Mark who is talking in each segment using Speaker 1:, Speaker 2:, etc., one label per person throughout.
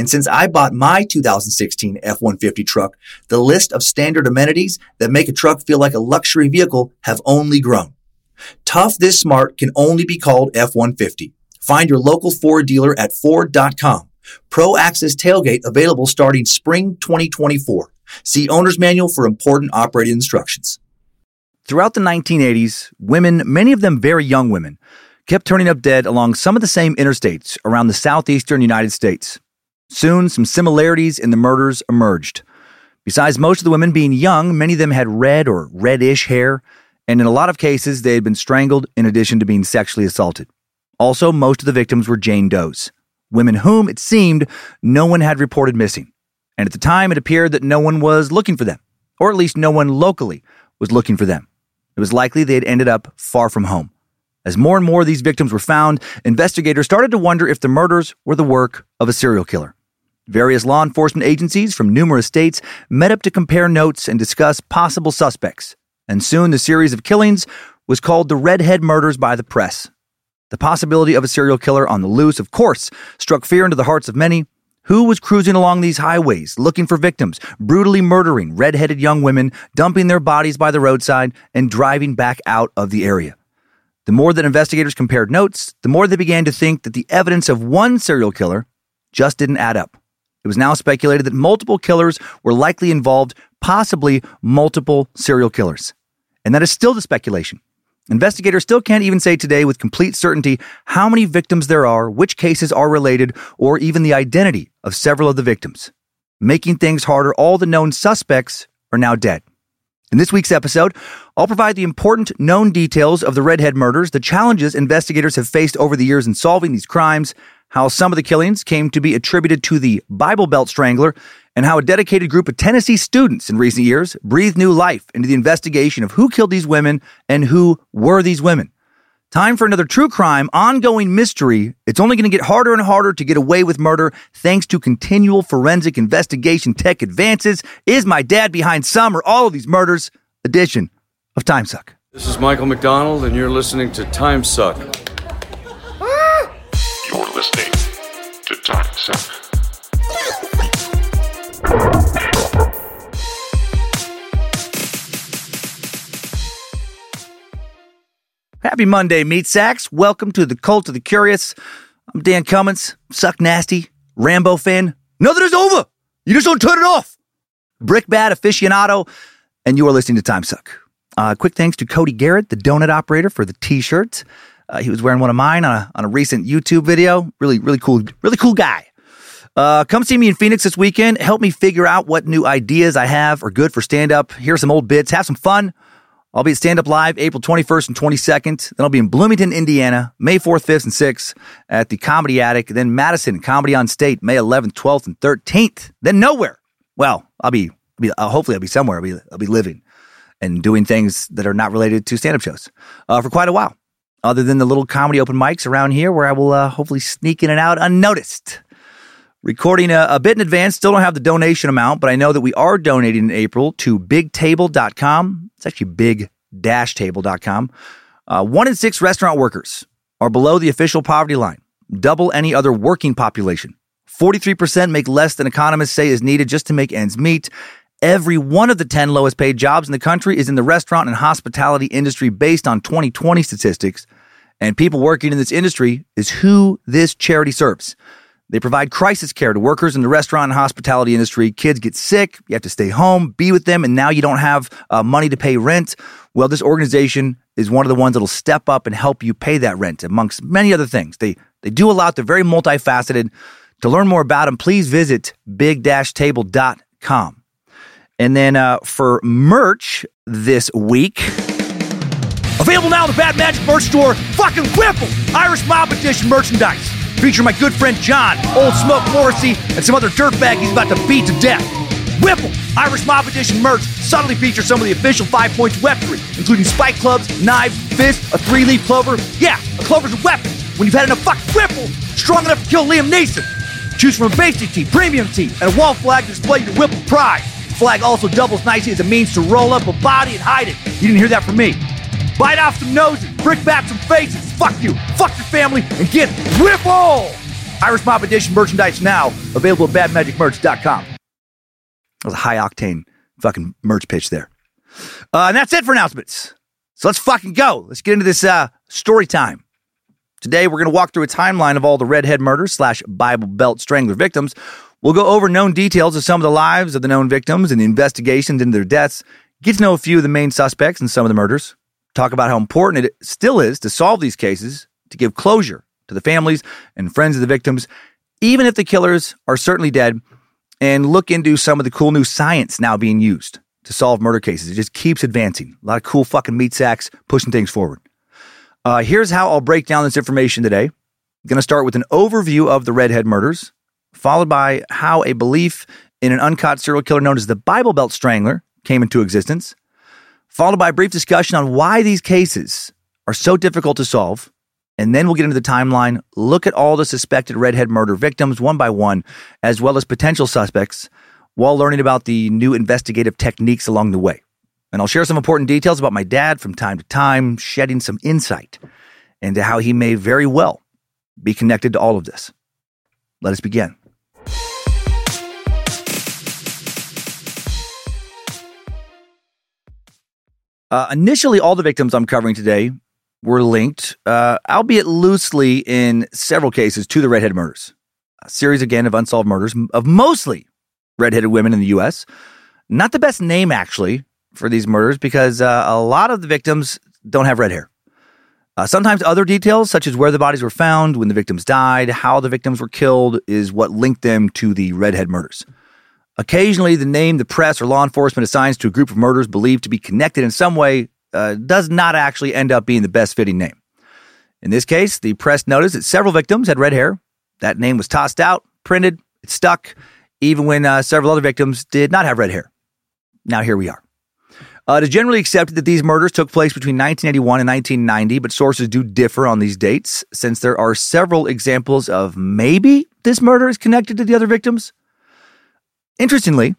Speaker 1: and since I bought my 2016 F-150 truck, the list of standard amenities that make a truck feel like a luxury vehicle have only grown. Tough this smart can only be called F-150. Find your local Ford dealer at Ford.com. Pro Access Tailgate available starting spring 2024. See owner's manual for important operating instructions.
Speaker 2: Throughout the 1980s, women, many of them very young women, kept turning up dead along some of the same interstates around the southeastern United States. Soon, some similarities in the murders emerged. Besides most of the women being young, many of them had red or reddish hair, and in a lot of cases, they had been strangled in addition to being sexually assaulted. Also, most of the victims were Jane Does, women whom, it seemed, no one had reported missing. And at the time, it appeared that no one was looking for them, or at least no one locally was looking for them. It was likely they had ended up far from home. As more and more of these victims were found, investigators started to wonder if the murders were the work of a serial killer. Various law enforcement agencies from numerous states met up to compare notes and discuss possible suspects, and soon the series of killings was called the Redhead Murders by the press. The possibility of a serial killer on the loose, of course, struck fear into the hearts of many. Who was cruising along these highways looking for victims, brutally murdering red-headed young women, dumping their bodies by the roadside, and driving back out of the area? The more that investigators compared notes, the more they began to think that the evidence of one serial killer just didn't add up. It was now speculated that multiple killers were likely involved, possibly multiple serial killers. And that is still the speculation. Investigators still can't even say today with complete certainty how many victims there are, which cases are related, or even the identity of several of the victims. Making things harder, all the known suspects are now dead. In this week's episode, I'll provide the important known details of the Redhead murders, the challenges investigators have faced over the years in solving these crimes, how some of the killings came to be attributed to the Bible Belt Strangler, and how a dedicated group of Tennessee students in recent years breathed new life into the investigation of who killed these women and who were these women. Time for another true crime, ongoing mystery. It's only going to get harder and harder to get away with murder thanks to continual forensic investigation tech advances. Is my dad behind some or all of these murders? Edition of Time Suck.
Speaker 3: This is Michael McDonald, and you're listening to Time Suck.
Speaker 4: You're listening to Time Suck.
Speaker 2: Happy Monday, meat sacks. Welcome to the Cult of the Curious. I'm Dan Cummins, Suck Nasty, Rambo fan. Nothing is over. You just don't turn it off. Brick Bat aficionado, and you are listening to Time Suck. Uh, quick thanks to Cody Garrett, the donut operator, for the t-shirts. Uh, he was wearing one of mine on a, on a recent YouTube video. Really, really cool, really cool guy. Uh, come see me in Phoenix this weekend. Help me figure out what new ideas I have are good for stand up. Hear some old bits. Have some fun. I'll be at Stand Up Live April 21st and 22nd. Then I'll be in Bloomington, Indiana, May 4th, 5th, and 6th at the Comedy Attic. Then Madison, Comedy on State, May 11th, 12th, and 13th. Then nowhere. Well, I'll be, I'll be uh, hopefully I'll be somewhere. I'll be, I'll be living and doing things that are not related to stand up shows uh, for quite a while. Other than the little comedy open mics around here where I will uh, hopefully sneak in and out unnoticed. Recording a, a bit in advance, still don't have the donation amount, but I know that we are donating in April to bigtable.com. It's actually big-table.com. Uh, one in six restaurant workers are below the official poverty line, double any other working population. 43% make less than economists say is needed just to make ends meet. Every one of the 10 lowest paid jobs in the country is in the restaurant and hospitality industry based on 2020 statistics. And people working in this industry is who this charity serves. They provide crisis care to workers in the restaurant and hospitality industry. Kids get sick, you have to stay home, be with them, and now you don't have uh, money to pay rent. Well, this organization is one of the ones that'll step up and help you pay that rent, amongst many other things. They they do a lot. They're very multifaceted. To learn more about them, please visit big-table.com. And then uh, for merch this week, available now at the Bad Magic merch store, fucking Whipple Irish Mob Edition merchandise featuring my good friend John, Old Smoke Morrissey, and some other dirtbag he's about to beat to death. Whipple, Irish Mob Edition merch subtly features some of the official Five Points weaponry, including spike clubs, knives, fists, a three leaf clover. Yeah, a clover's a weapon when you've had enough fucking Whipple, strong enough to kill Liam Neeson. Choose from a basic tee, premium tee, and a wall flag to display your Whipple pride. Flag also doubles nicely as a means to roll up a body and hide it. You didn't hear that from me. Bite off some noses, brick back some faces. Fuck you, fuck your family, and get Whipple! Irish Mob Edition merchandise now, available at badmagicmerch.com. That was a high octane fucking merch pitch there. Uh, and that's it for announcements. So let's fucking go. Let's get into this uh, story time. Today, we're going to walk through a timeline of all the redhead murders slash Bible Belt strangler victims. We'll go over known details of some of the lives of the known victims and the investigations into their deaths, get to know a few of the main suspects in some of the murders, talk about how important it still is to solve these cases, to give closure to the families and friends of the victims, even if the killers are certainly dead, and look into some of the cool new science now being used to solve murder cases. It just keeps advancing. A lot of cool fucking meat sacks pushing things forward. Uh, here's how I'll break down this information today. I'm going to start with an overview of the redhead murders, followed by how a belief in an uncaught serial killer known as the Bible Belt Strangler came into existence, followed by a brief discussion on why these cases are so difficult to solve. And then we'll get into the timeline, look at all the suspected redhead murder victims one by one, as well as potential suspects, while learning about the new investigative techniques along the way. And I'll share some important details about my dad from time to time, shedding some insight into how he may very well be connected to all of this. Let us begin. Uh, initially, all the victims I'm covering today were linked, uh, albeit loosely in several cases, to the redhead murders. A series again of unsolved murders of mostly redheaded women in the U.S. Not the best name, actually, for these murders because uh, a lot of the victims don't have red hair. Uh, sometimes other details, such as where the bodies were found, when the victims died, how the victims were killed, is what linked them to the redhead murders. Occasionally, the name the press or law enforcement assigns to a group of murders believed to be connected in some way uh, does not actually end up being the best fitting name. In this case, the press noticed that several victims had red hair. That name was tossed out, printed, it stuck, even when uh, several other victims did not have red hair. Now, here we are. Uh, it is generally accepted that these murders took place between 1981 and 1990, but sources do differ on these dates since there are several examples of maybe this murder is connected to the other victims. Interestingly,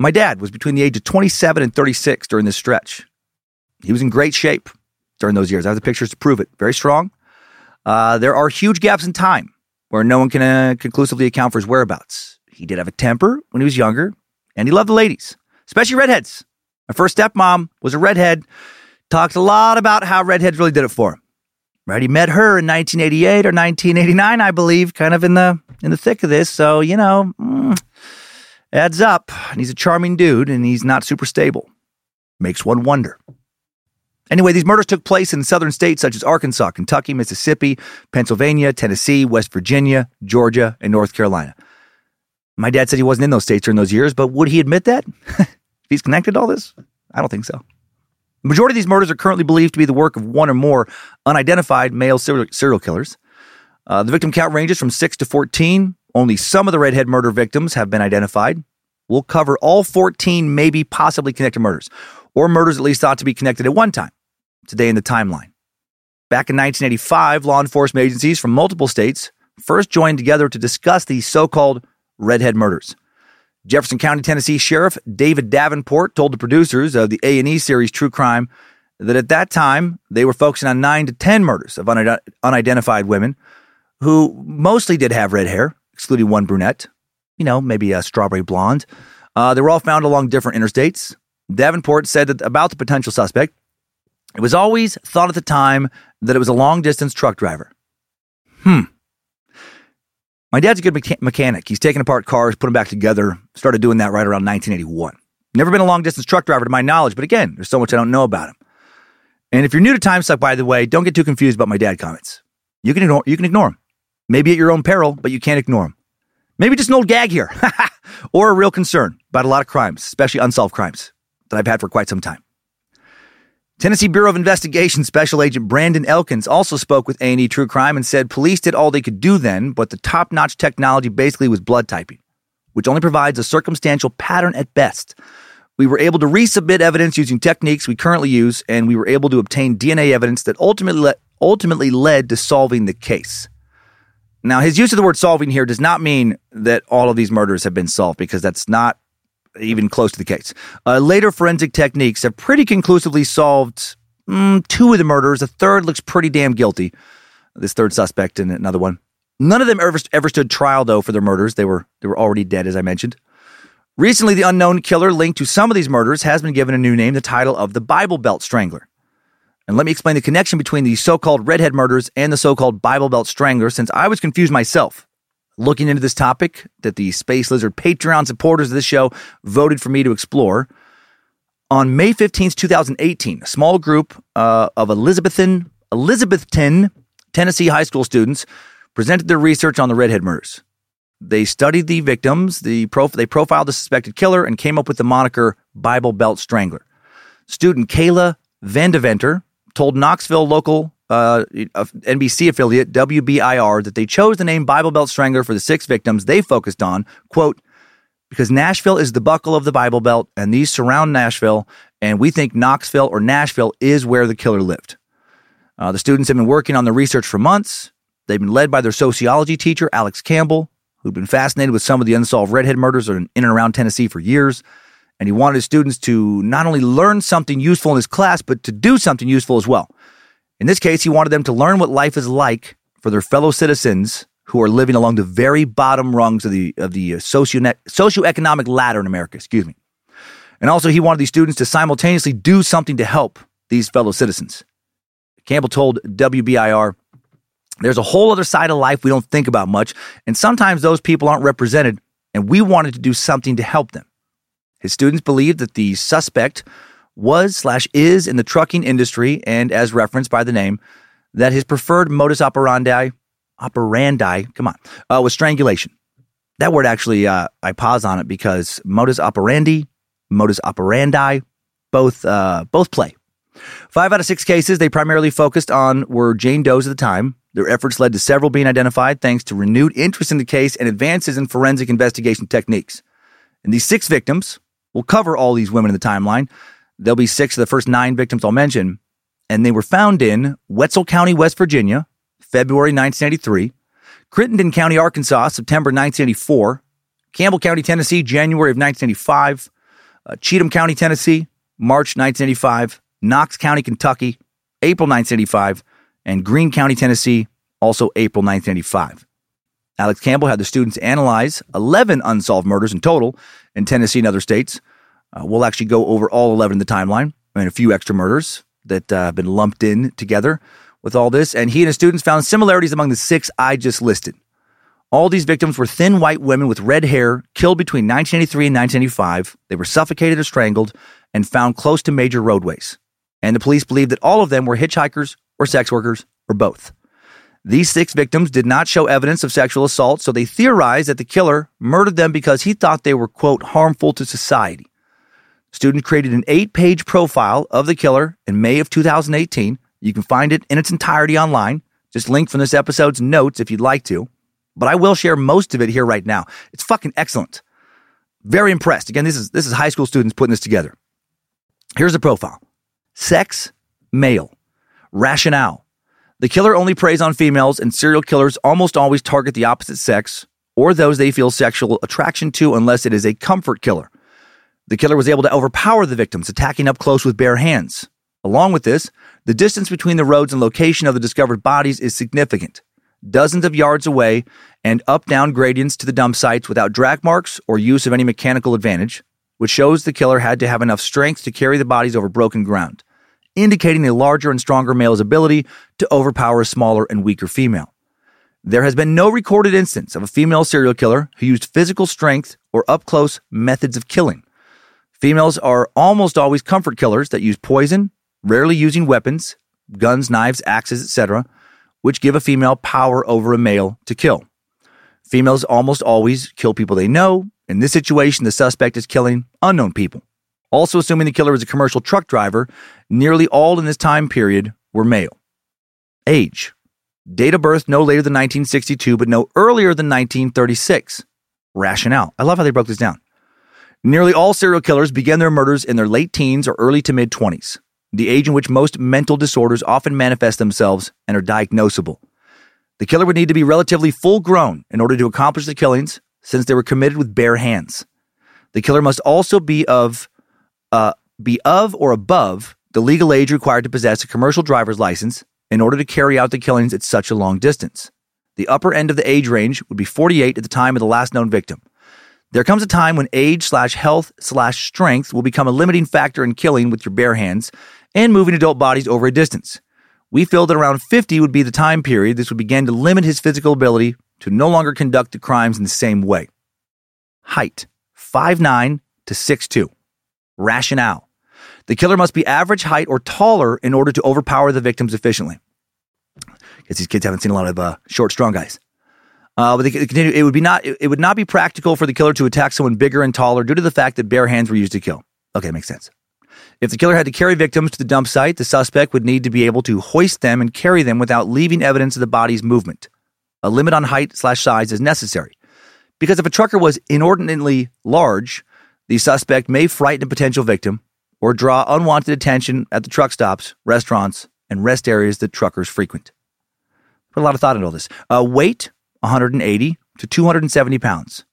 Speaker 2: my dad was between the age of 27 and 36 during this stretch. He was in great shape during those years. I have the pictures to prove it. Very strong. Uh, there are huge gaps in time where no one can uh, conclusively account for his whereabouts. He did have a temper when he was younger, and he loved the ladies, especially redheads. My first stepmom was a redhead. Talked a lot about how redheads really did it for him. Right, he met her in 1988 or 1989, I believe, kind of in the in the thick of this. So you know, mm, adds up. And he's a charming dude, and he's not super stable. Makes one wonder. Anyway, these murders took place in southern states such as Arkansas, Kentucky, Mississippi, Pennsylvania, Tennessee, West Virginia, Georgia, and North Carolina. My dad said he wasn't in those states during those years, but would he admit that? he's connected to all this? I don't think so. The majority of these murders are currently believed to be the work of one or more unidentified male serial killers. Uh, the victim count ranges from 6 to 14, only some of the redhead murder victims have been identified. We'll cover all 14 maybe possibly connected murders, or murders at least thought to be connected at one time, today in the timeline. Back in 1985, law enforcement agencies from multiple states first joined together to discuss the so called redhead murders. Jefferson County, Tennessee Sheriff David Davenport told the producers of the A&E series True Crime that at that time they were focusing on 9 to 10 murders of unid- unidentified women who mostly did have red hair, excluding one brunette, you know, maybe a strawberry blonde. Uh, they were all found along different interstates. Davenport said that about the potential suspect, it was always thought at the time that it was a long distance truck driver. Hmm. My dad's a good mecha- mechanic. He's taken apart cars, put them back together, started doing that right around 1981. Never been a long distance truck driver to my knowledge, but again, there's so much I don't know about him. And if you're new to Time Suck, by the way, don't get too confused about my dad comments. You can ignore, you can ignore them. Maybe at your own peril, but you can't ignore them. Maybe just an old gag here, or a real concern about a lot of crimes, especially unsolved crimes that I've had for quite some time. Tennessee Bureau of Investigation Special Agent Brandon Elkins also spoke with A&E True Crime and said police did all they could do then, but the top-notch technology basically was blood typing, which only provides a circumstantial pattern at best. We were able to resubmit evidence using techniques we currently use, and we were able to obtain DNA evidence that ultimately le- ultimately led to solving the case. Now, his use of the word solving here does not mean that all of these murders have been solved because that's not even close to the case. Uh, later forensic techniques have pretty conclusively solved mm, two of the murders. A third looks pretty damn guilty. This third suspect and another one. None of them ever, ever stood trial though for their murders. They were they were already dead, as I mentioned. Recently, the unknown killer linked to some of these murders has been given a new name, the title of the Bible Belt Strangler. And let me explain the connection between the so called redhead murders and the so called Bible Belt Strangler, since I was confused myself looking into this topic that the Space Lizard Patreon supporters of this show voted for me to explore. On May 15th, 2018, a small group uh, of Elizabethan, Elizabethton, Tennessee high school students presented their research on the redhead murders. They studied the victims, the prof- they profiled the suspected killer, and came up with the moniker Bible Belt Strangler. Student Kayla Vandeventer told Knoxville local uh, NBC affiliate WBIR that they chose the name Bible Belt Strangler for the six victims they focused on, quote, because Nashville is the buckle of the Bible Belt and these surround Nashville, and we think Knoxville or Nashville is where the killer lived. Uh, the students have been working on the research for months. They've been led by their sociology teacher, Alex Campbell, who'd been fascinated with some of the unsolved redhead murders in and around Tennessee for years. And he wanted his students to not only learn something useful in his class, but to do something useful as well. In this case, he wanted them to learn what life is like for their fellow citizens who are living along the very bottom rungs of the of the uh, socio socioeconomic ladder in America. Excuse me. And also, he wanted these students to simultaneously do something to help these fellow citizens. Campbell told WBIR, "There's a whole other side of life we don't think about much, and sometimes those people aren't represented, and we wanted to do something to help them." His students believed that the suspect was slash is in the trucking industry, and as referenced by the name, that his preferred modus operandi, operandi, come on, uh, was strangulation. That word actually, uh, I pause on it because modus operandi, modus operandi, both uh, both play. Five out of six cases they primarily focused on were Jane Doe's at the time. Their efforts led to several being identified thanks to renewed interest in the case and advances in forensic investigation techniques. And these six victims, will cover all these women in the timeline, There'll be six of the first nine victims I'll mention, and they were found in Wetzel County, West Virginia, February 1983, Crittenden County, Arkansas, September 1984, Campbell County, Tennessee, January of 1985, uh, Cheatham County, Tennessee, March 1985, Knox County, Kentucky, April 1985, and Greene County, Tennessee, also April 1985. Alex Campbell had the students analyze 11 unsolved murders in total in Tennessee and other states. Uh, we'll actually go over all 11 in the timeline and a few extra murders that uh, have been lumped in together with all this. And he and his students found similarities among the six I just listed. All these victims were thin white women with red hair, killed between 1983 and 1985. They were suffocated or strangled and found close to major roadways. And the police believed that all of them were hitchhikers or sex workers or both. These six victims did not show evidence of sexual assault, so they theorized that the killer murdered them because he thought they were, quote, harmful to society. Student created an eight page profile of the killer in May of 2018. You can find it in its entirety online. Just link from this episode's notes if you'd like to. But I will share most of it here right now. It's fucking excellent. Very impressed. Again, this is this is high school students putting this together. Here's the profile. Sex, male. Rationale. The killer only preys on females and serial killers almost always target the opposite sex or those they feel sexual attraction to unless it is a comfort killer. The killer was able to overpower the victims, attacking up close with bare hands. Along with this, the distance between the roads and location of the discovered bodies is significant. Dozens of yards away and up down gradients to the dump sites without drag marks or use of any mechanical advantage, which shows the killer had to have enough strength to carry the bodies over broken ground, indicating a larger and stronger male's ability to overpower a smaller and weaker female. There has been no recorded instance of a female serial killer who used physical strength or up close methods of killing. Females are almost always comfort killers that use poison, rarely using weapons, guns, knives, axes, etc., which give a female power over a male to kill. Females almost always kill people they know. In this situation, the suspect is killing unknown people. Also, assuming the killer was a commercial truck driver, nearly all in this time period were male. Age. Date of birth no later than 1962, but no earlier than 1936. Rationale. I love how they broke this down. Nearly all serial killers began their murders in their late teens or early to mid 20s, the age in which most mental disorders often manifest themselves and are diagnosable. The killer would need to be relatively full grown in order to accomplish the killings, since they were committed with bare hands. The killer must also be of, uh, be of or above the legal age required to possess a commercial driver's license in order to carry out the killings at such a long distance. The upper end of the age range would be 48 at the time of the last known victim. There comes a time when age slash health slash strength will become a limiting factor in killing with your bare hands and moving adult bodies over a distance. We feel that around 50 would be the time period this would begin to limit his physical ability to no longer conduct the crimes in the same way. Height 5'9 to 6'2. Rationale the killer must be average height or taller in order to overpower the victims efficiently. Because these kids haven't seen a lot of uh, short, strong guys. Uh, but they continue. It would be not. It would not be practical for the killer to attack someone bigger and taller due to the fact that bare hands were used to kill. Okay, makes sense. If the killer had to carry victims to the dump site, the suspect would need to be able to hoist them and carry them without leaving evidence of the body's movement. A limit on height slash size is necessary because if a trucker was inordinately large, the suspect may frighten a potential victim or draw unwanted attention at the truck stops, restaurants, and rest areas that truckers frequent. Put a lot of thought into all this. Uh, weight 180 to 270 pounds.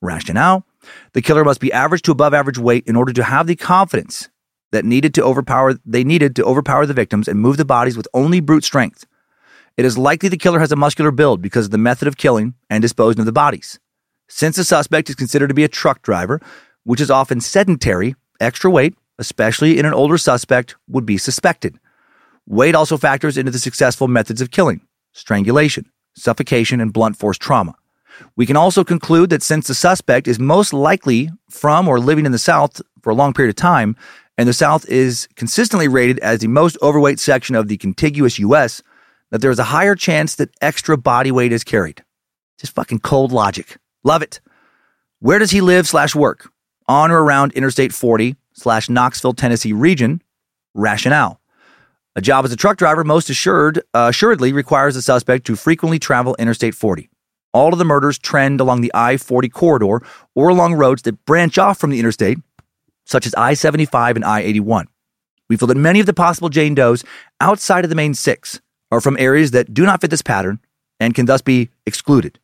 Speaker 2: Rationale the killer must be average to above average weight in order to have the confidence that needed to overpower they needed to overpower the victims and move the bodies with only brute strength. It is likely the killer has a muscular build because of the method of killing and disposing of the bodies. Since the suspect is considered to be a truck driver, which is often sedentary, extra weight, especially in an older suspect, would be suspected. Weight also factors into the successful methods of killing strangulation, suffocation, and blunt force trauma. We can also conclude that since the suspect is most likely from or living in the South for a long period of time, and the South is consistently rated as the most overweight section of the contiguous U.S., that there is a higher chance that extra body weight is carried. Just fucking cold logic. Love it. Where does he live slash work? On or around Interstate 40 slash Knoxville, Tennessee region? Rationale. A job as a truck driver most assured, uh, assuredly requires the suspect to frequently travel Interstate 40. All of the murders trend along the I 40 corridor or along roads that branch off from the interstate, such as I 75 and I 81. We feel that many of the possible Jane Does outside of the main six are from areas that do not fit this pattern and can thus be excluded.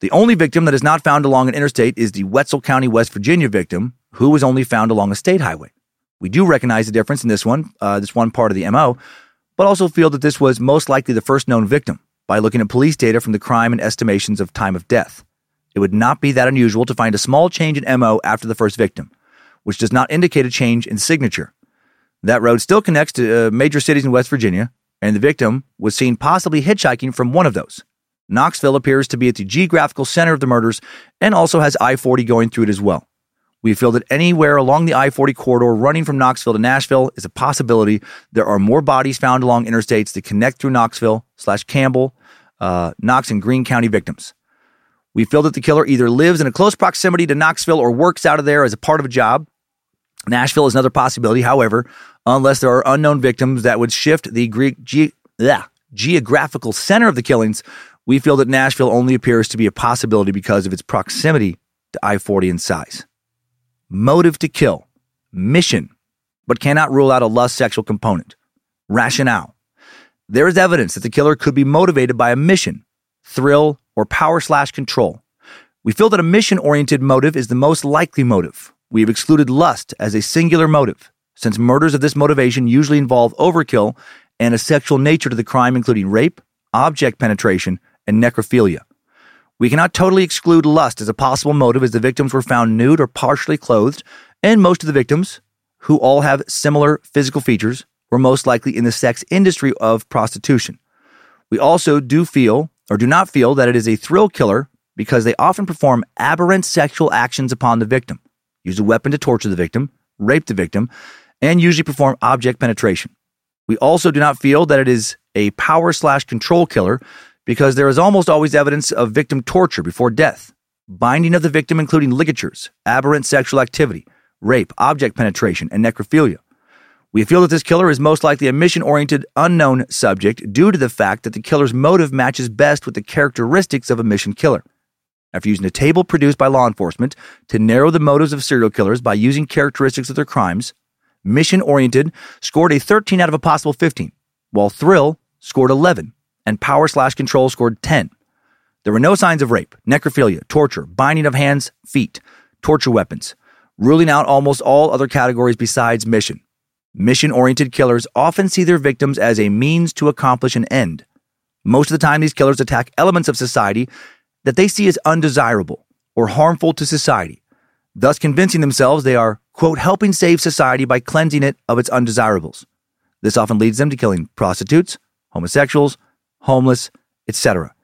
Speaker 2: The only victim that is not found along an interstate is the Wetzel County, West Virginia victim, who was only found along a state highway. We do recognize the difference in this one, uh, this one part of the MO, but also feel that this was most likely the first known victim by looking at police data from the crime and estimations of time of death. It would not be that unusual to find a small change in MO after the first victim, which does not indicate a change in signature. That road still connects to uh, major cities in West Virginia, and the victim was seen possibly hitchhiking from one of those. Knoxville appears to be at the geographical center of the murders and also has I 40 going through it as well. We feel that anywhere along the I 40 corridor running from Knoxville to Nashville is a possibility. There are more bodies found along interstates that connect through Knoxville slash Campbell, uh, Knox, and Greene County victims. We feel that the killer either lives in a close proximity to Knoxville or works out of there as a part of a job. Nashville is another possibility, however, unless there are unknown victims that would shift the Greek ge- yeah, geographical center of the killings, we feel that Nashville only appears to be a possibility because of its proximity to I 40 in size motive to kill, mission, but cannot rule out a lust sexual component. Rationale. There is evidence that the killer could be motivated by a mission, thrill, or power slash control. We feel that a mission oriented motive is the most likely motive. We have excluded lust as a singular motive, since murders of this motivation usually involve overkill and a sexual nature to the crime, including rape, object penetration, and necrophilia. We cannot totally exclude lust as a possible motive as the victims were found nude or partially clothed, and most of the victims, who all have similar physical features, were most likely in the sex industry of prostitution. We also do feel, or do not feel, that it is a thrill killer because they often perform aberrant sexual actions upon the victim, use a weapon to torture the victim, rape the victim, and usually perform object penetration. We also do not feel that it is a power slash control killer because there is almost always evidence of victim torture before death, binding of the victim, including ligatures, aberrant sexual activity, rape, object penetration, and necrophilia. We feel that this killer is most likely a mission oriented unknown subject due to the fact that the killer's motive matches best with the characteristics of a mission killer after using a table produced by law enforcement to narrow the motives of serial killers by using characteristics of their crimes, Mission Oriented scored a 13 out of a possible 15, while Thrill scored 11, and Power Slash Control scored 10. There were no signs of rape, necrophilia, torture, binding of hands, feet, torture weapons, ruling out almost all other categories besides mission. Mission oriented killers often see their victims as a means to accomplish an end. Most of the time, these killers attack elements of society that they see as undesirable or harmful to society, thus convincing themselves they are, quote, helping save society by cleansing it of its undesirables. This often leads them to killing prostitutes, homosexuals, homeless, etc.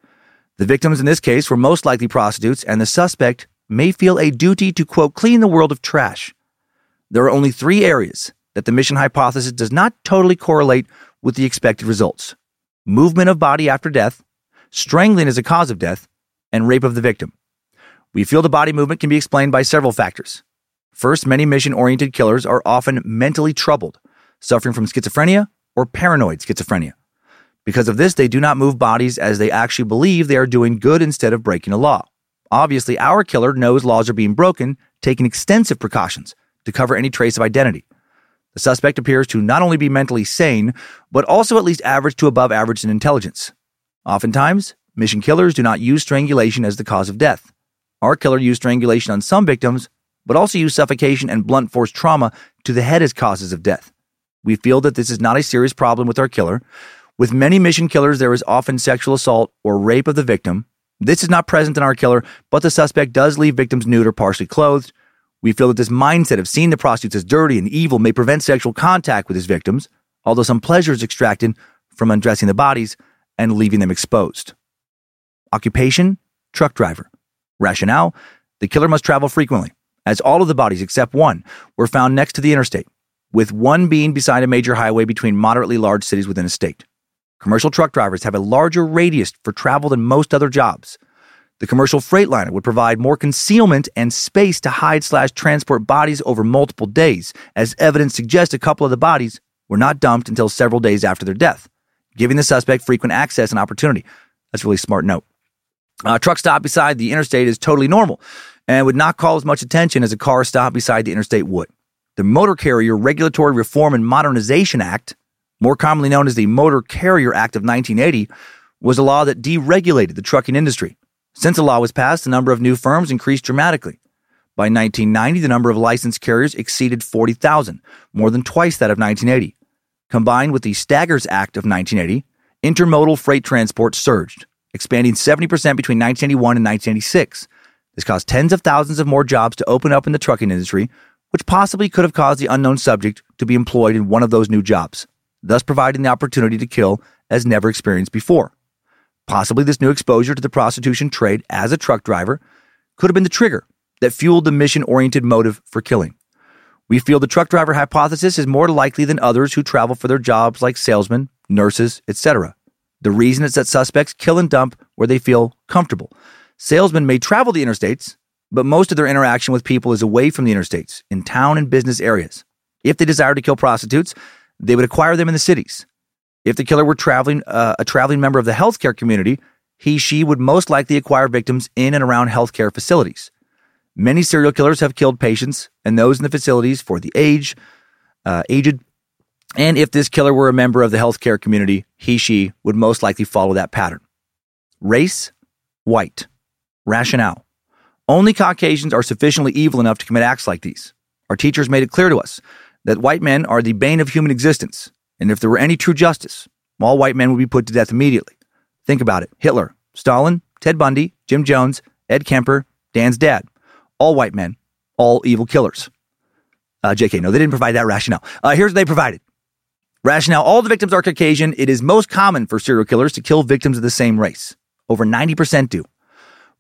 Speaker 2: The victims in this case were most likely prostitutes, and the suspect may feel a duty to, quote, clean the world of trash. There are only three areas that the mission hypothesis does not totally correlate with the expected results movement of body after death, strangling as a cause of death, and rape of the victim. We feel the body movement can be explained by several factors. First, many mission oriented killers are often mentally troubled, suffering from schizophrenia or paranoid schizophrenia. Because of this, they do not move bodies as they actually believe they are doing good instead of breaking a law. Obviously, our killer knows laws are being broken, taking extensive precautions to cover any trace of identity. The suspect appears to not only be mentally sane, but also at least average to above average in intelligence. Oftentimes, Mission killers do not use strangulation as the cause of death. Our killer used strangulation on some victims, but also used suffocation and blunt force trauma to the head as causes of death. We feel that this is not a serious problem with our killer. With many mission killers, there is often sexual assault or rape of the victim. This is not present in our killer, but the suspect does leave victims nude or partially clothed. We feel that this mindset of seeing the prostitutes as dirty and evil may prevent sexual contact with his victims, although some pleasure is extracted from undressing the bodies and leaving them exposed. Occupation truck driver. Rationale the killer must travel frequently, as all of the bodies except one were found next to the interstate, with one being beside a major highway between moderately large cities within a state. Commercial truck drivers have a larger radius for travel than most other jobs. The commercial freight liner would provide more concealment and space to hide slash transport bodies over multiple days, as evidence suggests a couple of the bodies were not dumped until several days after their death, giving the suspect frequent access and opportunity. That's a really smart note. A truck stop beside the interstate is totally normal and would not call as much attention as a car stop beside the interstate would. The Motor Carrier Regulatory Reform and Modernization Act, more commonly known as the Motor Carrier Act of 1980, was a law that deregulated the trucking industry. Since the law was passed, the number of new firms increased dramatically. By 1990, the number of licensed carriers exceeded 40,000, more than twice that of 1980. Combined with the Staggers Act of 1980, intermodal freight transport surged expanding 70% between 1981 and 1986. This caused tens of thousands of more jobs to open up in the trucking industry, which possibly could have caused the unknown subject to be employed in one of those new jobs, thus providing the opportunity to kill as never experienced before. Possibly this new exposure to the prostitution trade as a truck driver could have been the trigger that fueled the mission oriented motive for killing. We feel the truck driver hypothesis is more likely than others who travel for their jobs like salesmen, nurses, etc. The reason is that suspects kill and dump where they feel comfortable. Salesmen may travel the interstates, but most of their interaction with people is away from the interstates, in town and business areas. If they desire to kill prostitutes, they would acquire them in the cities. If the killer were traveling uh, a traveling member of the healthcare community, he she would most likely acquire victims in and around healthcare facilities. Many serial killers have killed patients and those in the facilities for the age, uh, aged, and if this killer were a member of the healthcare community, he, she would most likely follow that pattern. Race, white. Rationale. Only Caucasians are sufficiently evil enough to commit acts like these. Our teachers made it clear to us that white men are the bane of human existence, and if there were any true justice, all white men would be put to death immediately. Think about it Hitler, Stalin, Ted Bundy, Jim Jones, Ed Kemper, Dan's dad. All white men, all evil killers. Uh, JK, no, they didn't provide that rationale. Uh, here's what they provided. Rationale all the victims are Caucasian. It is most common for serial killers to kill victims of the same race. Over 90% do.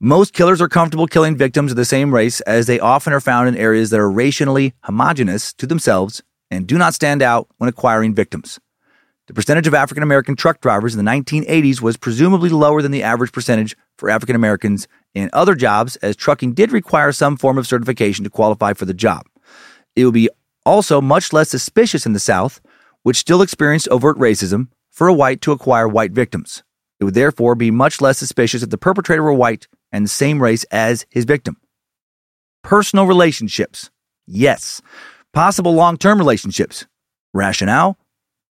Speaker 2: Most killers are comfortable killing victims of the same race as they often are found in areas that are racially homogenous to themselves and do not stand out when acquiring victims. The percentage of African American truck drivers in the 1980s was presumably lower than the average percentage for African Americans in other jobs, as trucking did require some form of certification to qualify for the job. It would be also much less suspicious in the South, which still experienced overt racism, for a white to acquire white victims. It would therefore be much less suspicious if the perpetrator were white and the same race as his victim. Personal relationships. Yes. Possible long term relationships. Rationale.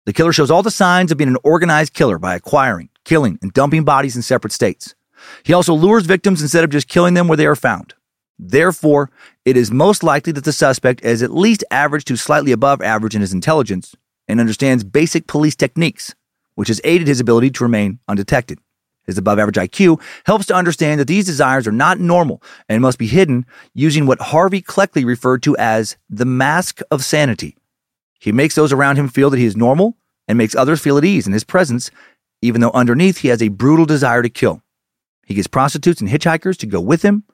Speaker 2: The killer shows all the signs of being an organized killer by acquiring, killing, and dumping bodies in separate states. He also lures victims instead of just killing them where they are found. Therefore, it is most likely that the suspect is at least average to slightly above average in his intelligence and understands basic police techniques, which has aided his ability to remain undetected. His above average IQ helps to understand that these desires are not normal and must be hidden using what Harvey Cleckley referred to as the mask of sanity. He makes those around him feel that he is normal and makes others feel at ease in his presence, even though underneath he has a brutal desire to kill. He gets prostitutes and hitchhikers to go with him,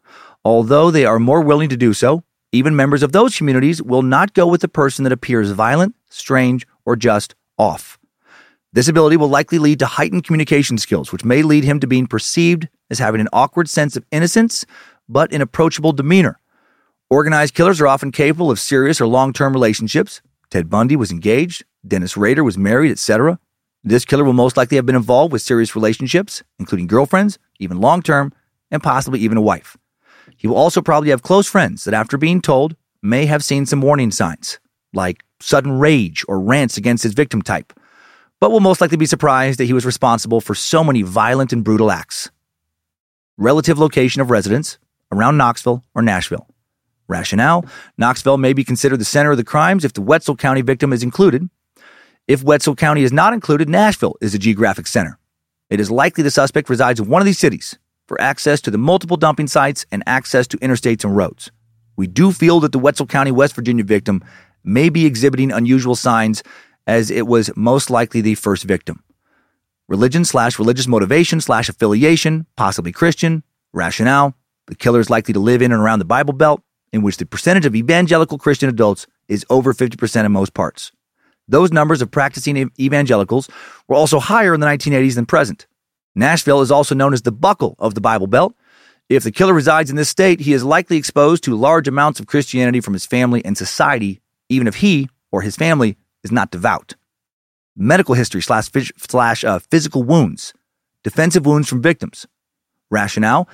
Speaker 2: although they are more willing to do so. Even members of those communities will not go with the person that appears violent, strange, or just off. This ability will likely lead to heightened communication skills, which may lead him to being perceived as having an awkward sense of innocence, but an approachable demeanor. Organized killers are often capable of serious or long term relationships. Ted Bundy was engaged, Dennis Rader was married, etc. This killer will most likely have been involved with serious relationships, including girlfriends, even long term, and possibly even a wife. He will also probably have close friends that, after being told, may have seen some warning signs, like sudden rage or rants against his victim type but will most likely be surprised that he was responsible for so many violent and brutal acts. Relative location of residence around Knoxville or Nashville. Rationale Knoxville may be considered the center of the crimes if the Wetzel County victim is included. If Wetzel County is not included, Nashville is the geographic center. It is likely the suspect resides in one of these cities for access to the multiple dumping sites and access to interstates and roads. We do feel that the Wetzel County, West Virginia victim may be exhibiting unusual signs as it was most likely the first victim. Religion slash religious motivation slash affiliation, possibly Christian, rationale, the killer is likely to live in and around the Bible Belt, in which the percentage of evangelical Christian adults is over 50% in most parts. Those numbers of practicing evangelicals were also higher in the 1980s than present. Nashville is also known as the buckle of the Bible Belt. If the killer resides in this state, he is likely exposed to large amounts of Christianity from his family and society, even if he or his family is not devout. Medical history slash, slash uh, physical wounds, defensive wounds from victims. Rationale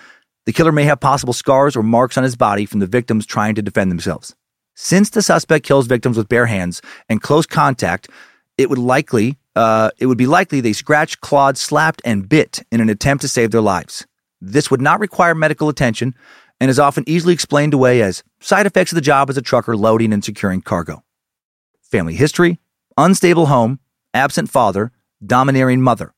Speaker 2: the killer may have possible scars or marks on his body from the victims trying to defend themselves. Since the suspect kills victims with bare hands and close contact, it would likely uh, it would be likely they scratched, clawed, slapped, and bit in an attempt to save their lives. This would not require medical attention and is often easily explained away as side effects of the job as a trucker loading and securing cargo family history, unstable home, absent father, domineering mother.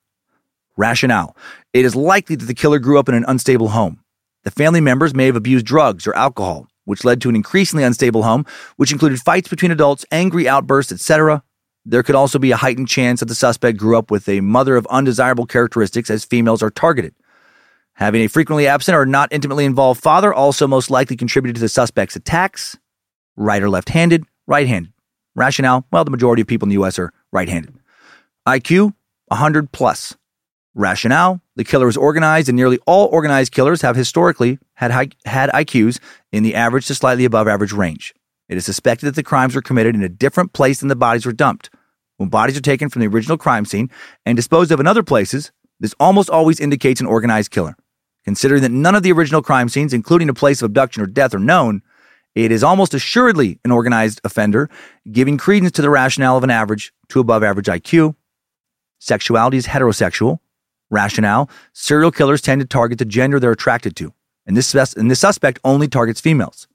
Speaker 2: Rationale It is likely that the killer grew up in an unstable home. The family members may have abused drugs or alcohol, which led to an increasingly unstable home, which included fights between adults, angry outbursts, etc. There could also be a heightened chance that the suspect grew up with a mother of undesirable characteristics as females are targeted. Having a frequently absent or not intimately involved father also most likely contributed to the suspect's attacks. Right or left handed, right handed. Rationale, well, the majority of people in the US are right handed. IQ, 100 plus. Rationale, the killer is organized, and nearly all organized killers have historically had, high, had IQs in the average to slightly above average range. It is suspected that the crimes were committed in a different place than the bodies were dumped. When bodies are taken from the original crime scene and disposed of in other places, this almost always indicates an organized killer. Considering that none of the original crime scenes, including a place of abduction or death, are known, it is almost assuredly an organized offender, giving credence to the rationale of an average to above average IQ. Sexuality is heterosexual. Rationale serial killers tend to target the gender they're attracted to, and this, and this suspect only targets females.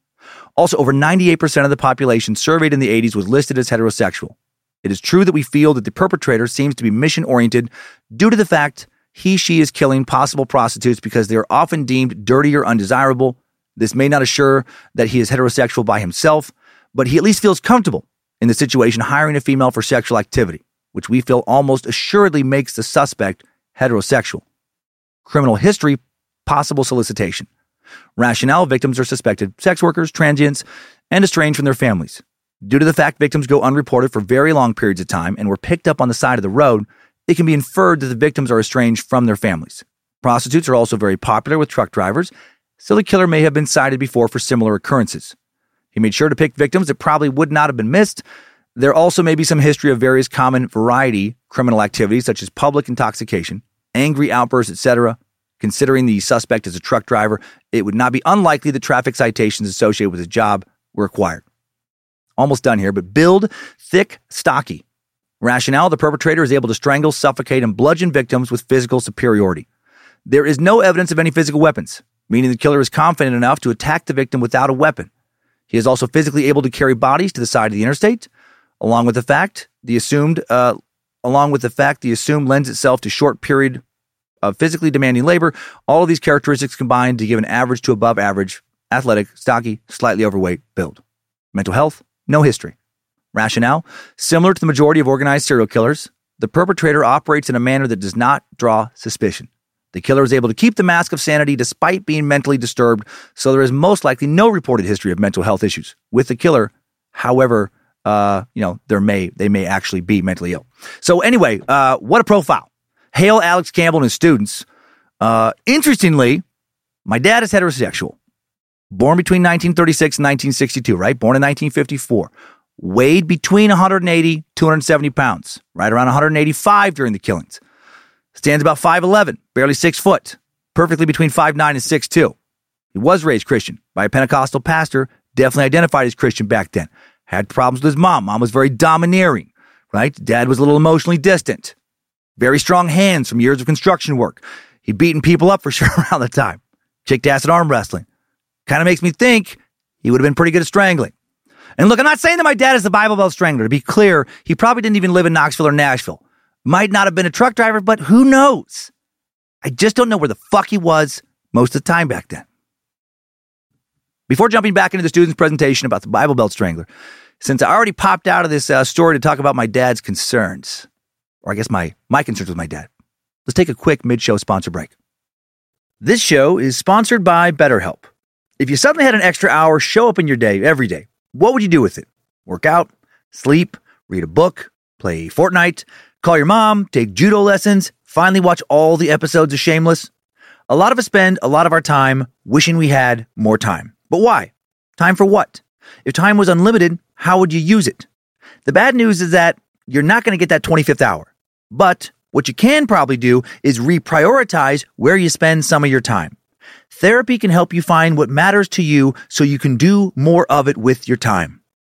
Speaker 2: Also, over 98% of the population surveyed in the 80s was listed as heterosexual. It is true that we feel that the perpetrator seems to be mission oriented due to the fact he, she is killing possible prostitutes because they are often deemed dirty or undesirable. This may not assure that he is heterosexual by himself, but he at least feels comfortable in the situation hiring a female for sexual activity, which we feel almost assuredly makes the suspect heterosexual. Criminal history, possible solicitation. Rationale victims are suspected sex workers, transients, and estranged from their families. Due to the fact victims go unreported for very long periods of time and were picked up on the side of the road, it can be inferred that the victims are estranged from their families. Prostitutes are also very popular with truck drivers, so the killer may have been cited before for similar occurrences. He made sure to pick victims that probably would not have been missed. There also may be some history of various common variety criminal activities such as public intoxication, angry outbursts, etc. Considering the suspect is a truck driver, it would not be unlikely that traffic citations associated with his job were acquired. Almost done here, but build thick, stocky. Rationale the perpetrator is able to strangle, suffocate, and bludgeon victims with physical superiority. There is no evidence of any physical weapons, meaning the killer is confident enough to attack the victim without a weapon. He is also physically able to carry bodies to the side of the interstate, along with the fact the assumed, uh, along with the fact the assumed lends itself to short period of physically demanding labor. All of these characteristics combine to give an average to above average, athletic, stocky, slightly overweight build. Mental health, no history. Rationale, similar to the majority of organized serial killers, the perpetrator operates in a manner that does not draw suspicion. The killer is able to keep the mask of sanity despite being mentally disturbed, so there is most likely no reported history of mental health issues with the killer. However, uh, you know, there may they may actually be mentally ill. So anyway, uh, what a profile. Hail Alex Campbell and his students. Uh, interestingly, my dad is heterosexual. Born between 1936 and 1962, right? Born in 1954. Weighed between 180, 270 pounds, right around 185 during the killings. Stands about 5'11, barely six foot, perfectly between 5'9 and 6'2. He was raised Christian by a Pentecostal pastor, definitely identified as Christian back then. Had problems with his mom. Mom was very domineering, right? Dad was a little emotionally distant. Very strong hands from years of construction work. He'd beaten people up for sure around the time. Kicked ass at arm wrestling. Kind of makes me think he would have been pretty good at strangling. And look, I'm not saying that my dad is the Bible Belt Strangler. To be clear, he probably didn't even live in Knoxville or Nashville. Might not have been a truck driver, but who knows? I just don't know where the fuck he was most of the time back then. Before jumping back into the student's presentation about the Bible Belt Strangler, since I already popped out of this uh, story to talk about my dad's concerns, or I guess my, my concerns with my dad, let's take a quick mid show sponsor break. This show is sponsored by BetterHelp. If you suddenly had an extra hour show up in your day every day, what would you do with it? Work out, sleep, read a book, play Fortnite, call your mom, take judo lessons, finally watch all the episodes of Shameless? A lot of us spend a lot of our time wishing we had more time. But why? Time for what? If time was unlimited, how would you use it? The bad news is that you're not going to get that 25th hour. But what you can probably do is reprioritize where you spend some of your time. Therapy can help you find what matters to you so you can do more of it with your time.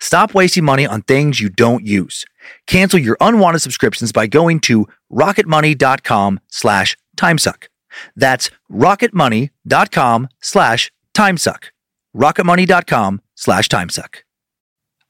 Speaker 2: Stop wasting money on things you don't use. Cancel your unwanted subscriptions by going to rocketmoney.com slash timesuck. That's rocketmoney.com slash timesuck. rocketmoney.com slash timesuck.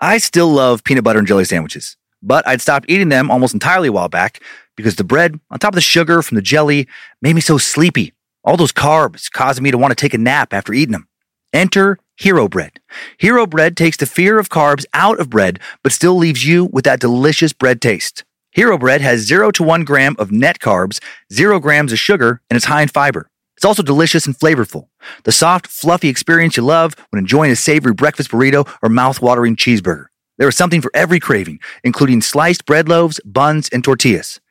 Speaker 2: I still love peanut butter and jelly sandwiches, but I'd stopped eating them almost entirely a while back because the bread, on top of the sugar from the jelly, made me so sleepy. All those carbs causing me to want to take a nap after eating them. Enter Hero Bread. Hero Bread takes the fear of carbs out of bread, but still leaves you with that delicious bread taste. Hero Bread has 0 to 1 gram of net carbs, 0 grams of sugar, and it's high in fiber. It's also delicious and flavorful. The soft, fluffy experience you love when enjoying a savory breakfast burrito or mouth-watering cheeseburger. There is something for every craving, including sliced bread loaves, buns, and tortillas.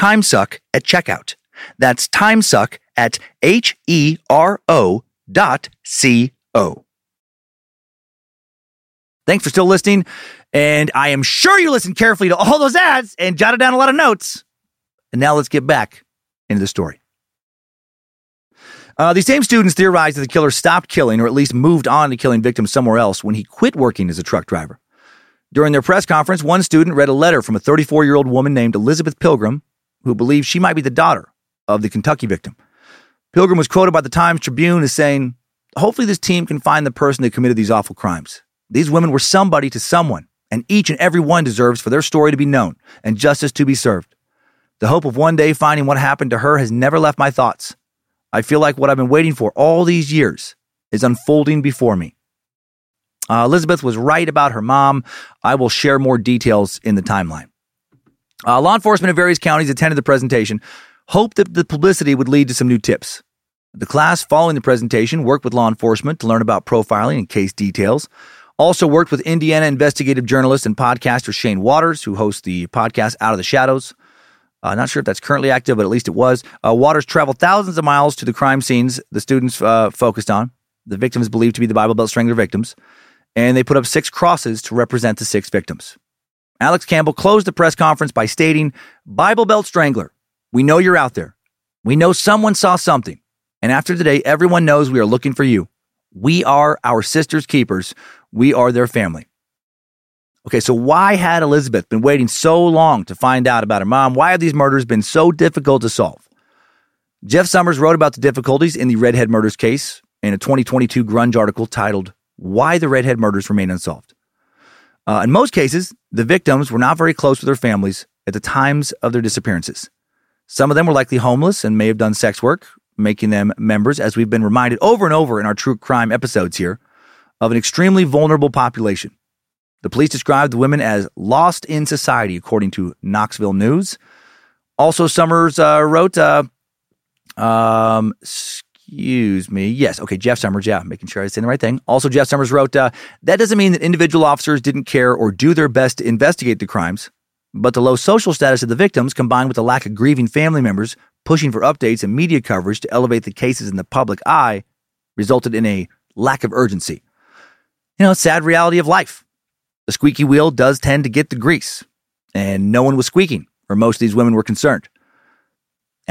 Speaker 2: TIMESUCK at checkout. That's TIMESUCK at H E R O dot C O. Thanks for still listening. And I am sure you listened carefully to all those ads and jotted down a lot of notes. And now let's get back into the story. Uh, these same students theorized that the killer stopped killing or at least moved on to killing victims somewhere else when he quit working as a truck driver. During their press conference, one student read a letter from a 34 year old woman named Elizabeth Pilgrim, who believes she might be the daughter of the Kentucky victim. Pilgrim was quoted by the Times Tribune as saying, Hopefully, this team can find the person that committed these awful crimes. These women were somebody to someone, and each and every one deserves for their story to be known and justice to be served. The hope of one day finding what happened to her has never left my thoughts. I feel like what I've been waiting for all these years is unfolding before me. Uh, Elizabeth was right about her mom. I will share more details in the timeline. Uh, law enforcement in various counties attended the presentation, hoped that the publicity would lead to some new tips. The class following the presentation worked with law enforcement to learn about profiling and case details. Also worked with Indiana investigative journalist and podcaster Shane Waters, who hosts the podcast Out of the Shadows. Uh, not sure if that's currently active, but at least it was. Uh, Waters traveled thousands of miles to the crime scenes the students uh, focused on. The victims believed to be the Bible Belt Strangler victims, and they put up six crosses to represent the six victims. Alex Campbell closed the press conference by stating, Bible Belt Strangler, we know you're out there. We know someone saw something. And after today, everyone knows we are looking for you. We are our sister's keepers. We are their family. Okay, so why had Elizabeth been waiting so long to find out about her mom? Why have these murders been so difficult to solve? Jeff Summers wrote about the difficulties in the Redhead murders case in a 2022 Grunge article titled, Why the Redhead Murders Remain Unsolved. Uh, in most cases, the victims were not very close with their families at the times of their disappearances. Some of them were likely homeless and may have done sex work, making them members, as we've been reminded over and over in our true crime episodes here, of an extremely vulnerable population. The police described the women as lost in society, according to Knoxville News. Also, Summers uh, wrote, uh, um, excuse me. Yes. Okay. Jeff Summers. Yeah. Making sure I say the right thing. Also, Jeff Summers wrote, uh, that doesn't mean that individual officers didn't care or do their best to investigate the crimes, but the low social status of the victims combined with the lack of grieving family members pushing for updates and media coverage to elevate the cases in the public eye resulted in a lack of urgency. You know, sad reality of life. The squeaky wheel does tend to get the grease, and no one was squeaking, or most of these women were concerned.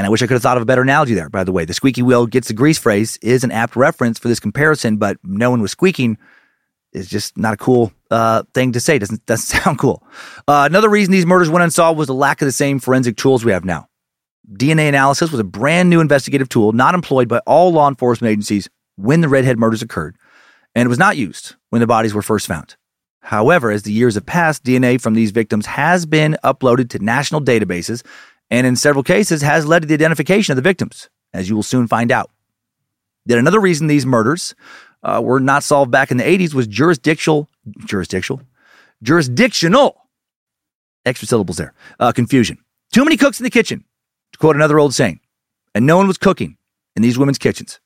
Speaker 2: And I wish I could have thought of a better analogy there, by the way. The squeaky wheel gets the grease phrase is an apt reference for this comparison, but no one was squeaking is just not a cool uh, thing to say. Doesn't doesn't sound cool. Uh, another reason these murders went unsolved was the lack of the same forensic tools we have now. DNA analysis was a brand new investigative tool not employed by all law enforcement agencies when the redhead murders occurred, and it was not used when the bodies were first found. However, as the years have passed, DNA from these victims has been uploaded to national databases and in several cases has led to the identification of the victims, as you will soon find out. Yet another reason these murders uh, were not solved back in the 80s was jurisdictional, jurisdictional, jurisdictional, extra syllables there, uh, confusion. Too many cooks in the kitchen, to quote another old saying, and no one was cooking in these women's kitchens.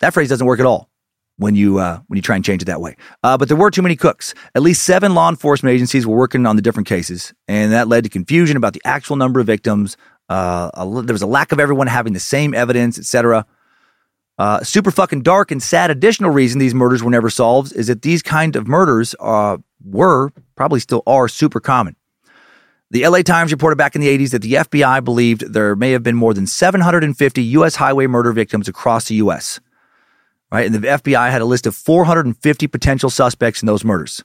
Speaker 2: That phrase doesn't work at all when you uh, when you try and change it that way. Uh, but there were too many cooks. At least seven law enforcement agencies were working on the different cases, and that led to confusion about the actual number of victims. Uh, a, there was a lack of everyone having the same evidence, etc. Uh, super fucking dark and sad additional reason these murders were never solved is that these kind of murders uh, were probably still are super common. The LA Times reported back in the 80s that the FBI believed there may have been more than 750 U.S. highway murder victims across the U.S. Right, and the FBI had a list of 450 potential suspects in those murders.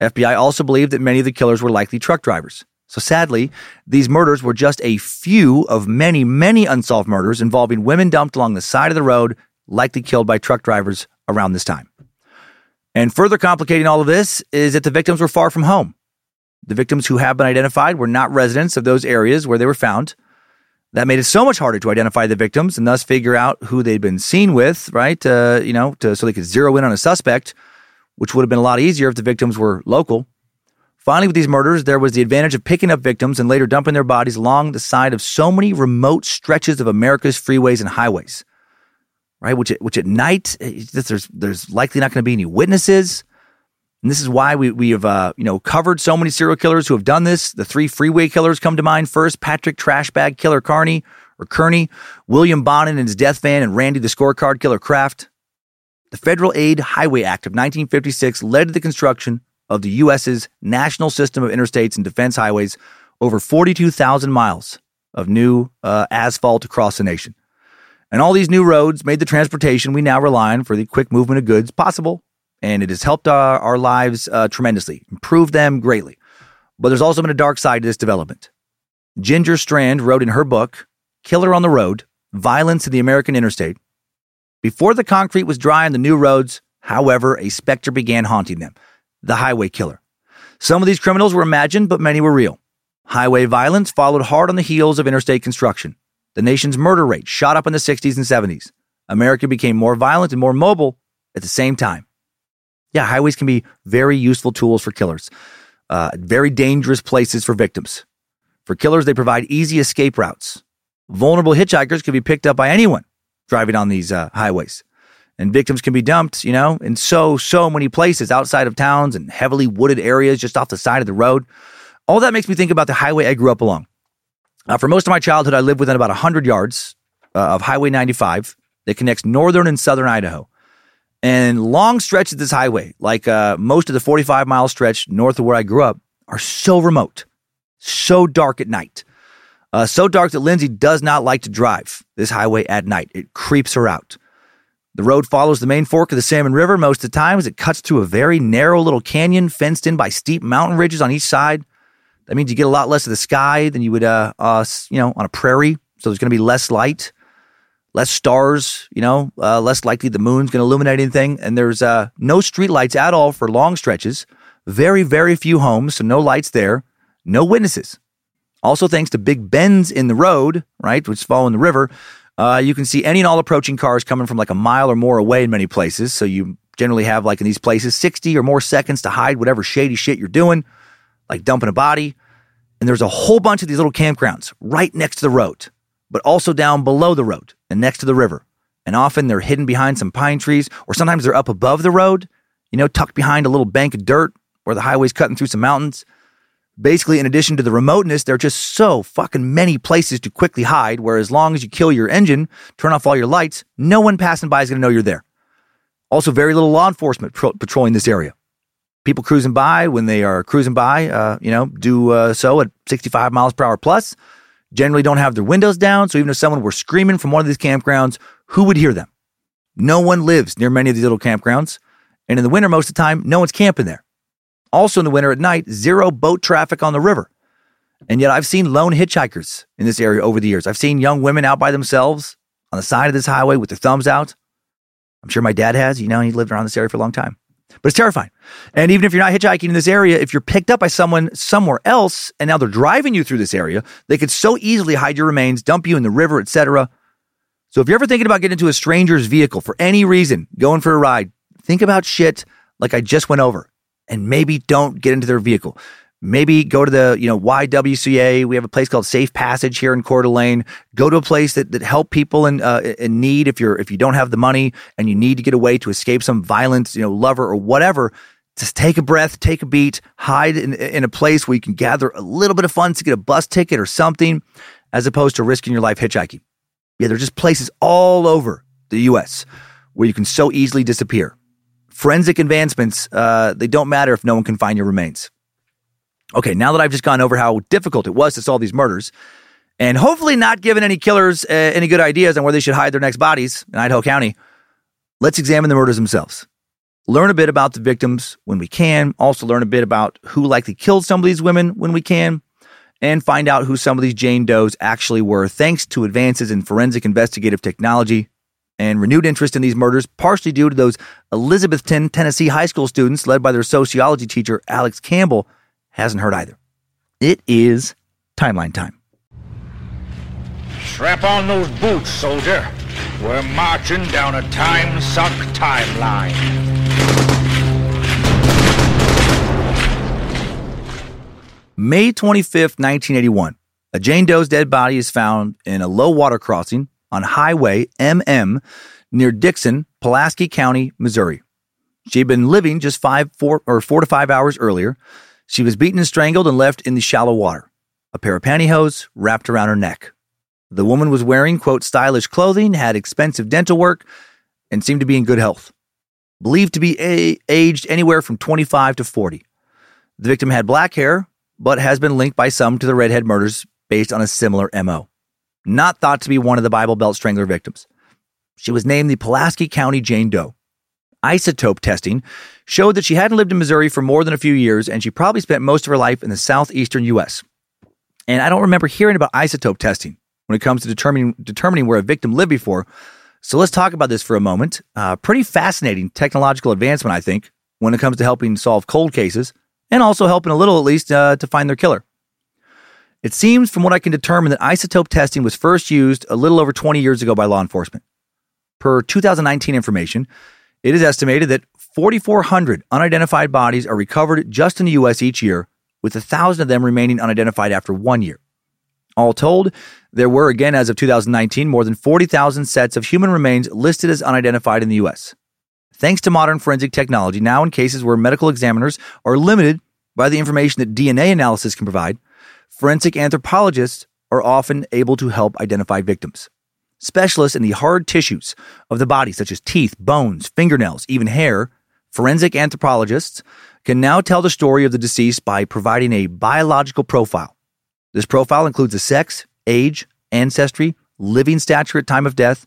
Speaker 2: FBI also believed that many of the killers were likely truck drivers. So sadly, these murders were just a few of many, many unsolved murders involving women dumped along the side of the road, likely killed by truck drivers around this time. And further complicating all of this is that the victims were far from home. The victims who have been identified were not residents of those areas where they were found. That made it so much harder to identify the victims and thus figure out who they'd been seen with, right? Uh, you know, to, so they could zero in on a suspect, which would have been a lot easier if the victims were local. Finally, with these murders, there was the advantage of picking up victims and later dumping their bodies along the side of so many remote stretches of America's freeways and highways. Right, which which at night eh, there's there's likely not going to be any witnesses, and this is why we we have uh, you know covered so many serial killers who have done this. The three freeway killers come to mind first: Patrick Trashbag Killer Carney or Kearney, William Bonin and his death van, and Randy the Scorecard Killer Kraft. The Federal Aid Highway Act of 1956 led to the construction of the U.S.'s national system of interstates and defense highways, over 42,000 miles of new uh, asphalt across the nation. And all these new roads made the transportation we now rely on for the quick movement of goods possible. And it has helped our, our lives uh, tremendously, improved them greatly. But there's also been a dark side to this development. Ginger Strand wrote in her book, Killer on the Road Violence in the American Interstate. Before the concrete was dry on the new roads, however, a specter began haunting them the highway killer. Some of these criminals were imagined, but many were real. Highway violence followed hard on the heels of interstate construction. The nation's murder rate shot up in the 60s and 70s. America became more violent and more mobile at the same time. Yeah, highways can be very useful tools for killers, uh, very dangerous places for victims. For killers, they provide easy escape routes. Vulnerable hitchhikers can be picked up by anyone driving on these uh, highways and victims can be dumped, you know, in so, so many places outside of towns and heavily wooded areas just off the side of the road. All that makes me think about the highway I grew up along. Uh, for most of my childhood, I lived within about 100 yards uh, of Highway 95 that connects northern and southern Idaho. And long stretches of this highway, like uh, most of the 45 mile stretch north of where I grew up, are so remote, so dark at night. Uh, so dark that Lindsay does not like to drive this highway at night. It creeps her out. The road follows the main fork of the Salmon River most of the time as it cuts through a very narrow little canyon fenced in by steep mountain ridges on each side. That means you get a lot less of the sky than you would, uh, uh you know, on a prairie. So there's going to be less light, less stars, you know, uh, less likely the moon's going to illuminate anything. And there's uh, no streetlights at all for long stretches. Very, very few homes, so no lights there, no witnesses. Also, thanks to big bends in the road, right, which follow in the river, uh, you can see any and all approaching cars coming from like a mile or more away in many places. So you generally have, like in these places, 60 or more seconds to hide whatever shady shit you're doing, like dumping a body. And there's a whole bunch of these little campgrounds right next to the road, but also down below the road and next to the river. And often they're hidden behind some pine trees, or sometimes they're up above the road, you know, tucked behind a little bank of dirt where the highway's cutting through some mountains. Basically, in addition to the remoteness, there are just so fucking many places to quickly hide, where as long as you kill your engine, turn off all your lights, no one passing by is going to know you're there. Also, very little law enforcement patrolling this area. People cruising by, when they are cruising by, uh, you know, do uh, so at 65 miles per hour plus. Generally don't have their windows down, so even if someone were screaming from one of these campgrounds, who would hear them? No one lives near many of these little campgrounds. And in the winter, most of the time, no one's camping there. Also in the winter at night, zero boat traffic on the river. And yet I've seen lone hitchhikers in this area over the years. I've seen young women out by themselves on the side of this highway with their thumbs out. I'm sure my dad has. You know, he lived around this area for a long time. But it's terrifying. And even if you're not hitchhiking in this area, if you're picked up by someone somewhere else and now they're driving you through this area, they could so easily hide your remains, dump you in the river, etc. So if you're ever thinking about getting into a stranger's vehicle for any reason, going for a ride, think about shit like I just went over and maybe don't get into their vehicle. Maybe go to the, you know, YWCA. We have a place called Safe Passage here in Coeur d'Alene. Go to a place that, that help people in, uh, in need if you're, if you don't have the money and you need to get away to escape some violence, you know, lover or whatever. Just take a breath, take a beat, hide in, in a place where you can gather a little bit of funds to get a bus ticket or something, as opposed to risking your life hitchhiking. Yeah, there are just places all over the U.S. where you can so easily disappear forensic advancements, uh, they don't matter if no one can find your remains. Okay, now that I've just gone over how difficult it was to solve these murders, and hopefully not given any killers uh, any good ideas on where they should hide their next bodies in Idaho County, let's examine the murders themselves. Learn a bit about the victims when we can, also learn a bit about who likely killed some of these women when we can, and find out who some of these Jane Does actually were thanks to advances in forensic investigative technology and renewed interest in these murders, partially due to those Elizabethton, Tennessee high school students led by their sociology teacher, Alex Campbell, hasn't hurt either. It is timeline time.
Speaker 5: Strap on those boots, soldier. We're marching down a time suck timeline.
Speaker 2: May 25th, 1981. A Jane Doe's dead body is found in a low water crossing on Highway MM near Dixon, Pulaski County, Missouri. She had been living just five, four, or four to five hours earlier. She was beaten and strangled and left in the shallow water. A pair of pantyhose wrapped around her neck. The woman was wearing, quote, stylish clothing, had expensive dental work, and seemed to be in good health. Believed to be a- aged anywhere from 25 to 40. The victim had black hair, but has been linked by some to the redhead murders based on a similar MO not thought to be one of the Bible Belt Strangler victims. She was named the Pulaski County Jane Doe. Isotope testing showed that she hadn't lived in Missouri for more than a few years and she probably spent most of her life in the southeastern U.S. And I don't remember hearing about isotope testing when it comes to determining, determining where a victim lived before. So let's talk about this for a moment. Uh, pretty fascinating technological advancement, I think, when it comes to helping solve cold cases and also helping a little, at least, uh, to find their killer. It seems, from what I can determine, that isotope testing was first used a little over 20 years ago by law enforcement. Per 2019 information, it is estimated that 4,400 unidentified bodies are recovered just in the U.S. each year, with a 1,000 of them remaining unidentified after one year. All told, there were, again as of 2019, more than 40,000 sets of human remains listed as unidentified in the U.S. Thanks to modern forensic technology, now in cases where medical examiners are limited by the information that DNA analysis can provide, forensic anthropologists are often able to help identify victims. Specialists in the hard tissues of the body, such as teeth, bones, fingernails, even hair, forensic anthropologists can now tell the story of the deceased by providing a biological profile. This profile includes the sex, age, ancestry, living stature at time of death,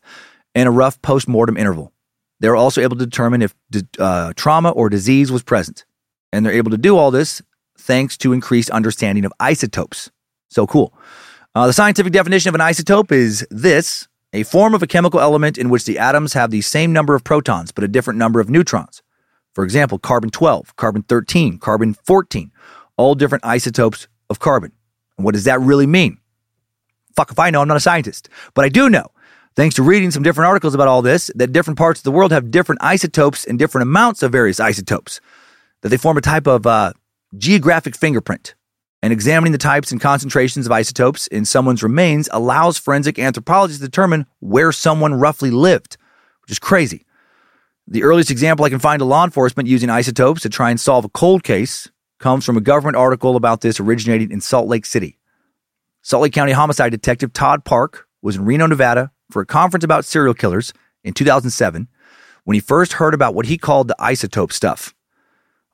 Speaker 2: and a rough post-mortem interval. They're also able to determine if uh, trauma or disease was present. And they're able to do all this thanks to increased understanding of isotopes. So cool. Uh, the scientific definition of an isotope is this a form of a chemical element in which the atoms have the same number of protons but a different number of neutrons. For example, carbon 12, carbon 13, carbon 14, all different isotopes of carbon. And what does that really mean? Fuck if I know, I'm not a scientist. But I do know Thanks to reading some different articles about all this, that different parts of the world have different isotopes and different amounts of various isotopes, that they form a type of uh, geographic fingerprint. And examining the types and concentrations of isotopes in someone's remains allows forensic anthropologists to determine where someone roughly lived, which is crazy. The earliest example I can find of law enforcement using isotopes to try and solve a cold case comes from a government article about this originating in Salt Lake City. Salt Lake County homicide detective Todd Park was in Reno, Nevada for a conference about serial killers in 2007 when he first heard about what he called the isotope stuff.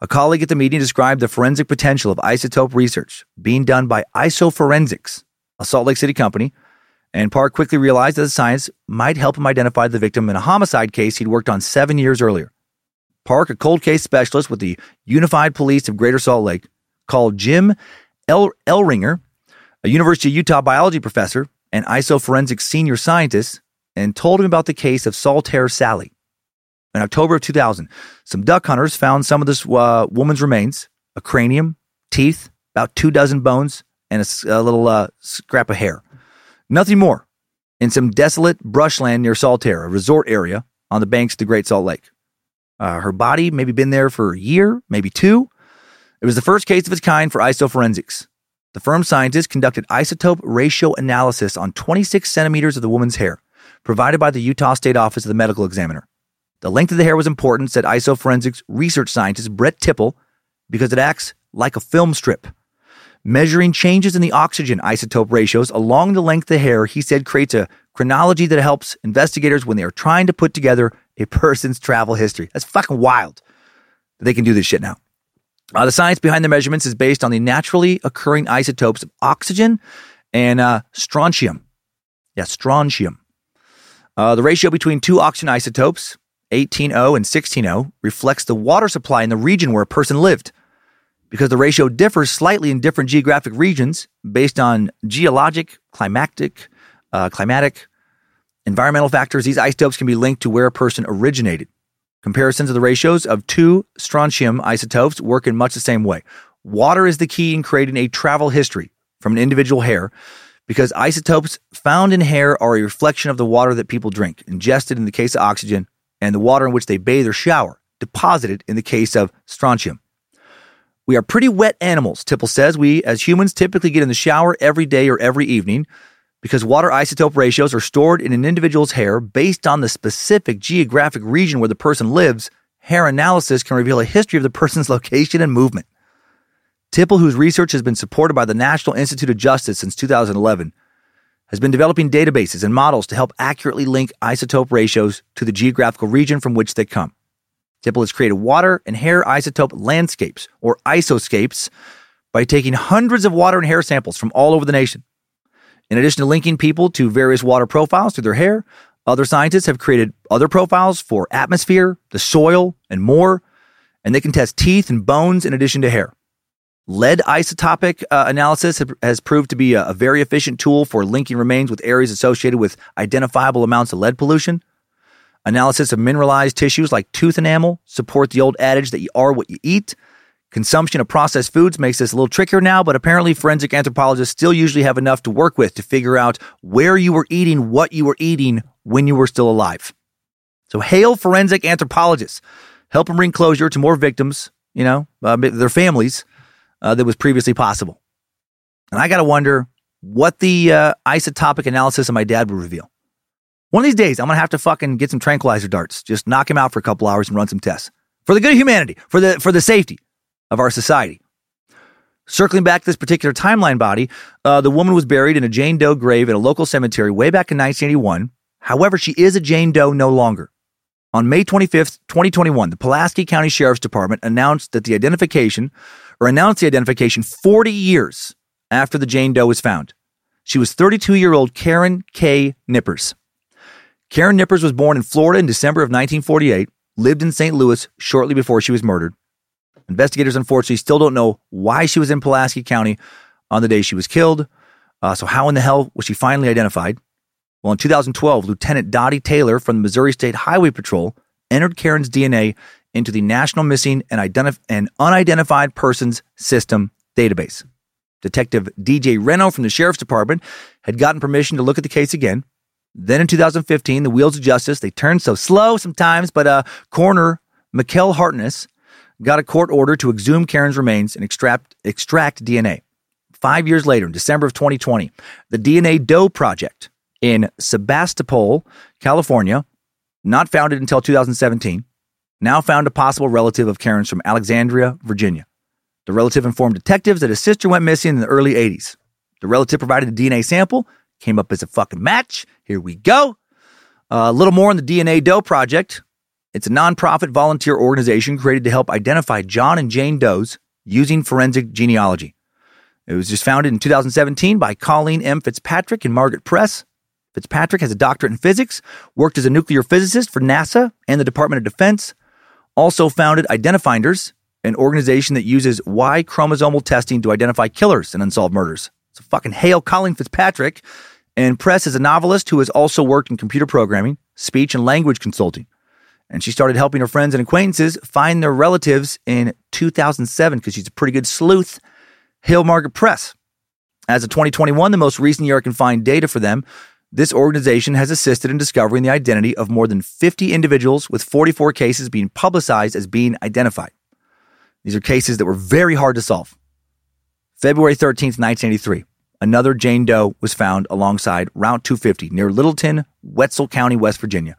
Speaker 2: A colleague at the meeting described the forensic potential of isotope research being done by IsoForensics, a Salt Lake City company, and Park quickly realized that the science might help him identify the victim in a homicide case he'd worked on seven years earlier. Park, a cold case specialist with the Unified Police of Greater Salt Lake, called Jim El- Ehleringer, a University of Utah biology professor and IsoForensics senior scientist, and told him about the case of Saltair Sally. In October of 2000, some duck hunters found some of this uh, woman's remains a cranium, teeth, about two dozen bones, and a, a little uh, scrap of hair. Nothing more. In some desolate brushland near Saltair, a resort area on the banks of the Great Salt Lake. Uh, her body maybe been there for a year, maybe two. It was the first case of its kind for isoforensics. The firm's scientists conducted isotope ratio analysis on 26 centimeters of the woman's hair, provided by the Utah State Office of the Medical Examiner. The length of the hair was important, said isoforensics research scientist Brett Tipple, because it acts like a film strip. Measuring changes in the oxygen isotope ratios along the length of hair, he said, creates a chronology that helps investigators when they are trying to put together a person's travel history. That's fucking wild. They can do this shit now. Uh, the science behind the measurements is based on the naturally occurring isotopes of oxygen and uh, strontium. Yeah, strontium. Uh, the ratio between two oxygen isotopes, 18O and 16O, reflects the water supply in the region where a person lived. Because the ratio differs slightly in different geographic regions based on geologic, climatic, uh, climatic, environmental factors, these isotopes can be linked to where a person originated. Comparisons of the ratios of two strontium isotopes work in much the same way. Water is the key in creating a travel history from an individual hair because isotopes found in hair are a reflection of the water that people drink, ingested in the case of oxygen, and the water in which they bathe or shower, deposited in the case of strontium. We are pretty wet animals, Tipple says. We, as humans, typically get in the shower every day or every evening because water isotope ratios are stored in an individual's hair based on the specific geographic region where the person lives. Hair analysis can reveal a history of the person's location and movement. Tipple, whose research has been supported by the National Institute of Justice since 2011, has been developing databases and models to help accurately link isotope ratios to the geographical region from which they come. Tipple has created water and hair isotope landscapes, or isoscapes, by taking hundreds of water and hair samples from all over the nation. In addition to linking people to various water profiles through their hair, other scientists have created other profiles for atmosphere, the soil, and more, and they can test teeth and bones in addition to hair. Lead isotopic uh, analysis has proved to be a, a very efficient tool for linking remains with areas associated with identifiable amounts of lead pollution. Analysis of mineralized tissues like tooth enamel support the old adage that you are what you eat. Consumption of processed foods makes this a little trickier now, but apparently forensic anthropologists still usually have enough to work with to figure out where you were eating what you were eating when you were still alive. So hail forensic anthropologists. Help them bring closure to more victims, you know, uh, their families uh, that was previously possible. And I got to wonder what the uh, isotopic analysis of my dad would reveal. One of these days, I'm going to have to fucking get some tranquilizer darts, just knock him out for a couple hours and run some tests for the good of humanity, for the, for the safety of our society. Circling back to this particular timeline body, uh, the woman was buried in a Jane Doe grave at a local cemetery way back in 1981. However, she is a Jane Doe no longer. On May 25th, 2021, the Pulaski County Sheriff's Department announced that the identification, or announced the identification 40 years after the Jane Doe was found. She was 32 year old Karen K. Nippers. Karen Nippers was born in Florida in December of 1948, lived in St. Louis shortly before she was murdered. Investigators unfortunately still don't know why she was in Pulaski County on the day she was killed. Uh, so, how in the hell was she finally identified? Well, in 2012, Lieutenant Dottie Taylor from the Missouri State Highway Patrol entered Karen's DNA into the National Missing and, Identif- and Unidentified Persons System database. Detective DJ Reno from the Sheriff's Department had gotten permission to look at the case again. Then in 2015, the wheels of justice, they turn so slow sometimes, but uh, coroner Mikkel Hartness got a court order to exhume Karen's remains and extract, extract DNA. Five years later, in December of 2020, the DNA Doe Project in Sebastopol, California, not founded until 2017, now found a possible relative of Karen's from Alexandria, Virginia. The relative informed detectives that his sister went missing in the early 80s. The relative provided a DNA sample, came up as a fucking match. Here we go. Uh, a little more on the DNA Doe Project. It's a nonprofit volunteer organization created to help identify John and Jane Does using forensic genealogy. It was just founded in 2017 by Colleen M. Fitzpatrick and Margaret Press. Fitzpatrick has a doctorate in physics, worked as a nuclear physicist for NASA and the Department of Defense, also founded Identifinders, an organization that uses Y chromosomal testing to identify killers and unsolved murders. So fucking hail Colleen Fitzpatrick. And Press is a novelist who has also worked in computer programming, speech, and language consulting. And she started helping her friends and acquaintances find their relatives in 2007 because she's a pretty good sleuth. Hill Margaret Press. As of 2021, the most recent year I can find data for them, this organization has assisted in discovering the identity of more than 50 individuals, with 44 cases being publicized as being identified. These are cases that were very hard to solve. February 13th, 1983, another Jane Doe was found alongside Route 250 near Littleton, Wetzel County, West Virginia.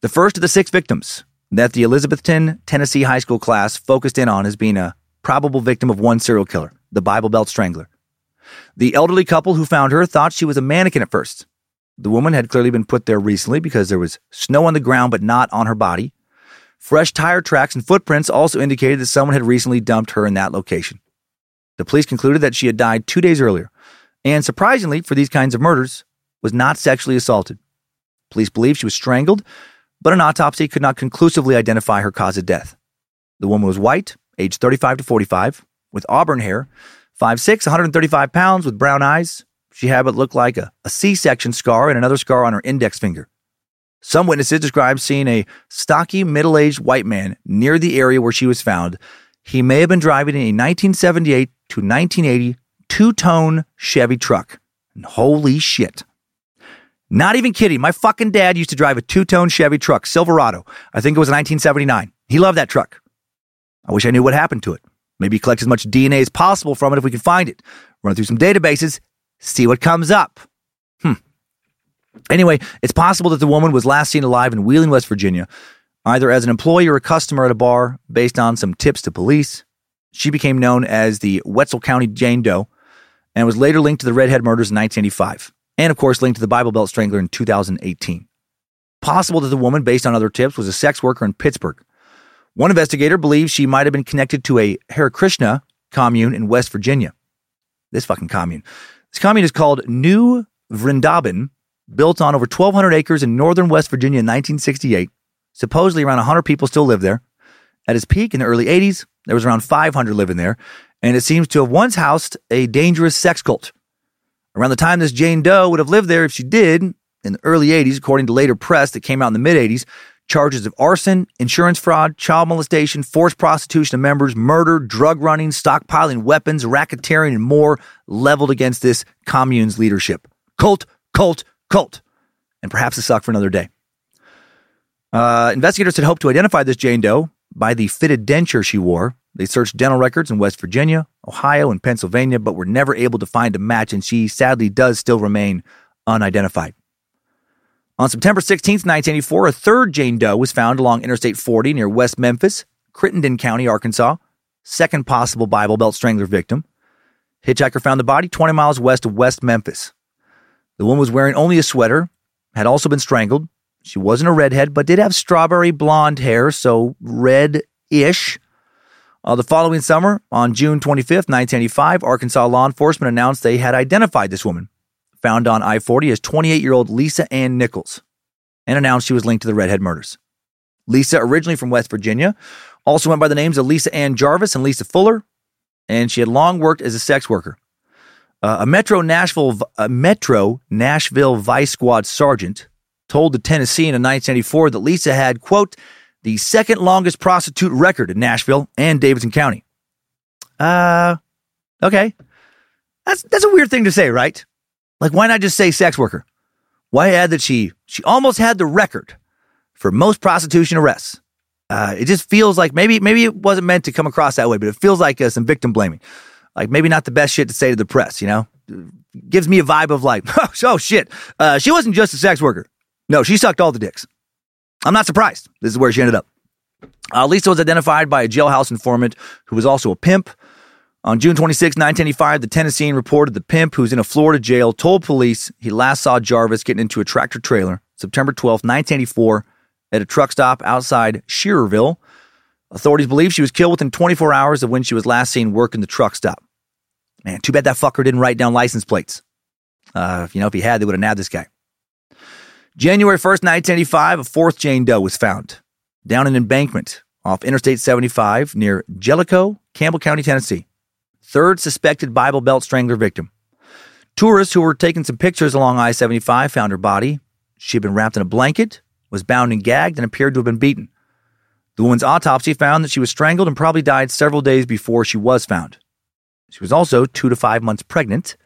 Speaker 2: The first of the six victims that the Elizabethton, Tennessee high school class focused in on as being a probable victim of one serial killer, the Bible Belt Strangler. The elderly couple who found her thought she was a mannequin at first. The woman had clearly been put there recently because there was snow on the ground but not on her body. Fresh tire tracks and footprints also indicated that someone had recently dumped her in that location. The police concluded that she had died two days earlier, and surprisingly for these kinds of murders, was not sexually assaulted. Police believe she was strangled, but an autopsy could not conclusively identify her cause of death. The woman was white, aged 35 to 45, with auburn hair, 5'6, 135 pounds, with brown eyes. She had what looked like a a C-section scar and another scar on her index finger. Some witnesses described seeing a stocky, middle aged white man near the area where she was found. He may have been driving a 1978 to 1980 two tone Chevy truck. And holy shit. Not even kidding. My fucking dad used to drive a two tone Chevy truck, Silverado. I think it was a 1979. He loved that truck. I wish I knew what happened to it. Maybe collect as much DNA as possible from it if we can find it. Run through some databases, see what comes up. Hmm. Anyway, it's possible that the woman was last seen alive in Wheeling, West Virginia, either as an employee or a customer at a bar based on some tips to police. She became known as the Wetzel County Jane Doe and was later linked to the Redhead murders in 1985, and of course linked to the Bible Belt Strangler in 2018. Possible that the woman, based on other tips, was a sex worker in Pittsburgh. One investigator believes she might have been connected to a Hare Krishna commune in West Virginia. This fucking commune. This commune is called New Vrindaban, built on over 1,200 acres in northern West Virginia in 1968. Supposedly around 100 people still live there. At its peak in the early 80s, there was around 500 living there, and it seems to have once housed a dangerous sex cult. Around the time this Jane Doe would have lived there if she did, in the early 80s, according to later press that came out in the mid 80s, charges of arson, insurance fraud, child molestation, forced prostitution of members, murder, drug running, stockpiling weapons, racketeering, and more leveled against this commune's leadership. Cult, cult, cult. And perhaps a suck for another day. Uh, investigators had hoped to identify this Jane Doe by the fitted denture she wore. They searched dental records in West Virginia, Ohio, and Pennsylvania, but were never able to find a match, and she sadly does still remain unidentified. On September 16, 1984, a third Jane Doe was found along Interstate 40 near West Memphis, Crittenden County, Arkansas. Second possible Bible Belt Strangler victim. Hitchhiker found the body 20 miles west of West Memphis. The woman was wearing only a sweater, had also been strangled. She wasn't a redhead, but did have strawberry blonde hair, so red ish. Uh, the following summer, on June 25th, 1985, Arkansas law enforcement announced they had identified this woman, found on I 40 as 28 year old Lisa Ann Nichols, and announced she was linked to the redhead murders. Lisa, originally from West Virginia, also went by the names of Lisa Ann Jarvis and Lisa Fuller, and she had long worked as a sex worker. Uh, a Metro Nashville, a Metro Nashville Vice Squad sergeant told the Tennessean in 1984 that Lisa had, quote, the second longest prostitute record in Nashville and Davidson County. Uh, okay. That's, that's a weird thing to say, right? Like, why not just say sex worker? Why add that she she almost had the record for most prostitution arrests? Uh, it just feels like maybe maybe it wasn't meant to come across that way, but it feels like uh, some victim blaming. Like maybe not the best shit to say to the press, you know? Gives me a vibe of like, oh, oh shit, uh, she wasn't just a sex worker. No, she sucked all the dicks. I'm not surprised. This is where she ended up. Uh, Lisa was identified by a jailhouse informant who was also a pimp. On June 26, 1985, the Tennessean reported the pimp, who's in a Florida jail, told police he last saw Jarvis getting into a tractor trailer September 12, 1984, at a truck stop outside Shearerville. Authorities believe she was killed within 24 hours of when she was last seen working the truck stop. Man, too bad that fucker didn't write down license plates. Uh, you know, if he had, they would have nabbed this guy. January 1st, 1985, a fourth Jane Doe was found down an embankment off Interstate 75 near Jellico, Campbell County, Tennessee. Third suspected Bible Belt strangler victim. Tourists who were taking some pictures along I 75 found her body. She had been wrapped in a blanket, was bound and gagged, and appeared to have been beaten. The woman's autopsy found that she was strangled and probably died several days before she was found. She was also two to five months pregnant.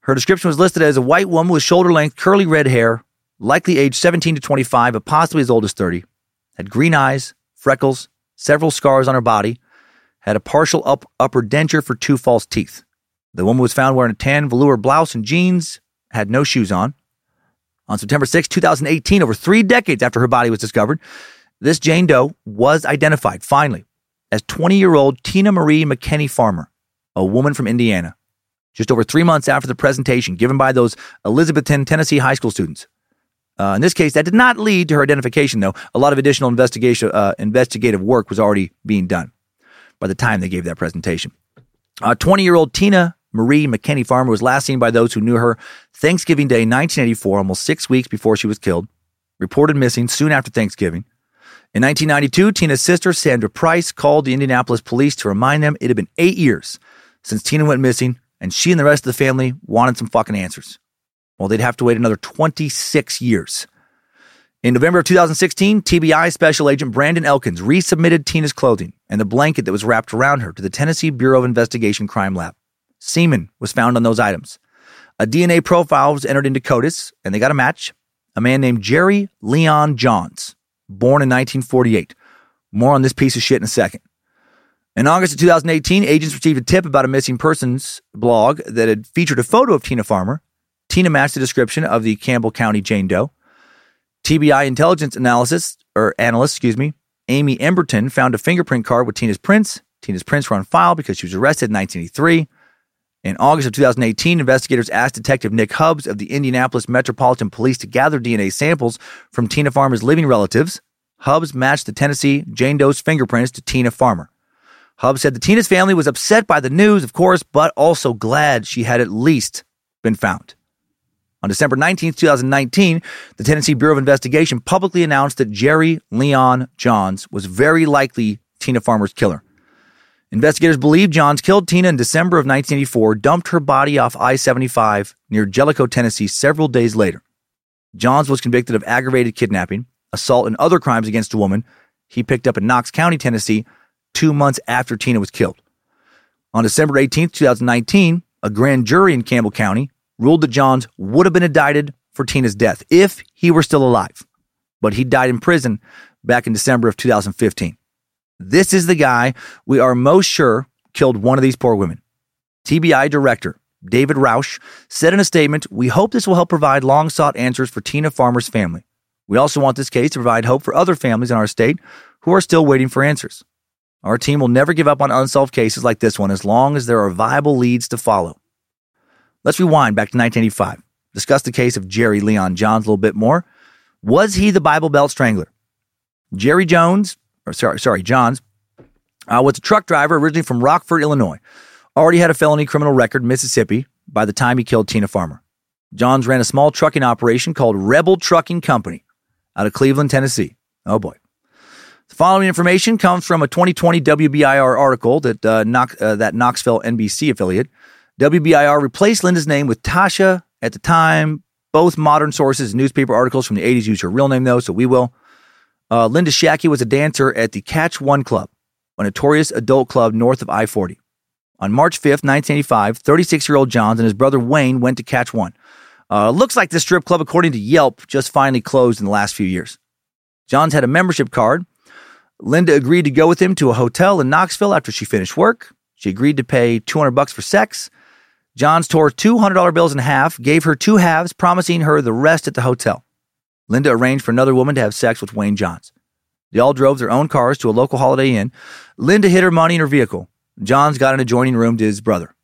Speaker 2: Her description was listed as a white woman with shoulder length, curly red hair, likely aged 17 to 25, but possibly as old as 30, had green eyes, freckles, several scars on her body, had a partial up, upper denture for two false teeth. The woman was found wearing a tan velour blouse and jeans, had no shoes on. On September 6, 2018, over three decades after her body was discovered, this Jane Doe was identified finally as 20 year old Tina Marie McKinney Farmer, a woman from Indiana. Just over three months after the presentation given by those Elizabethton, Tennessee high school students. Uh, in this case, that did not lead to her identification, though. A lot of additional investigation, uh, investigative work was already being done by the time they gave that presentation. 20 uh, year old Tina Marie McKinney Farmer was last seen by those who knew her Thanksgiving Day 1984, almost six weeks before she was killed, reported missing soon after Thanksgiving. In 1992, Tina's sister, Sandra Price, called the Indianapolis police to remind them it had been eight years since Tina went missing, and she and the rest of the family wanted some fucking answers. Well, they'd have to wait another 26 years. In November of 2016, TBI Special Agent Brandon Elkins resubmitted Tina's clothing and the blanket that was wrapped around her to the Tennessee Bureau of Investigation Crime Lab. Semen was found on those items. A DNA profile was entered into CODIS, and they got a match. A man named Jerry Leon Johns, born in 1948. More on this piece of shit in a second. In August of 2018, agents received a tip about a missing persons blog that had featured a photo of Tina Farmer. Tina matched the description of the Campbell County Jane Doe. TBI intelligence analysis or analyst, excuse me, Amy Emberton found a fingerprint card with Tina's prints. Tina's prints were on file because she was arrested in 1983. In August of 2018, investigators asked Detective Nick Hubbs of the Indianapolis Metropolitan Police to gather DNA samples from Tina Farmer's living relatives. Hubbs matched the Tennessee Jane Doe's fingerprints to Tina Farmer. Hubbs said the Tina's family was upset by the news, of course, but also glad she had at least been found. On December 19, 2019, the Tennessee Bureau of Investigation publicly announced that Jerry Leon Johns was very likely Tina Farmer's killer. Investigators believe Johns killed Tina in December of 1984, dumped her body off I 75 near Jellico, Tennessee, several days later. Johns was convicted of aggravated kidnapping, assault, and other crimes against a woman he picked up in Knox County, Tennessee, two months after Tina was killed. On December 18, 2019, a grand jury in Campbell County ruled that Johns would have been indicted for Tina's death if he were still alive, but he died in prison back in December of 2015. This is the guy we are most sure killed one of these poor women. TBI director David Rausch said in a statement, We hope this will help provide long sought answers for Tina Farmer's family. We also want this case to provide hope for other families in our state who are still waiting for answers. Our team will never give up on unsolved cases like this one as long as there are viable leads to follow. Let's rewind back to 1985. Discuss the case of Jerry Leon Johns a little bit more. Was he the Bible Belt Strangler? Jerry Jones, or sorry, sorry, Johns, uh, was a truck driver originally from Rockford, Illinois. Already had a felony criminal record in Mississippi by the time he killed Tina Farmer. Johns ran a small trucking operation called Rebel Trucking Company out of Cleveland, Tennessee. Oh boy. The following information comes from a 2020 WBIR article that uh, uh, that Knoxville NBC affiliate WBIR replaced Linda's name with Tasha at the time. Both modern sources, newspaper articles from the 80s use her real name, though, so we will. Uh, Linda Shackey was a dancer at the Catch One Club, a notorious adult club north of I 40. On March 5th, 1985, 36 year old Johns and his brother Wayne went to Catch One, Uh, looks like this strip club, according to Yelp, just finally closed in the last few years. Johns had a membership card. Linda agreed to go with him to a hotel in Knoxville after she finished work. She agreed to pay 200 bucks for sex. Johns tore $200 bills in half, gave her two halves, promising her the rest at the hotel. Linda arranged for another woman to have sex with Wayne Johns. They all drove their own cars to a local Holiday Inn. Linda hid her money in her vehicle. Johns got an adjoining room to his brother.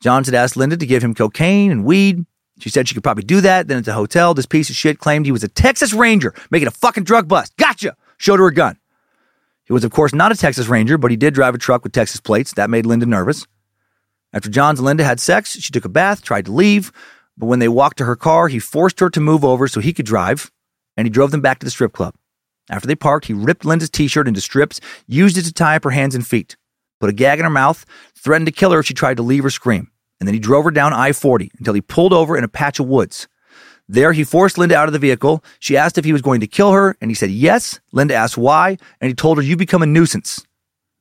Speaker 2: Johns had asked Linda to give him cocaine and weed. She said she could probably do that. Then at the hotel, this piece of shit claimed he was a Texas Ranger making a fucking drug bust. Gotcha! Showed her a gun. He was, of course, not a Texas Ranger, but he did drive a truck with Texas plates. That made Linda nervous. After Johns and Linda had sex, she took a bath, tried to leave, but when they walked to her car, he forced her to move over so he could drive, and he drove them back to the strip club. After they parked, he ripped Linda's t shirt into strips, used it to tie up her hands and feet, put a gag in her mouth, threatened to kill her if she tried to leave or scream, and then he drove her down I 40 until he pulled over in a patch of woods. There, he forced Linda out of the vehicle. She asked if he was going to kill her, and he said yes. Linda asked why, and he told her, You become a nuisance.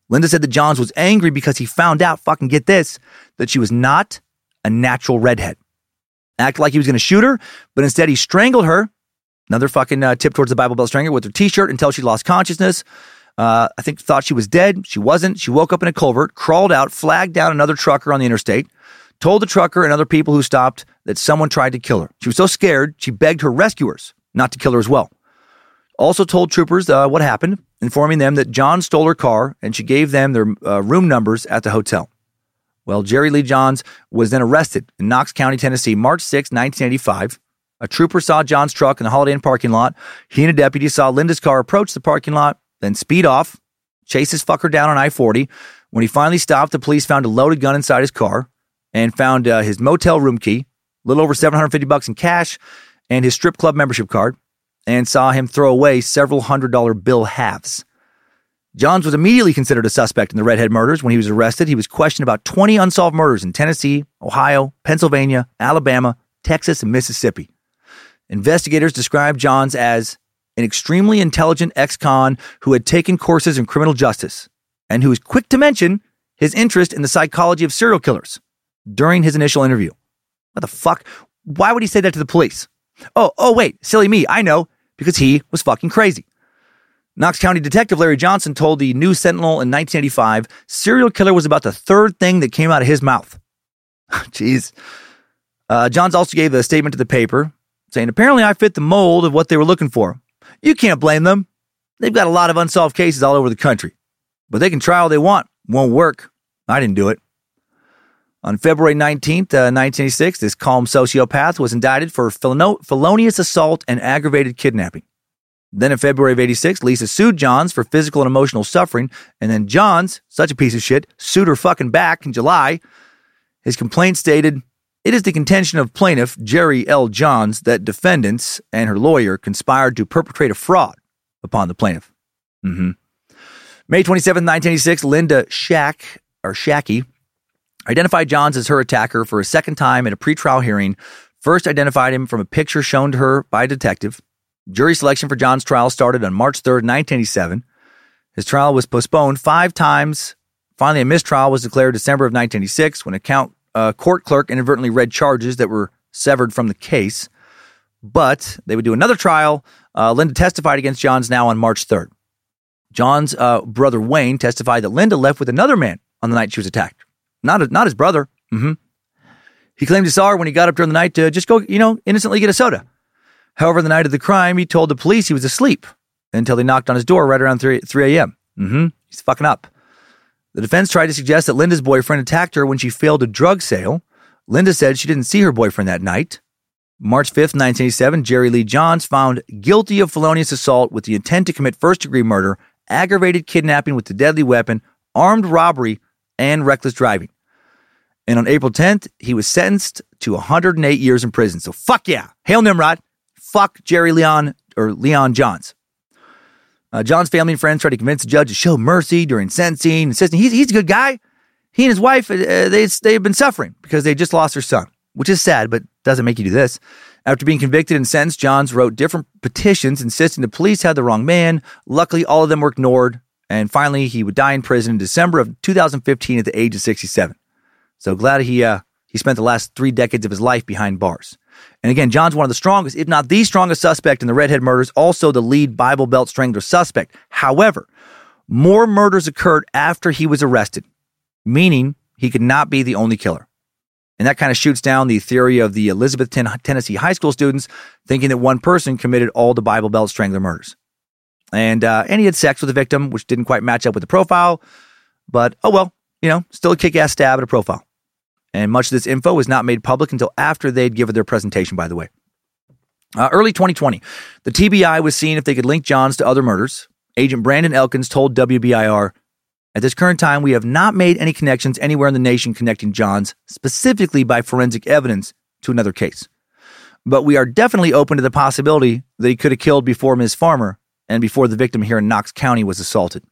Speaker 2: Linda said that Johns was angry because he found out, fucking get this, that she was not a natural redhead. Acted like he was going to shoot her, but instead he strangled her Another fucking uh, tip towards the Bible Belt Strangler with her t-shirt until she lost consciousness. Uh, I think thought she was dead. She wasn't. She woke up in a culvert, crawled out, flagged down another trucker on the interstate, told the trucker and other people who stopped that someone tried to kill her. She was so scared, she begged her rescuers not to kill her as well. Also told troopers uh, what happened, informing them that John stole her car and she gave them their uh, room numbers at the hotel. Well, Jerry Lee Johns was then arrested in Knox County, Tennessee, March 6, 1985. A trooper saw John's truck in the Holiday Inn parking lot. He and a deputy saw Linda's car approach the parking lot, then speed off, chase his fucker down on I 40. When he finally stopped, the police found a loaded gun inside his car and found uh, his motel room key, a little over 750 bucks in cash, and his strip club membership card, and saw him throw away several hundred dollar bill halves. Johns was immediately considered a suspect in the Redhead murders. When he was arrested, he was questioned about 20 unsolved murders in Tennessee, Ohio, Pennsylvania, Alabama, Texas, and Mississippi. Investigators described Johns as an extremely intelligent ex con who had taken courses in criminal justice and who was quick to mention his interest in the psychology of serial killers during his initial interview. What the fuck? Why would he say that to the police? Oh, oh, wait, silly me. I know, because he was fucking crazy. Knox County Detective Larry Johnson told the New Sentinel in 1985 serial killer was about the third thing that came out of his mouth. Jeez. Uh, Johns also gave a statement to the paper saying, apparently I fit the mold of what they were looking for. You can't blame them. They've got a lot of unsolved cases all over the country, but they can try all they want. Won't work. I didn't do it. On February 19th, uh, 1986, this calm sociopath was indicted for felonious assault and aggravated kidnapping. Then in February of 86, Lisa sued Johns for physical and emotional suffering, and then Johns, such a piece of shit, sued her fucking back in July. His complaint stated, it is the contention of plaintiff Jerry L. Johns that defendants and her lawyer conspired to perpetrate a fraud upon the plaintiff. Mm-hmm. May 27, 1986, Linda Shack, or Shacky, identified Johns as her attacker for a second time in a pretrial hearing. First identified him from a picture shown to her by a detective. Jury selection for John's trial started on March 3rd, 1987. His trial was postponed five times. Finally, a mistrial was declared December of 1986 when a count a court clerk inadvertently read charges that were severed from the case. But they would do another trial. Uh, Linda testified against Johns now on March 3rd. John's uh, brother Wayne testified that Linda left with another man on the night she was attacked. Not, not his brother. Mm-hmm. He claimed he saw her when he got up during the night to just go, you know, innocently get a soda. However, the night of the crime, he told the police he was asleep until they knocked on his door right around 3, 3 a.m. Mm-hmm. He's fucking up. The defense tried to suggest that Linda's boyfriend attacked her when she failed a drug sale. Linda said she didn't see her boyfriend that night. March 5th, 1987, Jerry Lee Johns found guilty of felonious assault with the intent to commit first degree murder, aggravated kidnapping with a deadly weapon, armed robbery, and reckless driving. And on April 10th, he was sentenced to 108 years in prison. So fuck yeah. Hail Nimrod. Fuck Jerry Leon or Leon Johns. Uh, John's family and friends tried to convince the judge to show mercy during sentencing, insisting he's, he's a good guy. He and his wife, uh, they, they've been suffering because they just lost their son, which is sad, but doesn't make you do this. After being convicted and sentenced, Johns wrote different petitions insisting the police had the wrong man. Luckily, all of them were ignored. And finally, he would die in prison in December of 2015 at the age of 67. So glad he, uh, he spent the last three decades of his life behind bars. And again, John's one of the strongest, if not the strongest suspect in the Redhead murders, also the lead Bible Belt strangler suspect. However, more murders occurred after he was arrested, meaning he could not be the only killer. And that kind of shoots down the theory of the Elizabethton, Tennessee high school students thinking that one person committed all the Bible Belt strangler murders. And, uh, and he had sex with the victim, which didn't quite match up with the profile. But oh well, you know, still a kick ass stab at a profile. And much of this info was not made public until after they'd given their presentation, by the way. Uh, early 2020, the TBI was seeing if they could link Johns to other murders. Agent Brandon Elkins told WBIR, At this current time, we have not made any connections anywhere in the nation connecting Johns, specifically by forensic evidence, to another case. But we are definitely open to the possibility that he could have killed before Ms. Farmer and before the victim here in Knox County was assaulted.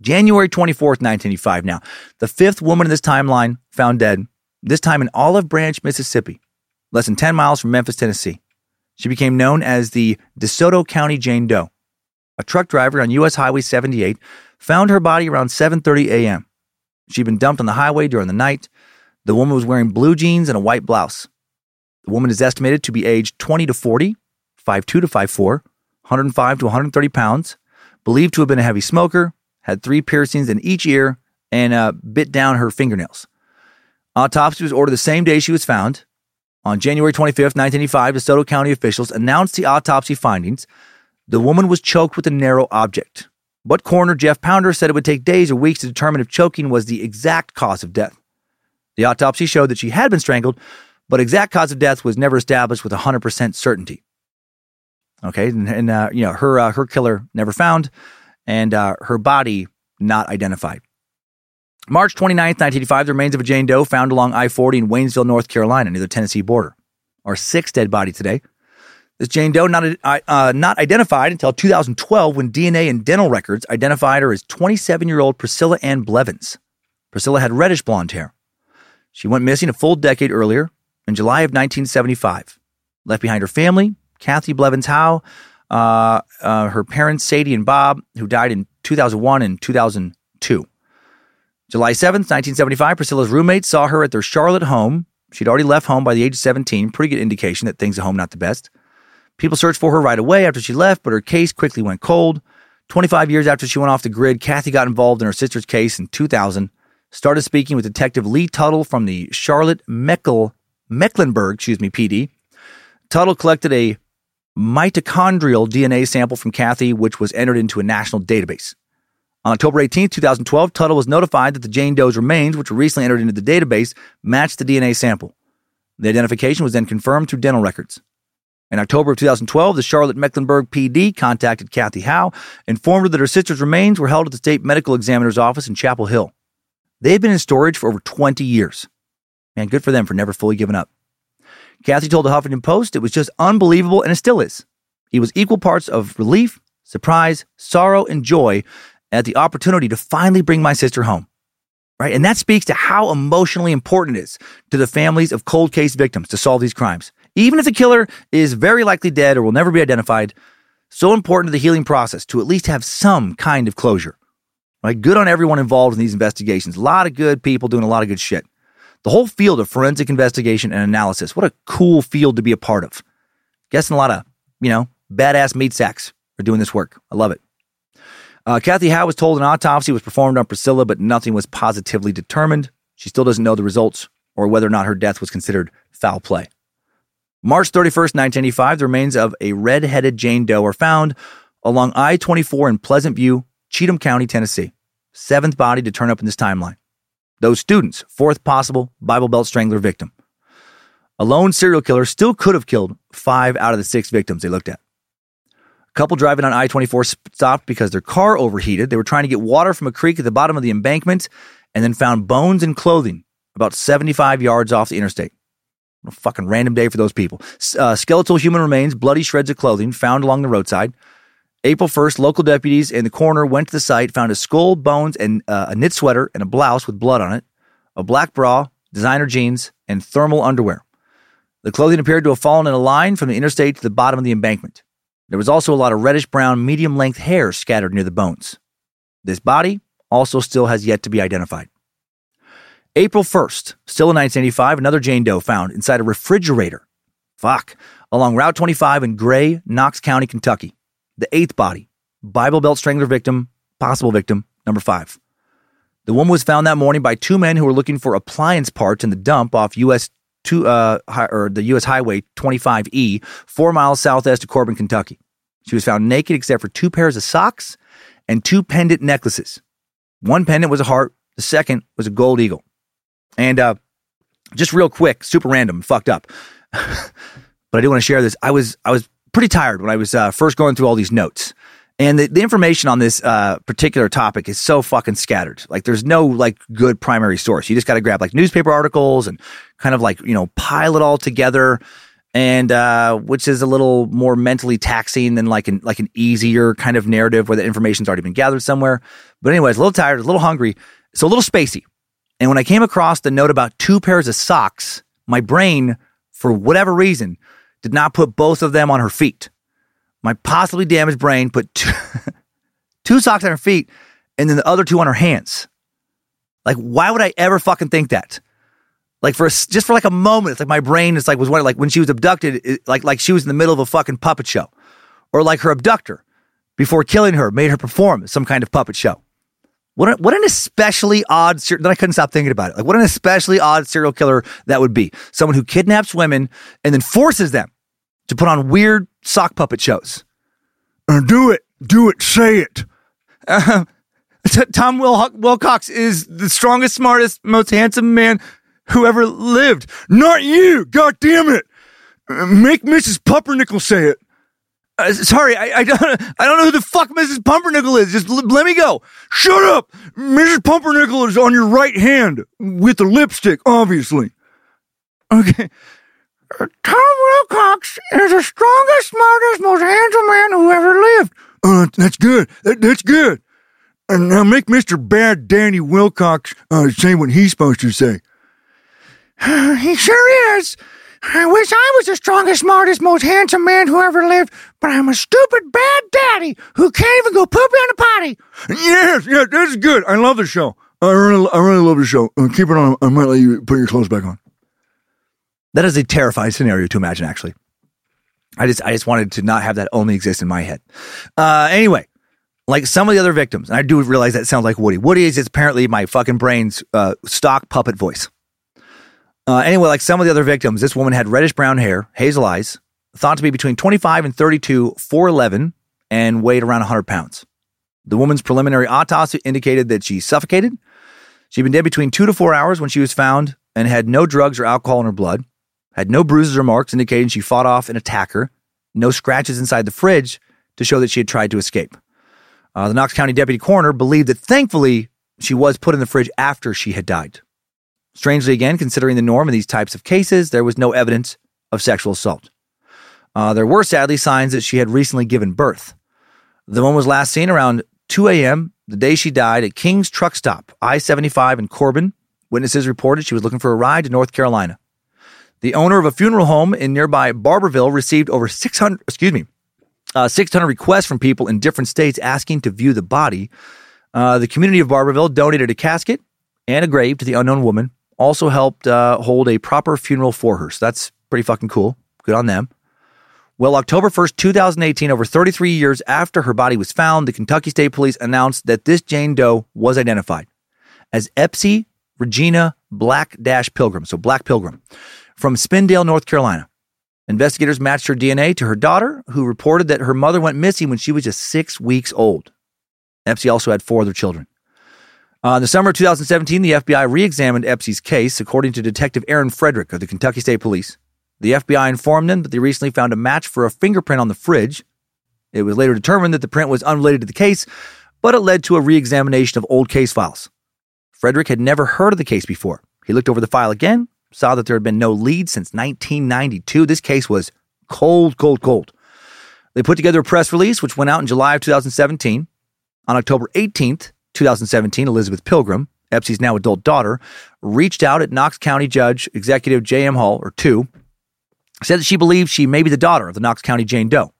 Speaker 2: January 24th, 1985. Now, the fifth woman in this timeline found dead, this time in Olive Branch, Mississippi, less than 10 miles from Memphis, Tennessee. She became known as the DeSoto County Jane Doe. A truck driver on US Highway 78 found her body around 7:30 a.m. She'd been dumped on the highway during the night. The woman was wearing blue jeans and a white blouse. The woman is estimated to be aged 20 to 40, 5'2 to 5'4, 105 to 130 pounds, believed to have been a heavy smoker, had three piercings in each ear, and uh, bit down her fingernails. Autopsy was ordered the same day she was found. On January 25th, 1985, DeSoto County officials announced the autopsy findings. The woman was choked with a narrow object. But coroner Jeff Pounder said it would take days or weeks to determine if choking was the exact cause of death. The autopsy showed that she had been strangled, but exact cause of death was never established with 100% certainty. Okay, and, and uh, you know her uh, her killer never found and uh, her body not identified. March 29, 1985, the remains of a Jane Doe found along I 40 in Waynesville, North Carolina, near the Tennessee border. Our sixth dead body today. This Jane Doe not, uh, not identified until 2012 when DNA and dental records identified her as 27 year old Priscilla Ann Blevins. Priscilla had reddish blonde hair. She went missing a full decade earlier in July of 1975. Left behind her family, Kathy Blevins Howe, uh, uh, her parents, Sadie and Bob, who died in 2001 and 2002. July 7th, 1975, Priscilla's roommate saw her at their Charlotte home. She'd already left home by the age of 17, pretty good indication that things at home not the best. People searched for her right away after she left, but her case quickly went cold. 25 years after she went off the grid, Kathy got involved in her sister's case in 2000, started speaking with Detective Lee Tuttle from the Charlotte Meckel, Mecklenburg, excuse me, PD. Tuttle collected a mitochondrial DNA sample from Kathy, which was entered into a national database. On October 18, 2012, Tuttle was notified that the Jane Doe's remains, which were recently entered into the database, matched the DNA sample. The identification was then confirmed through dental records. In October of 2012, the Charlotte Mecklenburg PD contacted Kathy Howe, informed her that her sister's remains were held at the state medical examiner's office in Chapel Hill. They had been in storage for over 20 years. Man, good for them for never fully giving up. Kathy told the Huffington Post it was just unbelievable, and it still is. It was equal parts of relief, surprise, sorrow, and joy at the opportunity to finally bring my sister home. Right? And that speaks to how emotionally important it is to the families of cold case victims to solve these crimes. Even if the killer is very likely dead or will never be identified, so important to the healing process to at least have some kind of closure. Right? Good on everyone involved in these investigations. A lot of good people doing a lot of good shit the whole field of forensic investigation and analysis. What a cool field to be a part of. Guessing a lot of, you know, badass meat sacks are doing this work. I love it. Uh, Kathy Howe was told an autopsy was performed on Priscilla, but nothing was positively determined. She still doesn't know the results or whether or not her death was considered foul play. March 31st, 1985, the remains of a red headed Jane Doe are found along I 24 in Pleasant View, Cheatham County, Tennessee. Seventh body to turn up in this timeline. Those students, fourth possible Bible Belt strangler victim. A lone serial killer still could have killed five out of the six victims they looked at. A couple driving on I 24 stopped because their car overheated. They were trying to get water from a creek at the bottom of the embankment and then found bones and clothing about 75 yards off the interstate. a fucking random day for those people. Uh, skeletal human remains, bloody shreds of clothing found along the roadside. April 1st, local deputies and the coroner went to the site, found a skull, bones, and uh, a knit sweater and a blouse with blood on it, a black bra, designer jeans, and thermal underwear. The clothing appeared to have fallen in a line from the interstate to the bottom of the embankment. There was also a lot of reddish brown, medium length hair scattered near the bones. This body also still has yet to be identified. April 1st, still in 1985, another Jane Doe found inside a refrigerator. Fuck. Along Route 25 in Gray, Knox County, Kentucky. The eighth body, Bible Belt strangler victim, possible victim, number five. The woman was found that morning by two men who were looking for appliance parts in the dump off US two, uh, hi- or the US Highway 25E, four miles southwest of Corbin, Kentucky. She was found naked except for two pairs of socks and two pendant necklaces. One pendant was a heart, the second was a gold eagle. And uh, just real quick, super random, fucked up. but I do want to share this. I was I was pretty tired when I was uh, first going through all these notes. And the, the information on this uh, particular topic is so fucking scattered. Like, there's no like good primary source. You just got to grab like newspaper articles and kind of like you know pile it all together, and uh, which is a little more mentally taxing than like an like an easier kind of narrative where the information's already been gathered somewhere. But anyways, a little tired, a little hungry, so a little spacey. And when I came across the note about two pairs of socks, my brain, for whatever reason, did not put both of them on her feet. My possibly damaged brain put two, two socks on her feet and then the other two on her hands. Like, why would I ever fucking think that? Like for a, just for like a moment, it's like my brain is like was wondering like when she was abducted, it, like like she was in the middle of a fucking puppet show, or like her abductor before killing her made her perform some kind of puppet show. What, a, what an especially odd, then I couldn't stop thinking about it. Like, what an especially odd serial killer that would be. Someone who kidnaps women and then forces them to put on weird sock puppet shows. Do it. Do it. Say it. Uh, T- Tom Wil- Wilcox is the strongest, smartest, most handsome man who ever lived. Not you. God damn it. Uh, make Mrs. Pumpernickel say it. Uh, sorry, I, I don't I don't know who the fuck Mrs. Pumpernickel is. Just l- let me go. Shut up. Mrs. Pumpernickel is on your right hand with the lipstick, obviously. Okay. Uh, Tom Wilcox is the strongest, smartest, most handsome man who ever lived. Uh, that's good. That, that's good. And now make Mr. Bad Danny Wilcox uh, say what he's supposed to say. he sure is. I wish I was the strongest, smartest, most handsome man who ever lived, but I'm a stupid bad daddy who can't even go poopy on a potty. Yes, yes, this is good. I love the show. I really, I really love the show. Uh, keep it on. I might let you put your clothes back on. That is a terrifying scenario to imagine. Actually, I just, I just wanted to not have that only exist in my head. Uh, anyway, like some of the other victims, and I do realize that sounds like Woody. Woody is apparently my fucking brain's uh, stock puppet voice. Uh, anyway, like some of the other victims, this woman had reddish brown hair, hazel eyes, thought to be between 25 and 32, 4'11, and weighed around 100 pounds. The woman's preliminary autopsy indicated that she suffocated. She'd been dead between two to four hours when she was found and had no drugs or alcohol in her blood, had no bruises or marks indicating she fought off an attacker, no scratches inside the fridge to show that she had tried to escape. Uh, the Knox County deputy coroner believed that thankfully she was put in the fridge after she had died. Strangely, again, considering the norm in these types of cases, there was no evidence of sexual assault. Uh, there were sadly signs that she had recently given birth. The woman was last seen around 2 a.m. the day she died at King's Truck Stop, I 75 in Corbin. Witnesses reported she was looking for a ride to North Carolina. The owner of a funeral home in nearby Barbourville received over 600, excuse me, uh, 600 requests from people in different states asking to view the body. Uh, the community of Barbourville donated a casket and a grave to the unknown woman also helped uh, hold a proper funeral for her. So that's pretty fucking cool. Good on them. Well, October 1st, 2018, over 33 years after her body was found, the Kentucky State Police announced that this Jane Doe was identified as Epsy Regina Black Dash Pilgrim, so Black Pilgrim, from Spindale, North Carolina. Investigators matched her DNA to her daughter, who reported that her mother went missing when she was just six weeks old. Epsy also had four other children. Uh, in the summer of 2017, the FBI re examined Epsy's case, according to Detective Aaron Frederick of the Kentucky State Police. The FBI informed them that they recently found a match for a fingerprint on the fridge. It was later determined that the print was unrelated to the case, but it led to a re examination of old case files. Frederick had never heard of the case before. He looked over the file again, saw that there had been no lead since 1992. This case was cold, cold, cold. They put together a press release, which went out in July of 2017. On October 18th, 2017, Elizabeth Pilgrim, Epsy's now adult daughter, reached out at Knox County Judge Executive J.M. Hall, or 2, said that she believed she may be the daughter of the Knox County Jane Doe.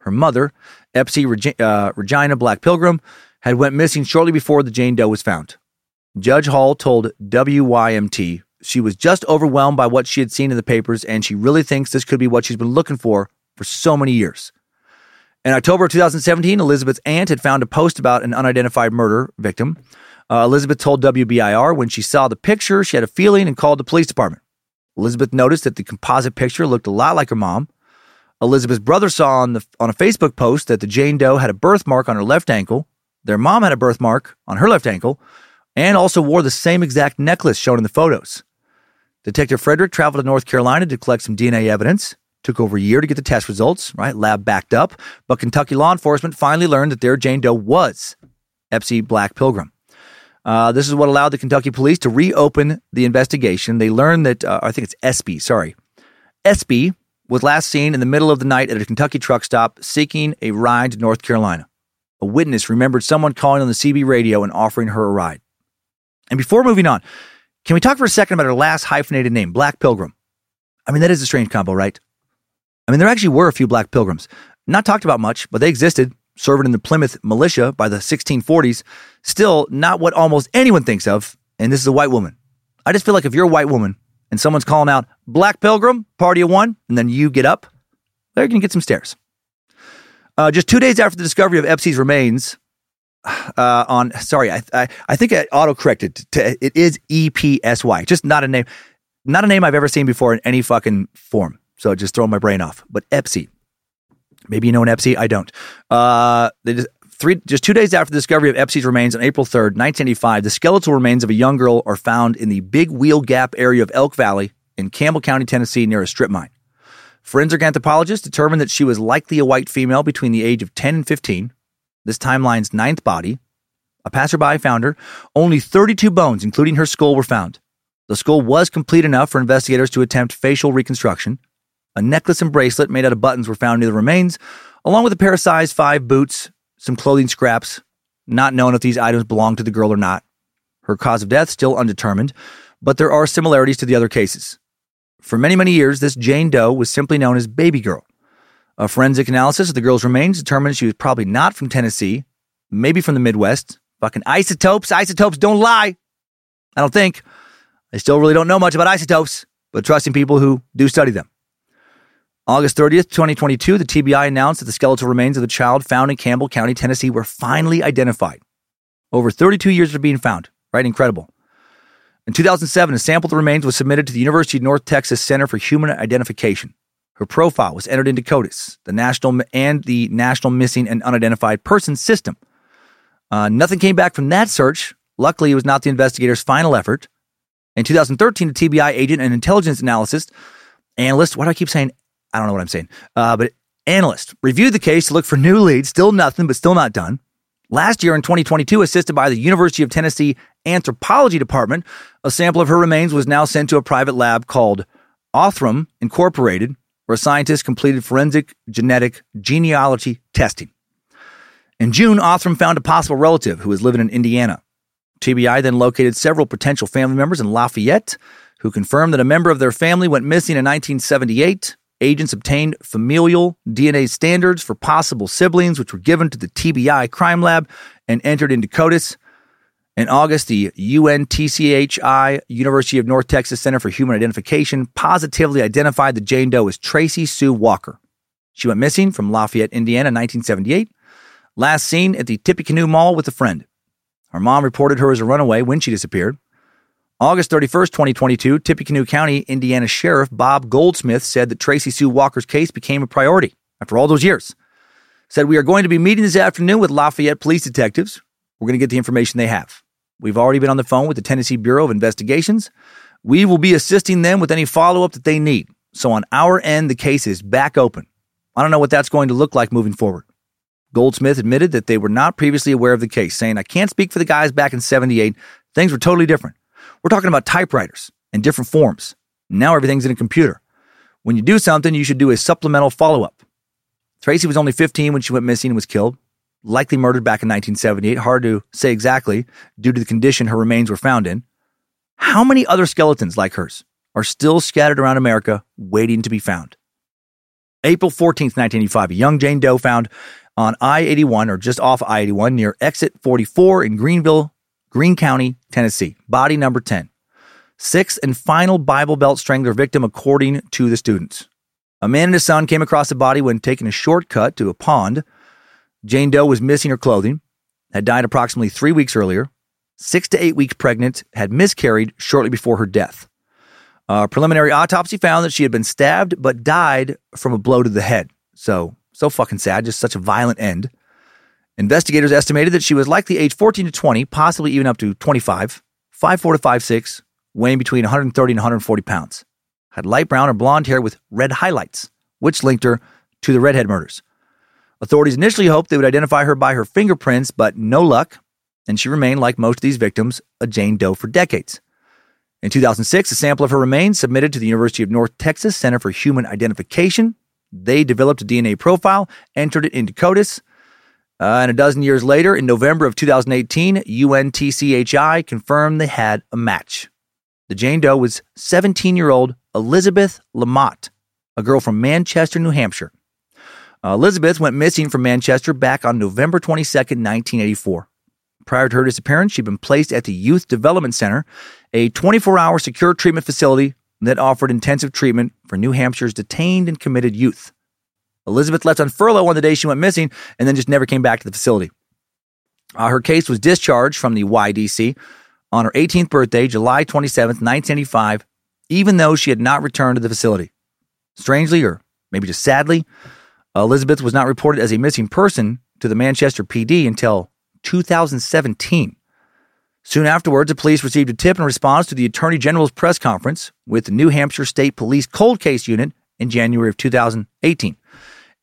Speaker 2: Her mother, Epsy uh, Regina Black Pilgrim, had went missing shortly before the Jane Doe was found. Judge Hall told WYMT she was just overwhelmed by what she had seen in the papers and she really thinks this could be what she's been looking for for so many years. In October of 2017, Elizabeth's aunt had found a post about an unidentified murder victim. Uh, Elizabeth told WBIR when she saw the picture, she had a feeling and called the police department. Elizabeth noticed that the composite picture looked a lot like her mom. Elizabeth's brother saw on, the, on a Facebook post that the Jane Doe had a birthmark on her left ankle. Their mom had a birthmark on her left ankle and also wore the same exact necklace shown in the photos. Detective Frederick traveled to North Carolina to collect some DNA evidence. Took over a year to get the test results, right? Lab backed up, but Kentucky law enforcement finally learned that their Jane Doe was Epsy Black Pilgrim. Uh, this is what allowed the Kentucky police to reopen the investigation. They learned that, uh, I think it's Espy, sorry. Espy was last seen in the middle of the night at a Kentucky truck stop seeking a ride to North Carolina. A witness remembered someone calling on the CB radio and offering her a ride. And before moving on, can we talk for a second about her last hyphenated name, Black Pilgrim? I mean, that is a strange combo, right? I mean, there actually were a few Black Pilgrims. Not talked about much, but they existed, serving in the Plymouth militia by the 1640s. Still, not what almost anyone thinks of, and this is a white woman. I just feel like if you're a white woman and someone's calling out Black Pilgrim, party of one, and then you get up, they're going to get some stares. Uh, just two days after the discovery of Epstein's remains, uh, on sorry, I, I, I think I auto corrected to it is E P S Y, just not a name, not a name I've ever seen before in any fucking form. So just throw my brain off. But Epsy, maybe you know an Epsy, I don't. Uh, they just, three just two days after the discovery of Epstein's remains on April third, nineteen eighty five, the skeletal remains of a young girl are found in the Big Wheel Gap area of Elk Valley in Campbell County, Tennessee, near a strip mine. Forensic anthropologists determined that she was likely a white female between the age of 10 and 15 this timeline's ninth body. A passerby found her. Only 32 bones, including her skull, were found. The skull was complete enough for investigators to attempt facial reconstruction. A necklace and bracelet made out of buttons were found near the remains, along with a pair of size 5 boots, some clothing scraps, not known if these items belonged to the girl or not. Her cause of death still undetermined, but there are similarities to the other cases. For many, many years, this Jane Doe was simply known as Baby Girl. A forensic analysis of the girl's remains determined she was probably not from Tennessee, maybe from the Midwest. Fucking isotopes, isotopes don't lie. I don't think. I still really don't know much about isotopes, but trusting people who do study them. August 30th, 2022, the TBI announced that the skeletal remains of the child found in Campbell County, Tennessee were finally identified. Over 32 years of being found. Right? Incredible. In 2007, a sample of the remains was submitted to the University of North Texas Center for Human Identification. Her profile was entered into CODIS, the national and the National Missing and Unidentified Persons System. Uh, nothing came back from that search. Luckily, it was not the investigators' final effort. In 2013, a TBI agent and intelligence analysis analyst, why do I keep saying, I don't know what I'm saying, uh, but analyst reviewed the case to look for new leads. Still nothing, but still not done. Last year in 2022, assisted by the University of Tennessee Anthropology Department, a sample of her remains was now sent to a private lab called Othram Incorporated where scientists completed forensic genetic genealogy testing. In June, Othram found a possible relative who was living in Indiana. TBI then located several potential family members in Lafayette who confirmed that a member of their family went missing in 1978. Agents obtained familial DNA standards for possible siblings, which were given to the TBI crime lab and entered into CODIS. In August, the UNTCHI, University of North Texas Center for Human Identification, positively identified the Jane Doe as Tracy Sue Walker. She went missing from Lafayette, Indiana in 1978, last seen at the Tippecanoe Mall with a friend. Her mom reported her as a runaway when she disappeared. August 31st, 2022, Tippecanoe County, Indiana Sheriff Bob Goldsmith said that Tracy Sue Walker's case became a priority after all those years. Said, We are going to be meeting this afternoon with Lafayette police detectives. We're going to get the information they have. We've already been on the phone with the Tennessee Bureau of Investigations. We will be assisting them with any follow up that they need. So on our end, the case is back open. I don't know what that's going to look like moving forward. Goldsmith admitted that they were not previously aware of the case, saying, I can't speak for the guys back in 78. Things were totally different. We're talking about typewriters and different forms. Now everything's in a computer. When you do something, you should do a supplemental follow up. Tracy was only 15 when she went missing and was killed likely murdered back in 1978. Hard to say exactly due to the condition her remains were found in. How many other skeletons like hers are still scattered around America waiting to be found? April 14th, 1985, a young Jane Doe found on I 81 or just off I 81 near exit 44 in Greeneville, Greene County, Tennessee. Body number 10. Sixth and final Bible Belt strangler victim, according to the students. A man and his son came across the body when taking a shortcut to a pond. Jane Doe was missing her clothing, had died approximately three weeks earlier, six to eight weeks pregnant, had miscarried shortly before her death. A preliminary autopsy found that she had been stabbed but died from a blow to the head. So, so fucking sad, just such a violent end. Investigators estimated that she was likely aged 14 to 20, possibly even up to 25, 5'4 to 5'6, weighing between 130 and 140 pounds. Had light brown or blonde hair with red highlights, which linked her to the redhead murders. Authorities initially hoped they would identify her by her fingerprints, but no luck, and she remained, like most of these victims, a Jane Doe for decades. In 2006, a sample of her remains submitted to the University of North Texas Center for Human Identification. They developed a DNA profile, entered it into CODIS, uh, and a dozen years later, in November of 2018, UNTCHI confirmed they had a match. The Jane Doe was 17 year old Elizabeth Lamotte, a girl from Manchester, New Hampshire. Uh, Elizabeth went missing from Manchester back on November 22, 1984. Prior to her disappearance, she'd been placed at the Youth Development Center, a 24 hour secure treatment facility that offered intensive treatment for New Hampshire's detained and committed youth. Elizabeth left on furlough on the day she went missing and then just never came back to the facility. Uh, her case was discharged from the YDC on her 18th birthday, July 27, 1985, even though she had not returned to the facility. Strangely, or maybe just sadly, Elizabeth was not reported as a missing person to the Manchester PD until 2017. Soon afterwards, the police received a tip in response to the Attorney General's press conference with the New Hampshire State Police Cold Case Unit in January of 2018.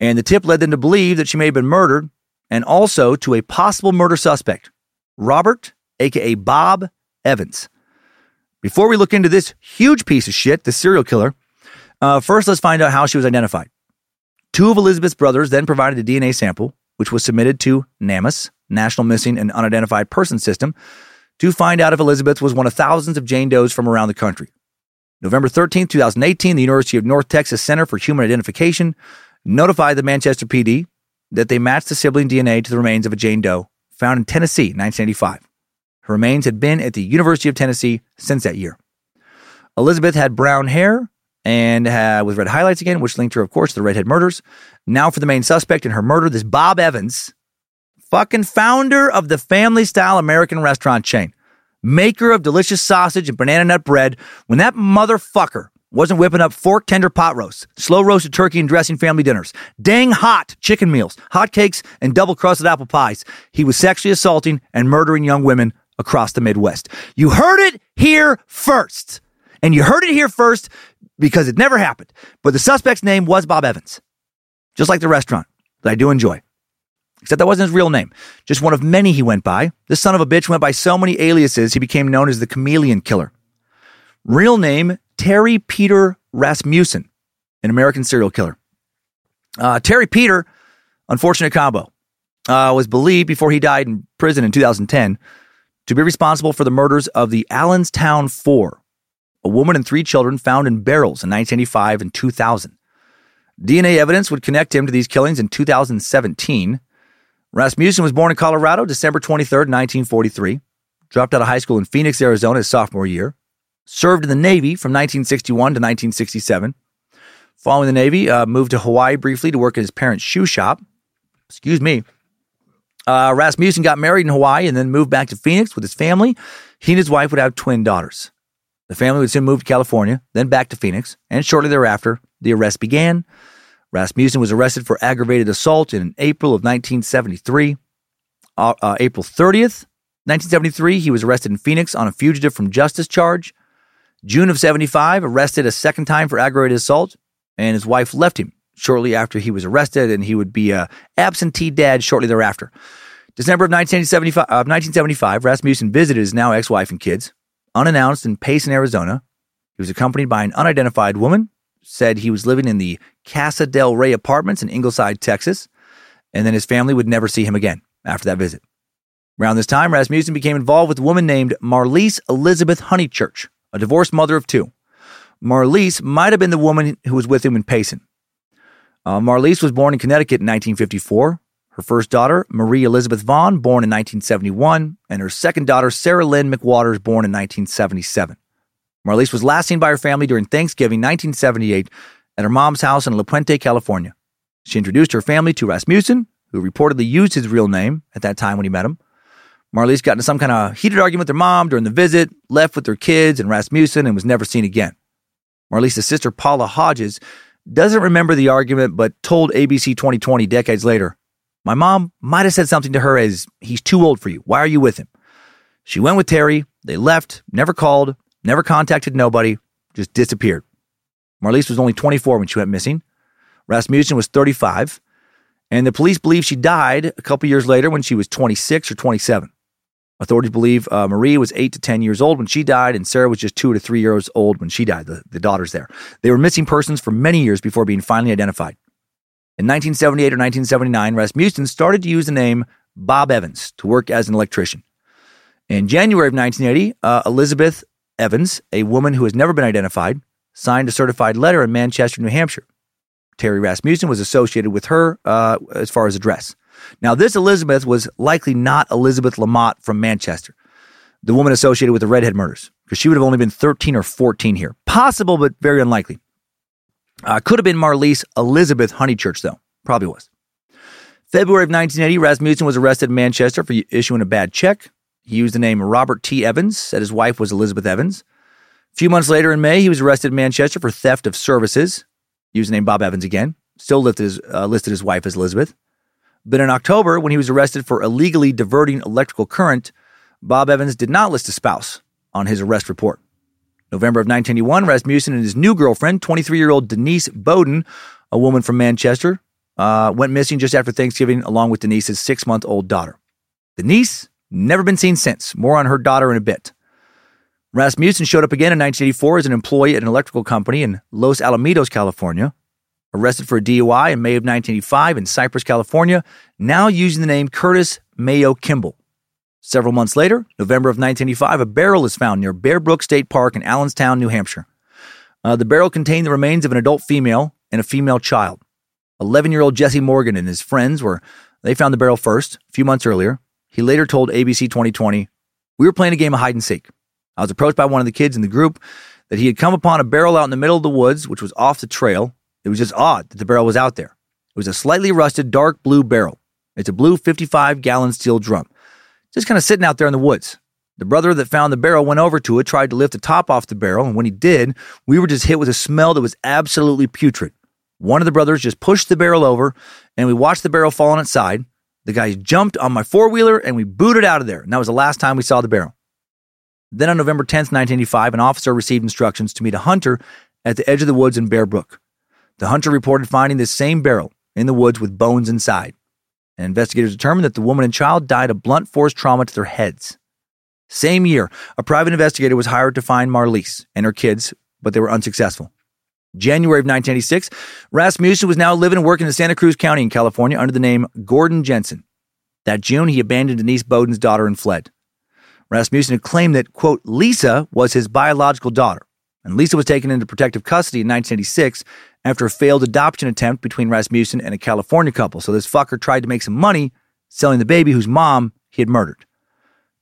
Speaker 2: And the tip led them to believe that she may have been murdered and also to a possible murder suspect, Robert, aka Bob Evans. Before we look into this huge piece of shit, the serial killer, uh, first let's find out how she was identified. Two of Elizabeth's brothers then provided a DNA sample, which was submitted to NamUs, National Missing and Unidentified Person System, to find out if Elizabeth was one of thousands of Jane Does from around the country. November 13, 2018, the University of North Texas Center for Human Identification notified the Manchester PD that they matched the sibling DNA to the remains of a Jane Doe found in Tennessee, in 1985. Her remains had been at the University of Tennessee since that year. Elizabeth had brown hair and uh, with red highlights again, which linked her, of course, to the redhead murders. Now for the main suspect in her murder, this Bob Evans, fucking founder of the family style American restaurant chain, maker of delicious sausage and banana nut bread. When that motherfucker wasn't whipping up fork tender pot roasts, slow roasted turkey and dressing family dinners, dang hot chicken meals, hot cakes, and double crusted apple pies, he was sexually assaulting and murdering young women across the Midwest. You heard it here first. And you heard it here first because it never happened. But the suspect's name was Bob Evans, just like the restaurant that I do enjoy. Except that wasn't his real name, just one of many he went by. This son of a bitch went by so many aliases, he became known as the Chameleon Killer. Real name, Terry Peter Rasmussen, an American serial killer. Uh, Terry Peter, unfortunate combo, uh, was believed before he died in prison in 2010 to be responsible for the murders of the Allenstown Four, a woman and three children found in barrels in 1985 and 2000. DNA evidence would connect him to these killings in 2017. Rasmussen was born in Colorado December 23, 1943, dropped out of high school in Phoenix, Arizona his sophomore year, served in the Navy from 1961 to 1967. Following the Navy, uh, moved to Hawaii briefly to work at his parents' shoe shop. Excuse me. Uh, Rasmussen got married in Hawaii and then moved back to Phoenix with his family. He and his wife would have twin daughters. The family would soon move to California, then back to Phoenix, and shortly thereafter, the arrest began. Rasmussen was arrested for aggravated assault in April of 1973. Uh, uh, April 30th, 1973, he was arrested in Phoenix on a fugitive from justice charge. June of 75, arrested a second time for aggravated assault, and his wife left him shortly after he was arrested, and he would be a absentee dad shortly thereafter. December of 1975, uh, 1975 Rasmussen visited his now ex-wife and kids unannounced in Payson, Arizona. He was accompanied by an unidentified woman, said he was living in the Casa del Rey apartments in Ingleside, Texas, and then his family would never see him again after that visit. Around this time, Rasmussen became involved with a woman named Marlise Elizabeth Honeychurch, a divorced mother of two. Marlise might have been the woman who was with him in Payson. Uh, Marlise was born in Connecticut in 1954. Her first daughter, Marie Elizabeth Vaughn, born in 1971, and her second daughter, Sarah Lynn McWaters, born in 1977. Marlise was last seen by her family during Thanksgiving 1978 at her mom's house in La Puente, California. She introduced her family to Rasmussen, who reportedly used his real name at that time when he met him. Marlise got into some kind of heated argument with her mom during the visit, left with their kids and Rasmussen, and was never seen again. Marlise's sister, Paula Hodges, doesn't remember the argument, but told ABC 2020 decades later, My mom might have said something to her as, He's too old for you. Why are you with him? She went with Terry. They left, never called, never contacted nobody, just disappeared. Marlise was only 24 when she went missing. Rasmussen was 35, and the police believe she died a couple years later when she was 26 or 27. Authorities believe uh, Marie was 8 to 10 years old when she died, and Sarah was just 2 to 3 years old when she died, the, the daughters there. They were missing persons for many years before being finally identified. In 1978 or 1979, Rasmussen started to use the name Bob Evans to work as an electrician. In January of 1980, uh, Elizabeth Evans, a woman who has never been identified, signed a certified letter in Manchester, New Hampshire. Terry Rasmussen was associated with her uh, as far as address. Now, this Elizabeth was likely not Elizabeth Lamotte from Manchester, the woman associated with the Redhead murders, because she would have only been 13 or 14 here. Possible, but very unlikely. Uh, could have been Marlise Elizabeth Honeychurch, though. Probably was. February of 1980, Rasmussen was arrested in Manchester for issuing a bad check. He used the name Robert T. Evans, said his wife was Elizabeth Evans. A few months later in May, he was arrested in Manchester for theft of services. Used the name Bob Evans again. Still listed his, uh, listed his wife as Elizabeth. But in October, when he was arrested for illegally diverting electrical current, Bob Evans did not list a spouse on his arrest report. November of 1981, Rasmussen and his new girlfriend, 23 year old Denise Bowden, a woman from Manchester, uh, went missing just after Thanksgiving along with Denise's six month old daughter. Denise, never been seen since. More on her daughter in a bit. Rasmussen showed up again in 1984 as an employee at an electrical company in Los Alamitos, California arrested for a DUI in May of 1985 in Cypress, California, now using the name Curtis Mayo Kimball. Several months later, November of 1985, a barrel is found near Bear Brook State Park in Allenstown, New Hampshire. Uh, the barrel contained the remains of an adult female and a female child. 11 year old Jesse Morgan and his friends were, they found the barrel first, a few months earlier. He later told ABC 2020, We were playing a game of hide and seek. I was approached by one of the kids in the group that he had come upon a barrel out in the middle of the woods, which was off the trail, it was just odd that the barrel was out there. It was a slightly rusted dark blue barrel. It's a blue 55 gallon steel drum, just kind of sitting out there in the woods. The brother that found the barrel went over to it, tried to lift the top off the barrel, and when he did, we were just hit with a smell that was absolutely putrid. One of the brothers just pushed the barrel over, and we watched the barrel fall on its side. The guy jumped on my four wheeler, and we booted out of there. And that was the last time we saw the barrel. Then on November 10th, 1985, an officer received instructions to meet a hunter at the edge of the woods in Bear Brook. The hunter reported finding this same barrel in the woods with bones inside. And investigators determined that the woman and child died of blunt force trauma to their heads. Same year, a private investigator was hired to find Marlise and her kids, but they were unsuccessful. January of 1986, Rasmussen was now living and working in Santa Cruz County in California under the name Gordon Jensen. That June, he abandoned Denise Bowden's daughter and fled. Rasmussen had claimed that, quote, Lisa was his biological daughter, and Lisa was taken into protective custody in 1986 after a failed adoption attempt between Rasmussen and a California couple. So this fucker tried to make some money selling the baby whose mom he had murdered.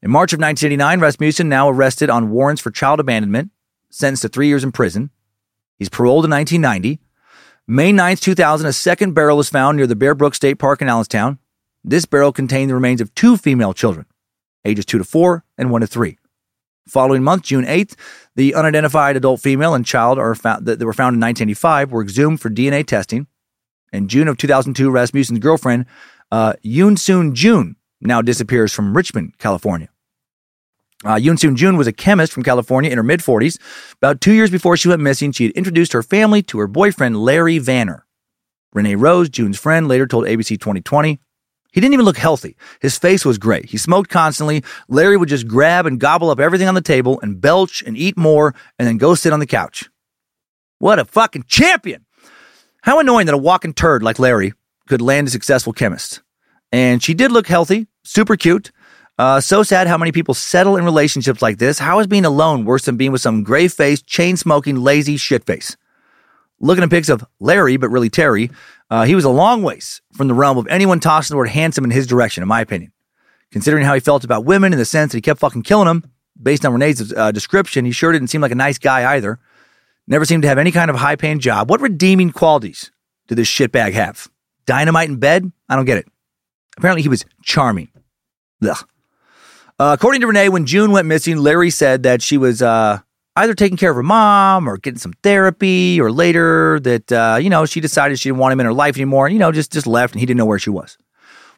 Speaker 2: In March of 1989, Rasmussen, now arrested on warrants for child abandonment, sentenced to three years in prison. He's paroled in 1990. May 9th, 2000, a second barrel was found near the Bear Brook State Park in Allenstown. This barrel contained the remains of two female children, ages two to four and one to three. Following month, June 8th, the unidentified adult female and child are found, that were found in 1985 were exhumed for DNA testing. In June of 2002, Rasmussen's girlfriend, uh, Yoon Soon Jun, now disappears from Richmond, California. Uh, Yoon Soon Jun was a chemist from California in her mid 40s. About two years before she went missing, she had introduced her family to her boyfriend, Larry Vanner. Renee Rose, June's friend, later told ABC 2020 he didn't even look healthy. His face was gray. He smoked constantly. Larry would just grab and gobble up everything on the table and belch and eat more and then go sit on the couch. What a fucking champion! How annoying that a walking turd like Larry could land a successful chemist. And she did look healthy, super cute. Uh, so sad how many people settle in relationships like this. How is being alone worse than being with some gray faced, chain smoking, lazy shitface? Looking at pics of Larry, but really Terry, Uh, he was a long ways from the realm of anyone tossing the word handsome in his direction, in my opinion. Considering how he felt about women in the sense that he kept fucking killing them, based on Renee's uh, description, he sure didn't seem like a nice guy either. Never seemed to have any kind of high paying job. What redeeming qualities did this shitbag have? Dynamite in bed? I don't get it. Apparently, he was charming. Ugh. Uh, according to Renee, when June went missing, Larry said that she was uh, either taking care of her mom or getting some therapy, or later that uh, you know she decided she didn't want him in her life anymore, and you know just just left, and he didn't know where she was.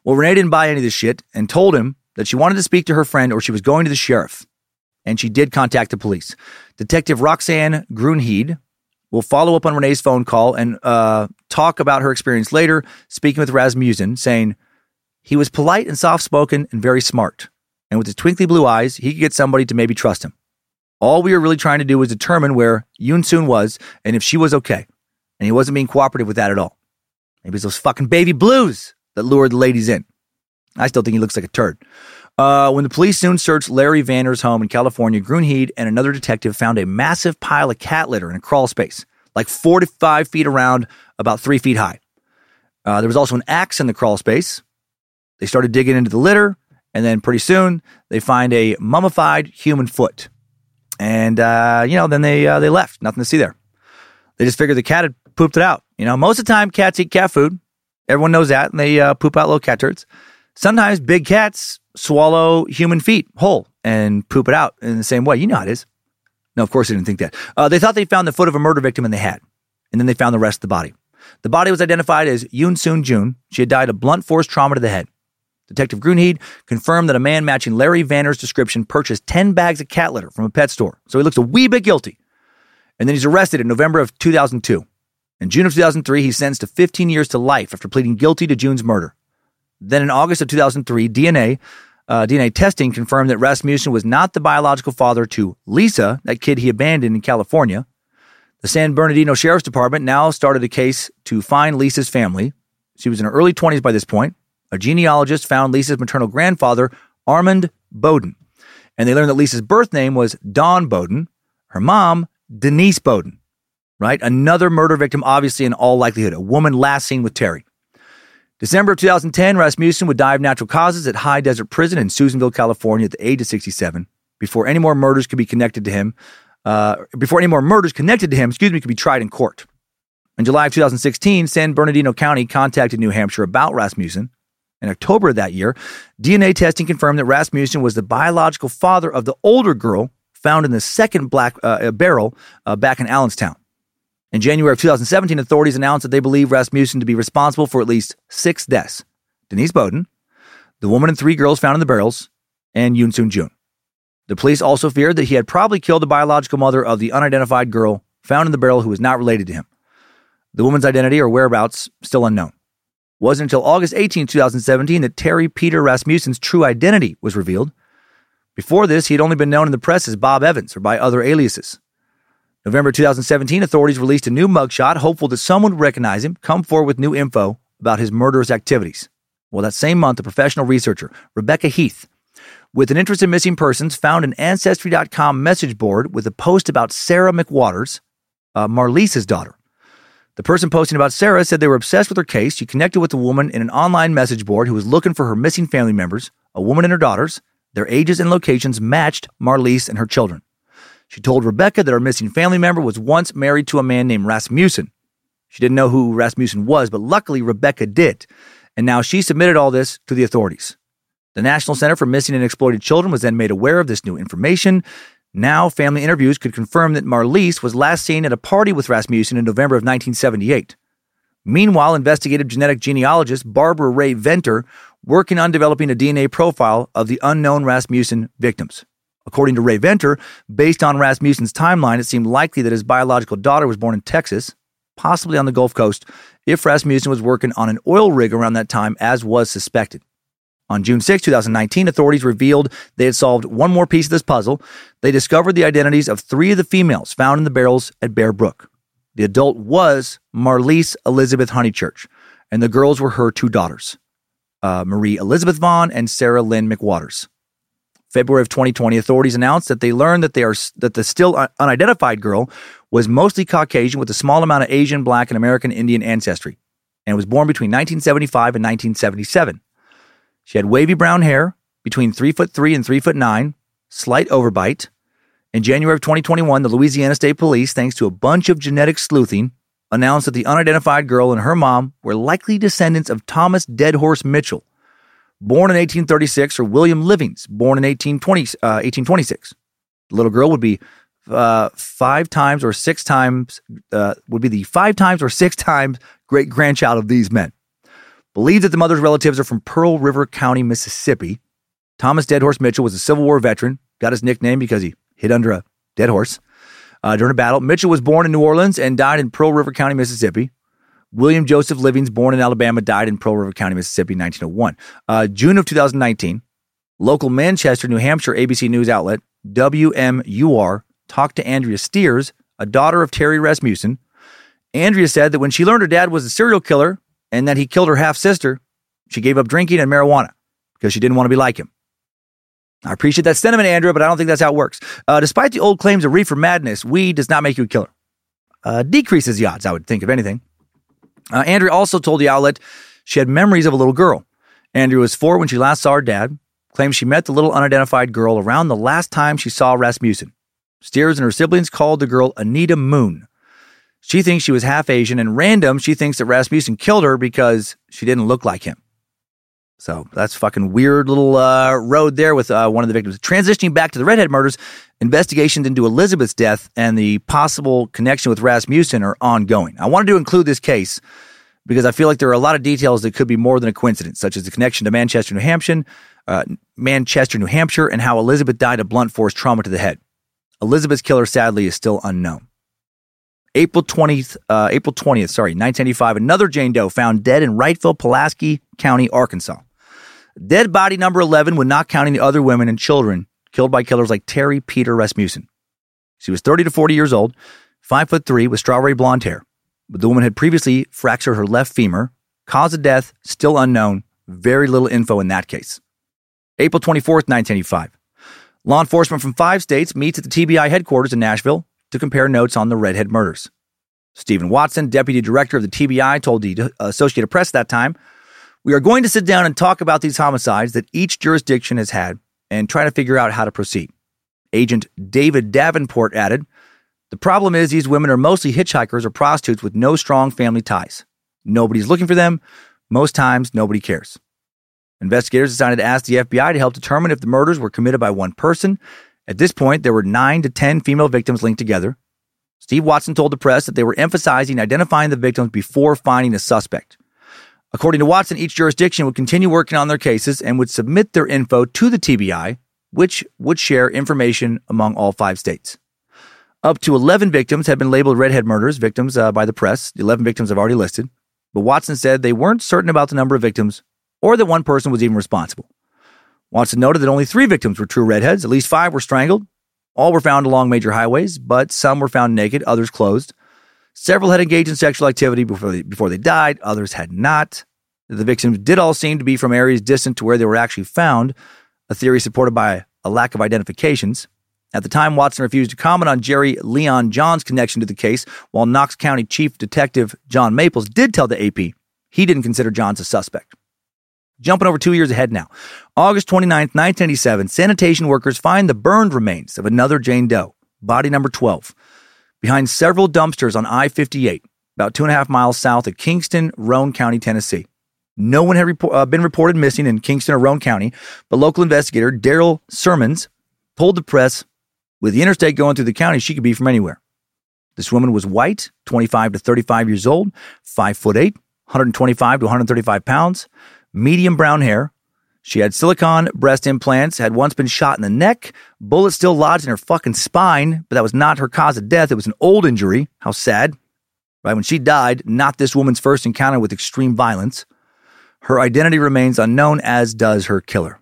Speaker 2: Well, Renee didn't buy any of this shit and told him that she wanted to speak to her friend or she was going to the sheriff, and she did contact the police. Detective Roxanne Gruenheid will follow up on Renee's phone call and uh, talk about her experience later, speaking with Rasmussen, saying he was polite and soft spoken and very smart. And with his twinkly blue eyes, he could get somebody to maybe trust him. All we were really trying to do was determine where Yoon Soon was and if she was okay. And he wasn't being cooperative with that at all. Maybe it's those fucking baby blues that lured the ladies in. I still think he looks like a turd. Uh, when the police soon searched Larry Vanner's home in California, Gruenheid and another detective found a massive pile of cat litter in a crawl space, like four to five feet around, about three feet high. Uh, there was also an axe in the crawl space. They started digging into the litter, and then pretty soon they find a mummified human foot. And uh, you know, then they uh, they left. Nothing to see there. They just figured the cat had pooped it out. You know, most of the time cats eat cat food. Everyone knows that, and they uh, poop out little cat turds. Sometimes big cats swallow human feet whole and poop it out in the same way. You know how it is. No, of course they didn't think that. Uh, they thought they found the foot of a murder victim, and they had. And then they found the rest of the body. The body was identified as Yoon Soon Jun. She had died of blunt force trauma to the head. Detective Gruenheid confirmed that a man matching Larry Vanner's description purchased 10 bags of cat litter from a pet store. So he looks a wee bit guilty. And then he's arrested in November of 2002. In June of 2003, he's sentenced to 15 years to life after pleading guilty to June's murder. Then in August of 2003, DNA uh, DNA testing confirmed that Rasmussen was not the biological father to Lisa, that kid he abandoned in California. The San Bernardino Sheriff's Department now started a case to find Lisa's family. She was in her early 20s by this point. A genealogist found Lisa's maternal grandfather, Armand Bowden, and they learned that Lisa's birth name was Dawn Bowden, her mom, Denise Bowden, right? Another murder victim, obviously, in all likelihood, a woman last seen with Terry. December of 2010, Rasmussen would die of natural causes at High Desert Prison in Susanville, California, at the age of 67. Before any more murders could be connected to him, uh, before any more murders connected to him, excuse me, could be tried in court. In July of 2016, San Bernardino County contacted New Hampshire about Rasmussen. In October of that year, DNA testing confirmed that Rasmussen was the biological father of the older girl found in the second black uh, barrel uh, back in Allenstown. In January of 2017, authorities announced that they believe Rasmussen to be responsible for at least six deaths Denise Bowden, the woman and three girls found in the barrels, and Yoon Soon Jun. The police also feared that he had probably killed the biological mother of the unidentified girl found in the barrel who was not related to him. The woman's identity or whereabouts still unknown. Wasn't until August 18, 2017 that Terry Peter Rasmussen's true identity was revealed. Before this, he had only been known in the press as Bob Evans or by other aliases. November 2017, authorities released a new mugshot, hopeful that someone would recognize him, come forward with new info about his murderous activities. Well, that same month, a professional researcher, Rebecca Heath, with an interest in missing persons, found an Ancestry.com message board with a post about Sarah McWaters, uh, Marlise's daughter. The person posting about Sarah said they were obsessed with her case. She connected with a woman in an online message board who was looking for her missing family members, a woman and her daughters. Their ages and locations matched Marlise and her children. She told Rebecca that her missing family member was once married to a man named Rasmussen. She didn't know who Rasmussen was, but luckily Rebecca did. And now she submitted all this to the authorities. The National Center for Missing and Exploited Children was then made aware of this new information. Now, family interviews could confirm that Marlise was last seen at a party with Rasmussen in November of 1978. Meanwhile, investigative genetic genealogist Barbara Rae-Venter working on developing a DNA profile of the unknown Rasmussen victims. According to Rae-Venter, based on Rasmussen's timeline, it seemed likely that his biological daughter was born in Texas, possibly on the Gulf Coast, if Rasmussen was working on an oil rig around that time, as was suspected. On June 6, 2019, authorities revealed they had solved one more piece of this puzzle. They discovered the identities of three of the females found in the barrels at Bear Brook. The adult was Marlise Elizabeth Honeychurch, and the girls were her two daughters, uh, Marie Elizabeth Vaughn and Sarah Lynn McWaters. February of 2020, authorities announced that they learned that they are that the still unidentified girl was mostly Caucasian with a small amount of Asian, Black, and American Indian ancestry. and was born between 1975 and 1977. She had wavy brown hair, between three foot three and three foot nine, slight overbite. In January of 2021, the Louisiana State Police, thanks to a bunch of genetic sleuthing, announced that the unidentified girl and her mom were likely descendants of Thomas Deadhorse Mitchell, born in 1836, or William Livings, born in 1820, uh, 1826. The little girl would be uh, five times or six times, uh, would be the five times or six times great grandchild of these men. Believed that the mother's relatives are from Pearl River County, Mississippi. Thomas Deadhorse Mitchell was a Civil War veteran, got his nickname because he hid under a dead horse uh, during a battle. Mitchell was born in New Orleans and died in Pearl River County, Mississippi. William Joseph Livings, born in Alabama, died in Pearl River County, Mississippi, 1901. Uh, June of 2019, local Manchester, New Hampshire ABC News outlet, WMUR, talked to Andrea Steers, a daughter of Terry Rasmussen. Andrea said that when she learned her dad was a serial killer and that he killed her half sister, she gave up drinking and marijuana because she didn't want to be like him. I appreciate that sentiment, Andrea, but I don't think that's how it works. Uh, despite the old claims of reefer madness, weed does not make you a killer. Uh, decreases the odds, I would think, of anything. Uh, Andrea also told the outlet she had memories of a little girl. Andrea was four when she last saw her dad, claims she met the little unidentified girl around the last time she saw Rasmussen. Steers and her siblings called the girl Anita Moon. She thinks she was half Asian, and random, she thinks that Rasmussen killed her because she didn't look like him. So that's fucking weird little uh, road there with uh, one of the victims. Transitioning back to the redhead murders, investigations into Elizabeth's death and the possible connection with Rasmussen are ongoing. I wanted to include this case because I feel like there are a lot of details that could be more than a coincidence, such as the connection to Manchester, New Hampshire, uh, Manchester, New Hampshire, and how Elizabeth died of blunt force trauma to the head. Elizabeth's killer, sadly, is still unknown. April 20th, uh, April 20th, sorry, 1985, another Jane Doe found dead in Wrightsville, Pulaski County, Arkansas. Dead body number 11 when not counting the other women and children killed by killers like Terry Peter Rasmussen. She was 30 to 40 years old, 5 foot 3 with strawberry blonde hair. But the woman had previously fractured her left femur. Cause of death still unknown. Very little info in that case. April 24th, 1985. Law enforcement from five states meets at the TBI headquarters in Nashville to compare notes on the redhead murders. Stephen Watson, deputy director of the TBI, told the Associated Press that time we are going to sit down and talk about these homicides that each jurisdiction has had and try to figure out how to proceed. Agent David Davenport added, The problem is these women are mostly hitchhikers or prostitutes with no strong family ties. Nobody's looking for them. Most times, nobody cares. Investigators decided to ask the FBI to help determine if the murders were committed by one person. At this point, there were nine to 10 female victims linked together. Steve Watson told the press that they were emphasizing identifying the victims before finding a suspect. According to Watson, each jurisdiction would continue working on their cases and would submit their info to the TBI, which would share information among all five states. Up to 11 victims have been labeled redhead murders victims uh, by the press. The 11 victims have already listed. But Watson said they weren't certain about the number of victims or that one person was even responsible. Watson noted that only three victims were true redheads. At least five were strangled. All were found along major highways, but some were found naked, others clothed. Several had engaged in sexual activity before they, before they died, others had not. The victims did all seem to be from areas distant to where they were actually found, a theory supported by a lack of identifications. At the time, Watson refused to comment on Jerry Leon John's connection to the case, while Knox County Chief Detective John Maples did tell the AP he didn't consider Johns a suspect. Jumping over two years ahead now. August 29, 1987, sanitation workers find the burned remains of another Jane Doe, body number 12 behind several dumpsters on I 58, about two and a half miles south of Kingston, Roane County, Tennessee. No one had uh, been reported missing in Kingston or Roane County, but local investigator Daryl Sermons told the press with the interstate going through the county, she could be from anywhere. This woman was white, 25 to 35 years old, 5 foot 8, 125 to 135 pounds, medium brown hair, she had silicone breast implants, had once been shot in the neck, bullet still lodged in her fucking spine, but that was not her cause of death. It was an old injury. How sad. Right when she died, not this woman's first encounter with extreme violence. Her identity remains unknown, as does her killer.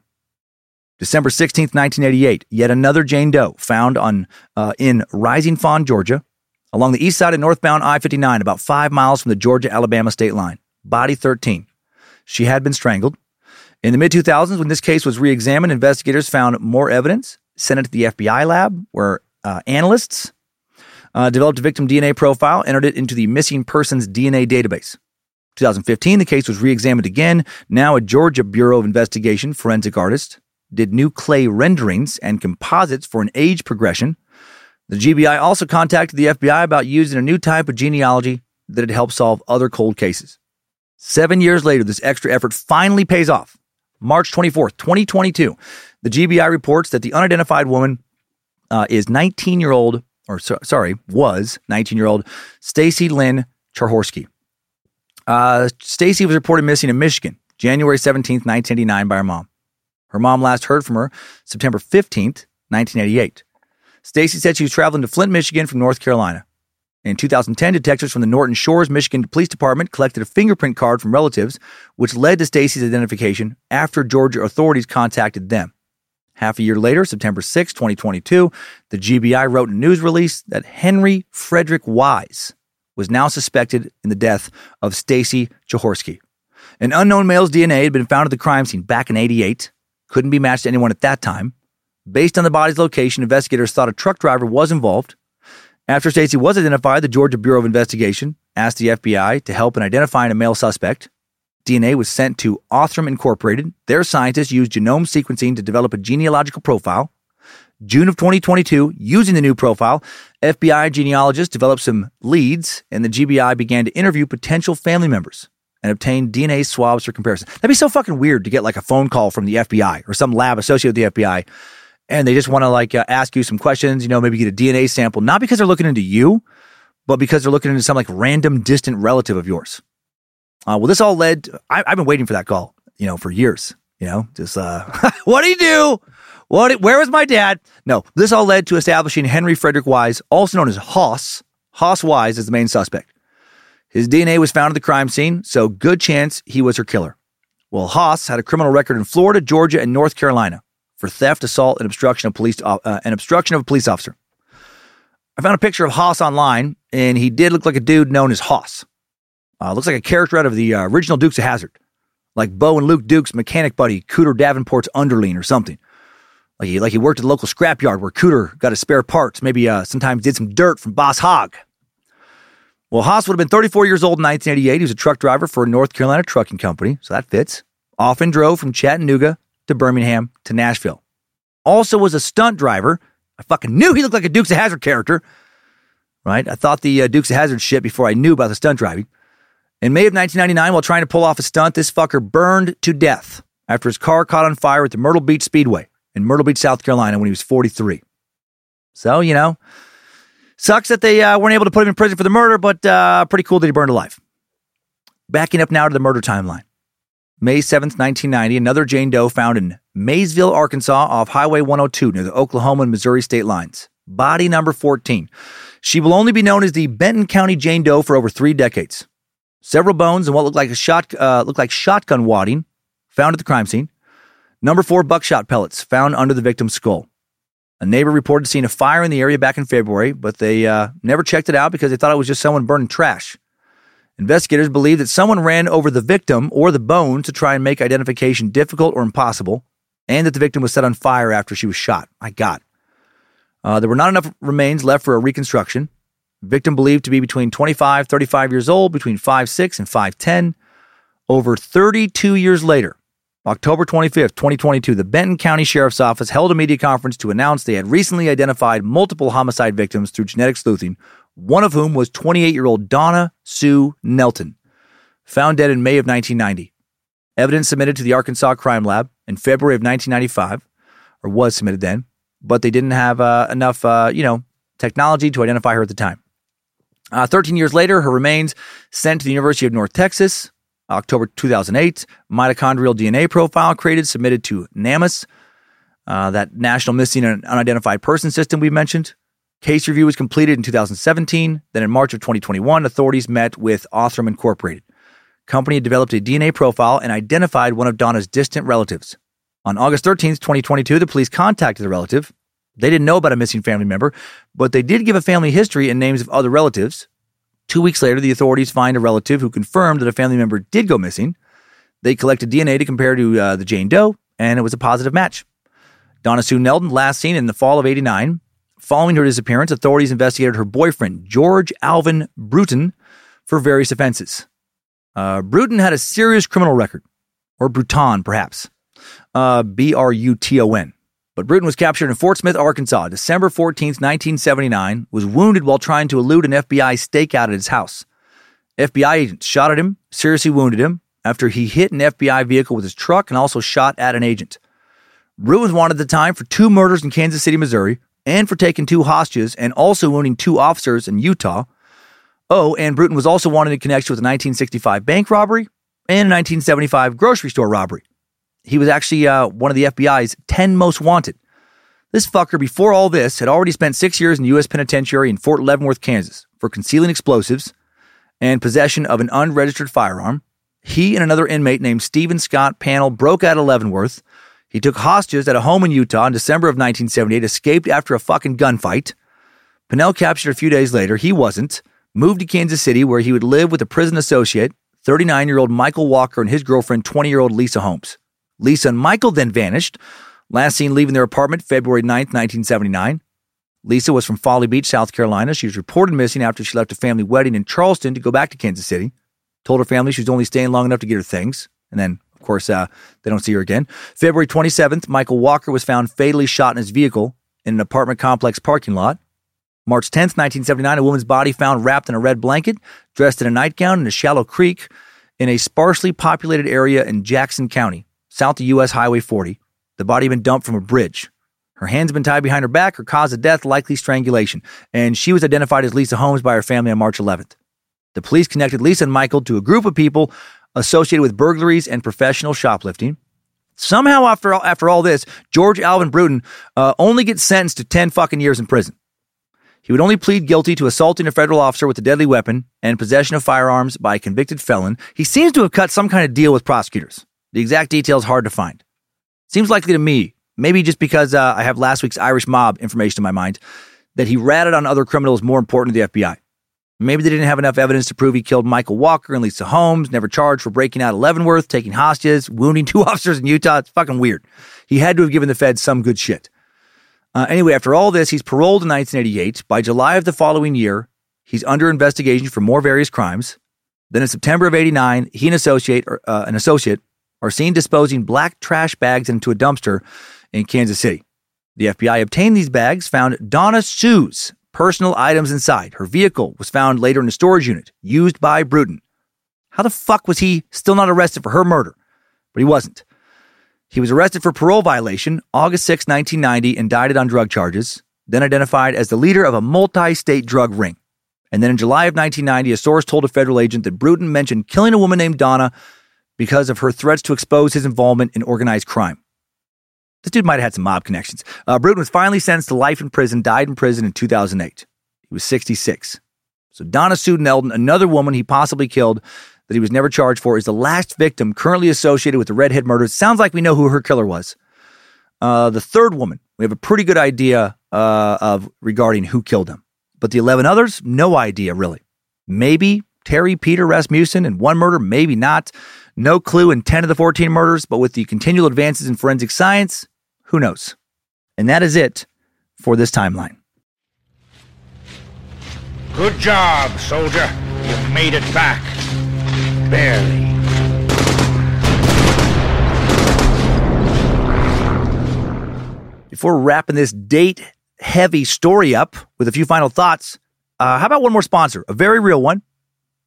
Speaker 2: December 16th, 1988, yet another Jane Doe found on uh, in Rising Fawn, Georgia, along the east side of northbound I 59, about five miles from the Georgia Alabama state line. Body 13. She had been strangled. In the mid 2000s, when this case was re examined, investigators found more evidence, sent it to the FBI lab, where uh, analysts uh, developed a victim DNA profile, entered it into the missing persons DNA database. 2015, the case was re examined again. Now, a Georgia Bureau of Investigation forensic artist did new clay renderings and composites for an age progression. The GBI also contacted the FBI about using a new type of genealogy that had helped solve other cold cases. Seven years later, this extra effort finally pays off. March 24th, 2022, the GBI reports that the unidentified woman uh, is 19 year old, or so, sorry, was 19 year old Stacy Lynn Chahorski. Uh, Stacy was reported missing in Michigan, January 17th, 1989, by her mom. Her mom last heard from her September 15th, 1988. Stacy said she was traveling to Flint, Michigan from North Carolina. In 2010, detectives from the Norton Shores, Michigan Police Department collected a fingerprint card from relatives, which led to Stacy's identification after Georgia authorities contacted them. Half a year later, September 6, 2022, the GBI wrote a news release that Henry Frederick Wise was now suspected in the death of Stacy Chahorski. An unknown male's DNA had been found at the crime scene back in 88, couldn't be matched to anyone at that time. Based on the body's location, investigators thought a truck driver was involved. After Stacy was identified, the Georgia Bureau of Investigation asked the FBI to help in identifying a male suspect. DNA was sent to Othram Incorporated. Their scientists used genome sequencing to develop a genealogical profile. June of 2022, using the new profile, FBI genealogists developed some leads, and the GBI began to interview potential family members and obtain DNA swabs for comparison. That'd be so fucking weird to get like a phone call from the FBI or some lab associated with the FBI, and they just want to like uh, ask you some questions. You know, maybe get a DNA sample, not because they're looking into you, but because they're looking into some like random distant relative of yours. Uh, well, this all led. I, have been waiting for that call, you know, for years. You know, just uh, what do you do? What? Where was my dad? No, this all led to establishing Henry Frederick Wise, also known as Hoss. Hoss Wise as the main suspect. His DNA was found at the crime scene, so good chance he was her killer. Well, Hoss had a criminal record in Florida, Georgia, and North Carolina for theft, assault, and obstruction of police uh, and obstruction of a police officer. I found a picture of Hoss online, and he did look like a dude known as Hoss. Uh, looks like a character out of the uh, original Dukes of Hazzard, like Bo and Luke Duke's mechanic buddy Cooter Davenport's underling or something. Like he, like he worked at the local scrapyard where Cooter got his spare parts. Maybe uh, sometimes did some dirt from Boss Hogg. Well, Hoss would have been 34 years old in 1988. He was a truck driver for a North Carolina trucking company, so that fits. Often drove from Chattanooga to Birmingham to Nashville. Also was a stunt driver. I fucking knew he looked like a Dukes of Hazzard character. Right? I thought the uh, Dukes of Hazzard shit before I knew about the stunt driving. In May of 1999, while trying to pull off a stunt, this fucker burned to death after his car caught on fire at the Myrtle Beach Speedway in Myrtle Beach, South Carolina when he was 43. So, you know, sucks that they uh, weren't able to put him in prison for the murder, but uh, pretty cool that he burned alive. Backing up now to the murder timeline. May 7th, 1990, another Jane Doe found in Maysville, Arkansas, off Highway 102 near the Oklahoma and Missouri state lines. Body number 14. She will only be known as the Benton County Jane Doe for over three decades. Several bones and what looked like a shot, uh, looked like shotgun wadding found at the crime scene. Number four, buckshot pellets found under the victim's skull. A neighbor reported seeing a fire in the area back in February, but they uh, never checked it out because they thought it was just someone burning trash. Investigators believe that someone ran over the victim or the bones to try and make identification difficult or impossible, and that the victim was set on fire after she was shot. My God. Uh, there were not enough remains left for a reconstruction. Victim believed to be between 25, 35 years old, between five six and 5'10. Over 32 years later, October 25th, 2022, the Benton County Sheriff's Office held a media conference to announce they had recently identified multiple homicide victims through genetic sleuthing, one of whom was 28 year old Donna Sue Nelton, found dead in May of 1990. Evidence submitted to the Arkansas Crime Lab in February of 1995, or was submitted then, but they didn't have uh, enough, uh, you know, technology to identify her at the time. Uh, 13 years later, her remains sent to the University of North Texas, October 2008, mitochondrial DNA profile created, submitted to NamUs, uh, that National Missing and Unidentified Person System we mentioned. Case review was completed in 2017. Then in March of 2021, authorities met with Othram Incorporated. Company had developed a DNA profile and identified one of Donna's distant relatives. On August 13th, 2022, the police contacted the relative. They didn't know about a missing family member, but they did give a family history and names of other relatives. Two weeks later, the authorities find a relative who confirmed that a family member did go missing. They collected DNA to compare to uh, the Jane Doe, and it was a positive match. Donna Sue Nelton, last seen in the fall of 89. Following her disappearance, authorities investigated her boyfriend, George Alvin Bruton, for various offenses. Uh, Bruton had a serious criminal record, or Bruton, perhaps. Uh, B R U T O N. But Bruton was captured in Fort Smith, Arkansas, December 14th, 1979, was wounded while trying to elude an FBI stakeout at his house. FBI agents shot at him, seriously wounded him, after he hit an FBI vehicle with his truck and also shot at an agent. Bruton was wanted at the time for two murders in Kansas City, Missouri, and for taking two hostages and also wounding two officers in Utah. Oh, and Bruton was also wanted in connection with a 1965 bank robbery and a 1975 grocery store robbery. He was actually uh, one of the FBI's 10 most wanted. This fucker, before all this, had already spent six years in the U.S. Penitentiary in Fort Leavenworth, Kansas, for concealing explosives and possession of an unregistered firearm. He and another inmate named Stephen Scott Pannell broke out of Leavenworth. He took hostages at a home in Utah in December of 1978, escaped after a fucking gunfight. Pannell captured a few days later. He wasn't. Moved to Kansas City, where he would live with a prison associate, 39 year old Michael Walker, and his girlfriend, 20 year old Lisa Holmes. Lisa and Michael then vanished, last seen leaving their apartment February 9th, 1979. Lisa was from Folly Beach, South Carolina. She was reported missing after she left a family wedding in Charleston to go back to Kansas City. Told her family she was only staying long enough to get her things. And then, course, uh, they don't see her again. February 27th, Michael Walker was found fatally shot in his vehicle in an apartment complex parking lot. March 10th, 1979, a woman's body found wrapped in a red blanket, dressed in a nightgown in a shallow creek in a sparsely populated area in Jackson County, south of U.S. Highway 40. The body had been dumped from a bridge. Her hands had been tied behind her back. Her cause of death, likely strangulation. And she was identified as Lisa Holmes by her family on March 11th. The police connected Lisa and Michael to a group of people associated with burglaries and professional shoplifting. Somehow, after all, after all this, George Alvin Bruton uh, only gets sentenced to 10 fucking years in prison. He would only plead guilty to assaulting a federal officer with a deadly weapon and possession of firearms by a convicted felon. He seems to have cut some kind of deal with prosecutors. The exact details hard to find. Seems likely to me, maybe just because uh, I have last week's Irish mob information in my mind, that he ratted on other criminals more important to the FBI. Maybe they didn't have enough evidence to prove he killed Michael Walker and Lisa Holmes, never charged for breaking out of Leavenworth, taking hostages, wounding two officers in Utah. It's fucking weird. He had to have given the feds some good shit. Uh, anyway, after all this, he's paroled in 1988. By July of the following year, he's under investigation for more various crimes. Then in September of 89, he and associate, uh, an associate are seen disposing black trash bags into a dumpster in Kansas City. The FBI obtained these bags, found Donna Sue's personal items inside. Her vehicle was found later in a storage unit used by Bruton. How the fuck was he still not arrested for her murder? But he wasn't. He was arrested for parole violation August 6, 1990, indicted on drug charges, then identified as the leader of a multi state drug ring. And then in July of 1990, a source told a federal agent that Bruton mentioned killing a woman named Donna because of her threats to expose his involvement in organized crime. This dude might have had some mob connections. Uh, Bruton was finally sentenced to life in prison, died in prison in 2008. He was 66. So Donna Sue Nelton, another woman he possibly killed that he was never charged for, is the last victim currently associated with the redhead murders. Sounds like we know who her killer was. Uh, the third woman, we have a pretty good idea uh, of regarding who killed him. But the 11 others, no idea really. Maybe Terry Peter Rasmussen in one murder, maybe not. No clue in 10 of the 14 murders, but with the continual advances in forensic science, who knows? And that is it for this timeline.
Speaker 5: Good job, soldier. You made it back. Barely.
Speaker 2: Before wrapping this date heavy story up with a few final thoughts, uh, how about one more sponsor? A very real one.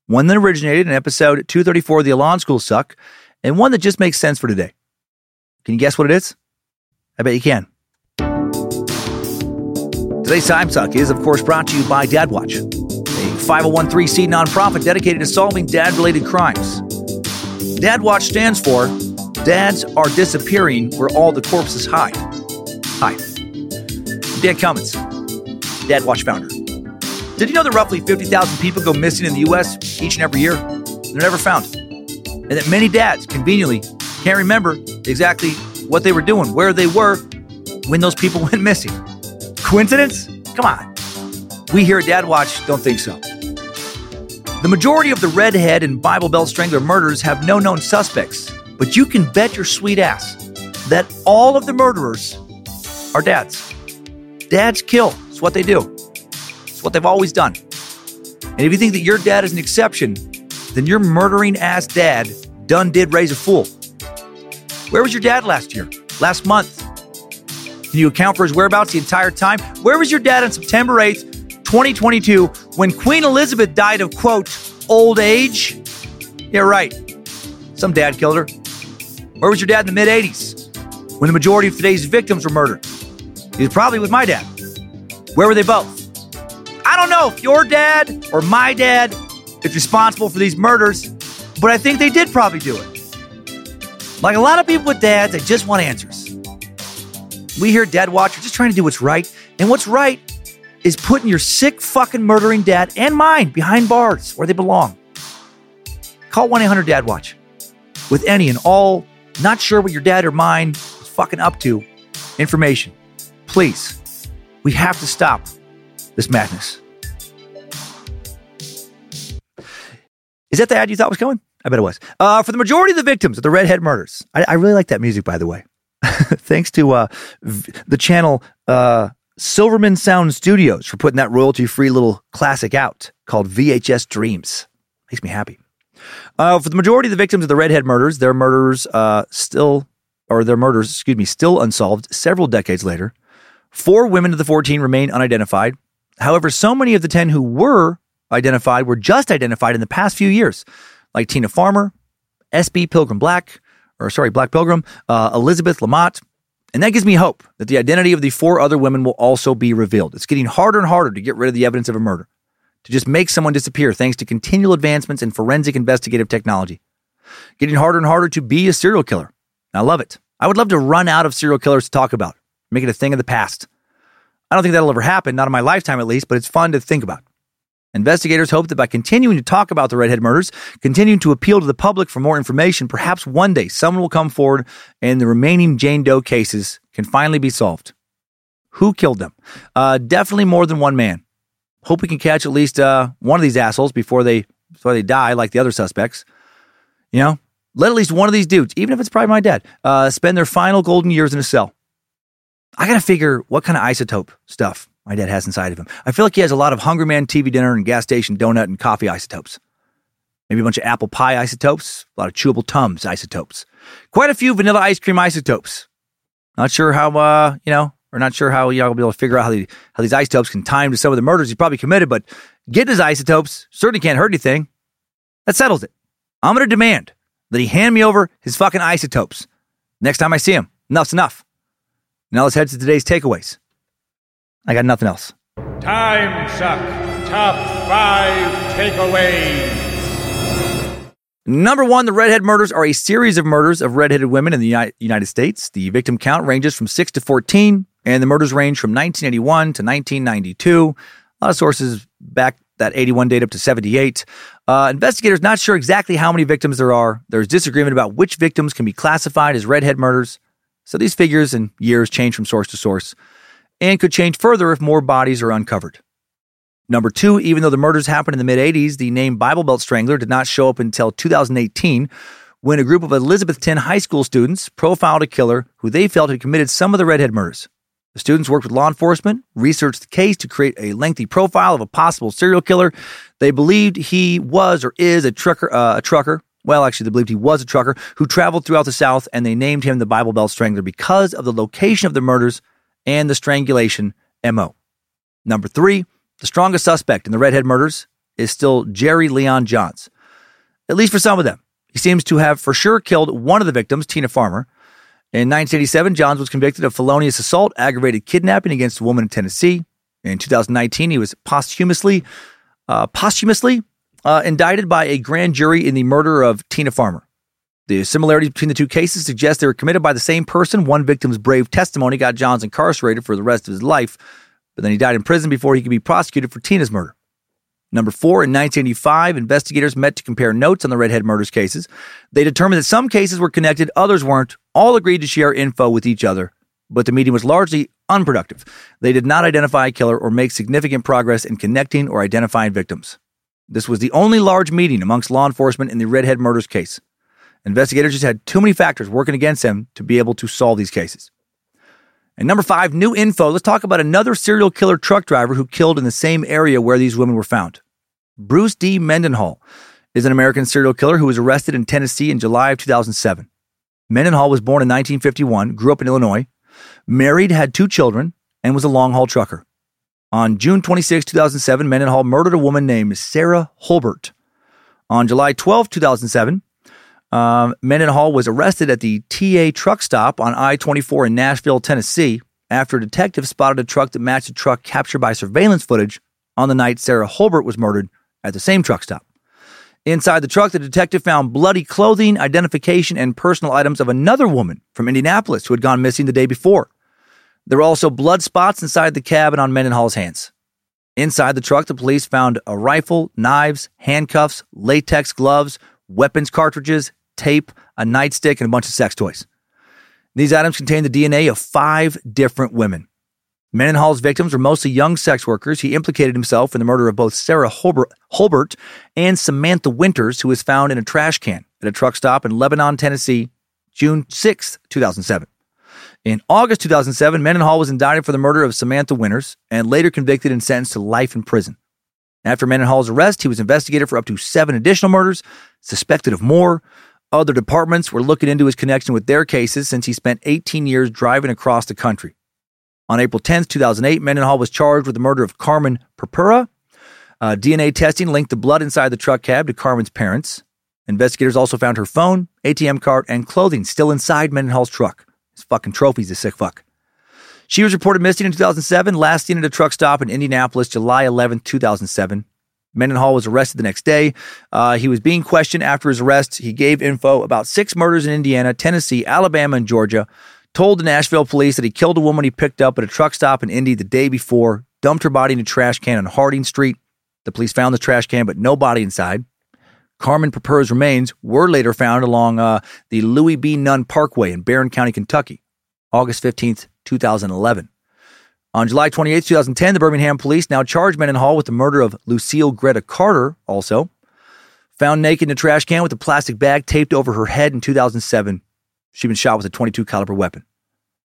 Speaker 2: One that originated in episode 234 of the Elon School Suck, and one that just makes sense for today. Can you guess what it is? I bet you can. Today's Time Suck is, of course, brought to you by Dad Watch, a 501c nonprofit dedicated to solving dad related crimes. Dad Watch stands for Dads Are Disappearing Where All the Corpses Hide. Hi, Dan Cummins, Dad Watch founder. Did you know that roughly 50,000 people go missing in the U.S. each and every year? They're never found. And that many dads conveniently can't remember exactly what they were doing, where they were when those people went missing. Coincidence? Come on. We here at Dad Watch don't think so. The majority of the redhead and Bible Belt Strangler murders have no known suspects, but you can bet your sweet ass that all of the murderers are dads. Dads kill. It's what they do. It's what they've always done. And if you think that your dad is an exception, then your murdering ass dad done did raise a fool. Where was your dad last year? Last month? Can you account for his whereabouts the entire time? Where was your dad on September 8th, 2022, when Queen Elizabeth died of, quote, old age? Yeah, right. Some dad killed her. Where was your dad in the mid 80s when the majority of today's victims were murdered? He was probably with my dad. Where were they both? I don't know if your dad or my dad is responsible for these murders, but I think they did probably do it. Like a lot of people with dads, they just want answers. We here, Dad Watch, are just trying to do what's right, and what's right is putting your sick fucking murdering dad and mine behind bars where they belong. Call 1 800 Dad Watch with any and all not sure what your dad or mine is fucking up to information. Please, we have to stop this madness. Is that the ad you thought was going? I bet it was. Uh, for the majority of the victims of the Redhead murders, I, I really like that music, by the way. Thanks to uh, v- the channel uh, Silverman Sound Studios for putting that royalty free little classic out called VHS Dreams. Makes me happy. Uh, for the majority of the victims of the Redhead murders, their murders uh, still, or their murders, excuse me, still unsolved several decades later. Four women of the 14 remain unidentified. However, so many of the 10 who were identified were just identified in the past few years, like Tina Farmer, S.B. Pilgrim Black, or sorry, Black Pilgrim, uh, Elizabeth Lamotte. And that gives me hope that the identity of the four other women will also be revealed. It's getting harder and harder to get rid of the evidence of a murder, to just make someone disappear thanks to continual advancements in forensic investigative technology. Getting harder and harder to be a serial killer. I love it. I would love to run out of serial killers to talk about, make it a thing of the past. I don't think that'll ever happen, not in my lifetime at least, but it's fun to think about. Investigators hope that by continuing to talk about the Redhead murders, continuing to appeal to the public for more information, perhaps one day someone will come forward and the remaining Jane Doe cases can finally be solved. Who killed them? Uh, definitely more than one man. Hope we can catch at least uh, one of these assholes before they before they die, like the other suspects. You know, let at least one of these dudes, even if it's probably my dad, uh, spend their final golden years in a cell. I got to figure what kind of isotope stuff my dad has inside of him. I feel like he has a lot of Hungry Man TV dinner and gas station donut and coffee isotopes. Maybe a bunch of apple pie isotopes, a lot of chewable Tums isotopes, quite a few vanilla ice cream isotopes. Not sure how, uh, you know, or not sure how y'all will be able to figure out how, the, how these isotopes can time to some of the murders he probably committed, but getting his isotopes certainly can't hurt anything. That settles it. I'm going to demand that he hand me over his fucking isotopes next time I see him. Enough's enough. Now let's head to today's takeaways. I got nothing else.
Speaker 5: Time Suck Top 5 Takeaways.
Speaker 2: Number one, the redhead murders are a series of murders of redheaded women in the United States. The victim count ranges from 6 to 14, and the murders range from 1981 to 1992. A lot of sources back that 81 date up to 78. Uh, investigators not sure exactly how many victims there are. There's disagreement about which victims can be classified as redhead murders. So these figures and years change from source to source and could change further if more bodies are uncovered. Number two, even though the murders happened in the mid 80s, the name Bible Belt Strangler did not show up until 2018 when a group of Elizabethton high school students profiled a killer who they felt had committed some of the redhead murders. The students worked with law enforcement, researched the case to create a lengthy profile of a possible serial killer. They believed he was or is a trucker, uh, a trucker. Well, actually, they believed he was a trucker who traveled throughout the South, and they named him the Bible Belt Strangler because of the location of the murders and the strangulation MO. Number three, the strongest suspect in the redhead murders is still Jerry Leon Johns, at least for some of them. He seems to have for sure killed one of the victims, Tina Farmer. In 1987, Johns was convicted of felonious assault, aggravated kidnapping against a woman in Tennessee. In 2019, he was posthumously, uh, posthumously uh, indicted by a grand jury in the murder of Tina Farmer. The similarities between the two cases suggest they were committed by the same person. One victim's brave testimony got Johns incarcerated for the rest of his life, but then he died in prison before he could be prosecuted for Tina's murder. Number four, in 1985, investigators met to compare notes on the redhead murders cases. They determined that some cases were connected, others weren't. All agreed to share info with each other, but the meeting was largely unproductive. They did not identify a killer or make significant progress in connecting or identifying victims. This was the only large meeting amongst law enforcement in the redhead murders case. Investigators just had too many factors working against them to be able to solve these cases. And number five, new info. Let's talk about another serial killer truck driver who killed in the same area where these women were found. Bruce D. Mendenhall is an American serial killer who was arrested in Tennessee in July of 2007. Mendenhall was born in 1951, grew up in Illinois, married, had two children, and was a long haul trucker. On June 26, 2007, Mendenhall murdered a woman named Sarah Hulbert. On July 12, 2007, um, Mendenhall was arrested at the TA truck stop on I 24 in Nashville, Tennessee, after a detective spotted a truck that matched a truck captured by surveillance footage on the night Sarah Hulbert was murdered at the same truck stop. Inside the truck, the detective found bloody clothing, identification, and personal items of another woman from Indianapolis who had gone missing the day before. There were also blood spots inside the cab and on Mendenhall's hands. Inside the truck, the police found a rifle, knives, handcuffs, latex gloves, weapons cartridges, tape, a nightstick, and a bunch of sex toys. These items contained the DNA of five different women. Mendenhall's victims were mostly young sex workers. He implicated himself in the murder of both Sarah Hulbert, and Samantha Winters, who was found in a trash can at a truck stop in Lebanon, Tennessee, June 6, 2007. In August 2007, Mendenhall was indicted for the murder of Samantha Winters and later convicted and sentenced to life in prison. After Mendenhall's arrest, he was investigated for up to seven additional murders, suspected of more. Other departments were looking into his connection with their cases since he spent 18 years driving across the country. On April 10, 2008, Mendenhall was charged with the murder of Carmen Purpura. Uh, DNA testing linked the blood inside the truck cab to Carmen's parents. Investigators also found her phone, ATM card, and clothing still inside Mendenhall's truck. His fucking trophies, is a sick fuck. She was reported missing in 2007, last seen at a truck stop in Indianapolis, July 11, 2007. Mendenhall was arrested the next day. Uh, he was being questioned after his arrest. He gave info about six murders in Indiana, Tennessee, Alabama, and Georgia told the Nashville police that he killed a woman he picked up at a truck stop in Indy the day before, dumped her body in a trash can on Harding Street. The police found the trash can, but no body inside. Carmen Purpura's remains were later found along uh, the Louis B. Nunn Parkway in Barren County, Kentucky, August 15th, 2011. On July 28, 2010, the Birmingham police now charged Mendenhall with the murder of Lucille Greta Carter, also. Found naked in a trash can with a plastic bag taped over her head in 2007. She'd been shot with a 22 caliber weapon.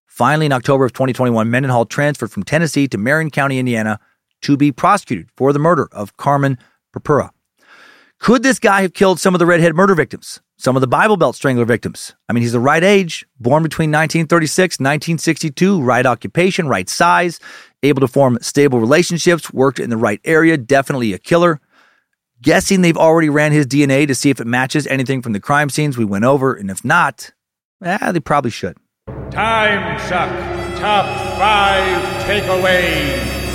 Speaker 2: Finally, in October of 2021, Mendenhall transferred from Tennessee to Marion County, Indiana, to be prosecuted for the murder of Carmen Purpura. Could this guy have killed some of the redhead murder victims? Some of the Bible Belt strangler victims? I mean, he's the right age, born between 1936 and 1962, right occupation, right size, able to form stable relationships, worked in the right area, definitely a killer. Guessing they've already ran his DNA to see if it matches anything from the crime scenes we went over, and if not, yeah, they probably should.
Speaker 5: Time Suck Top 5 Takeaways.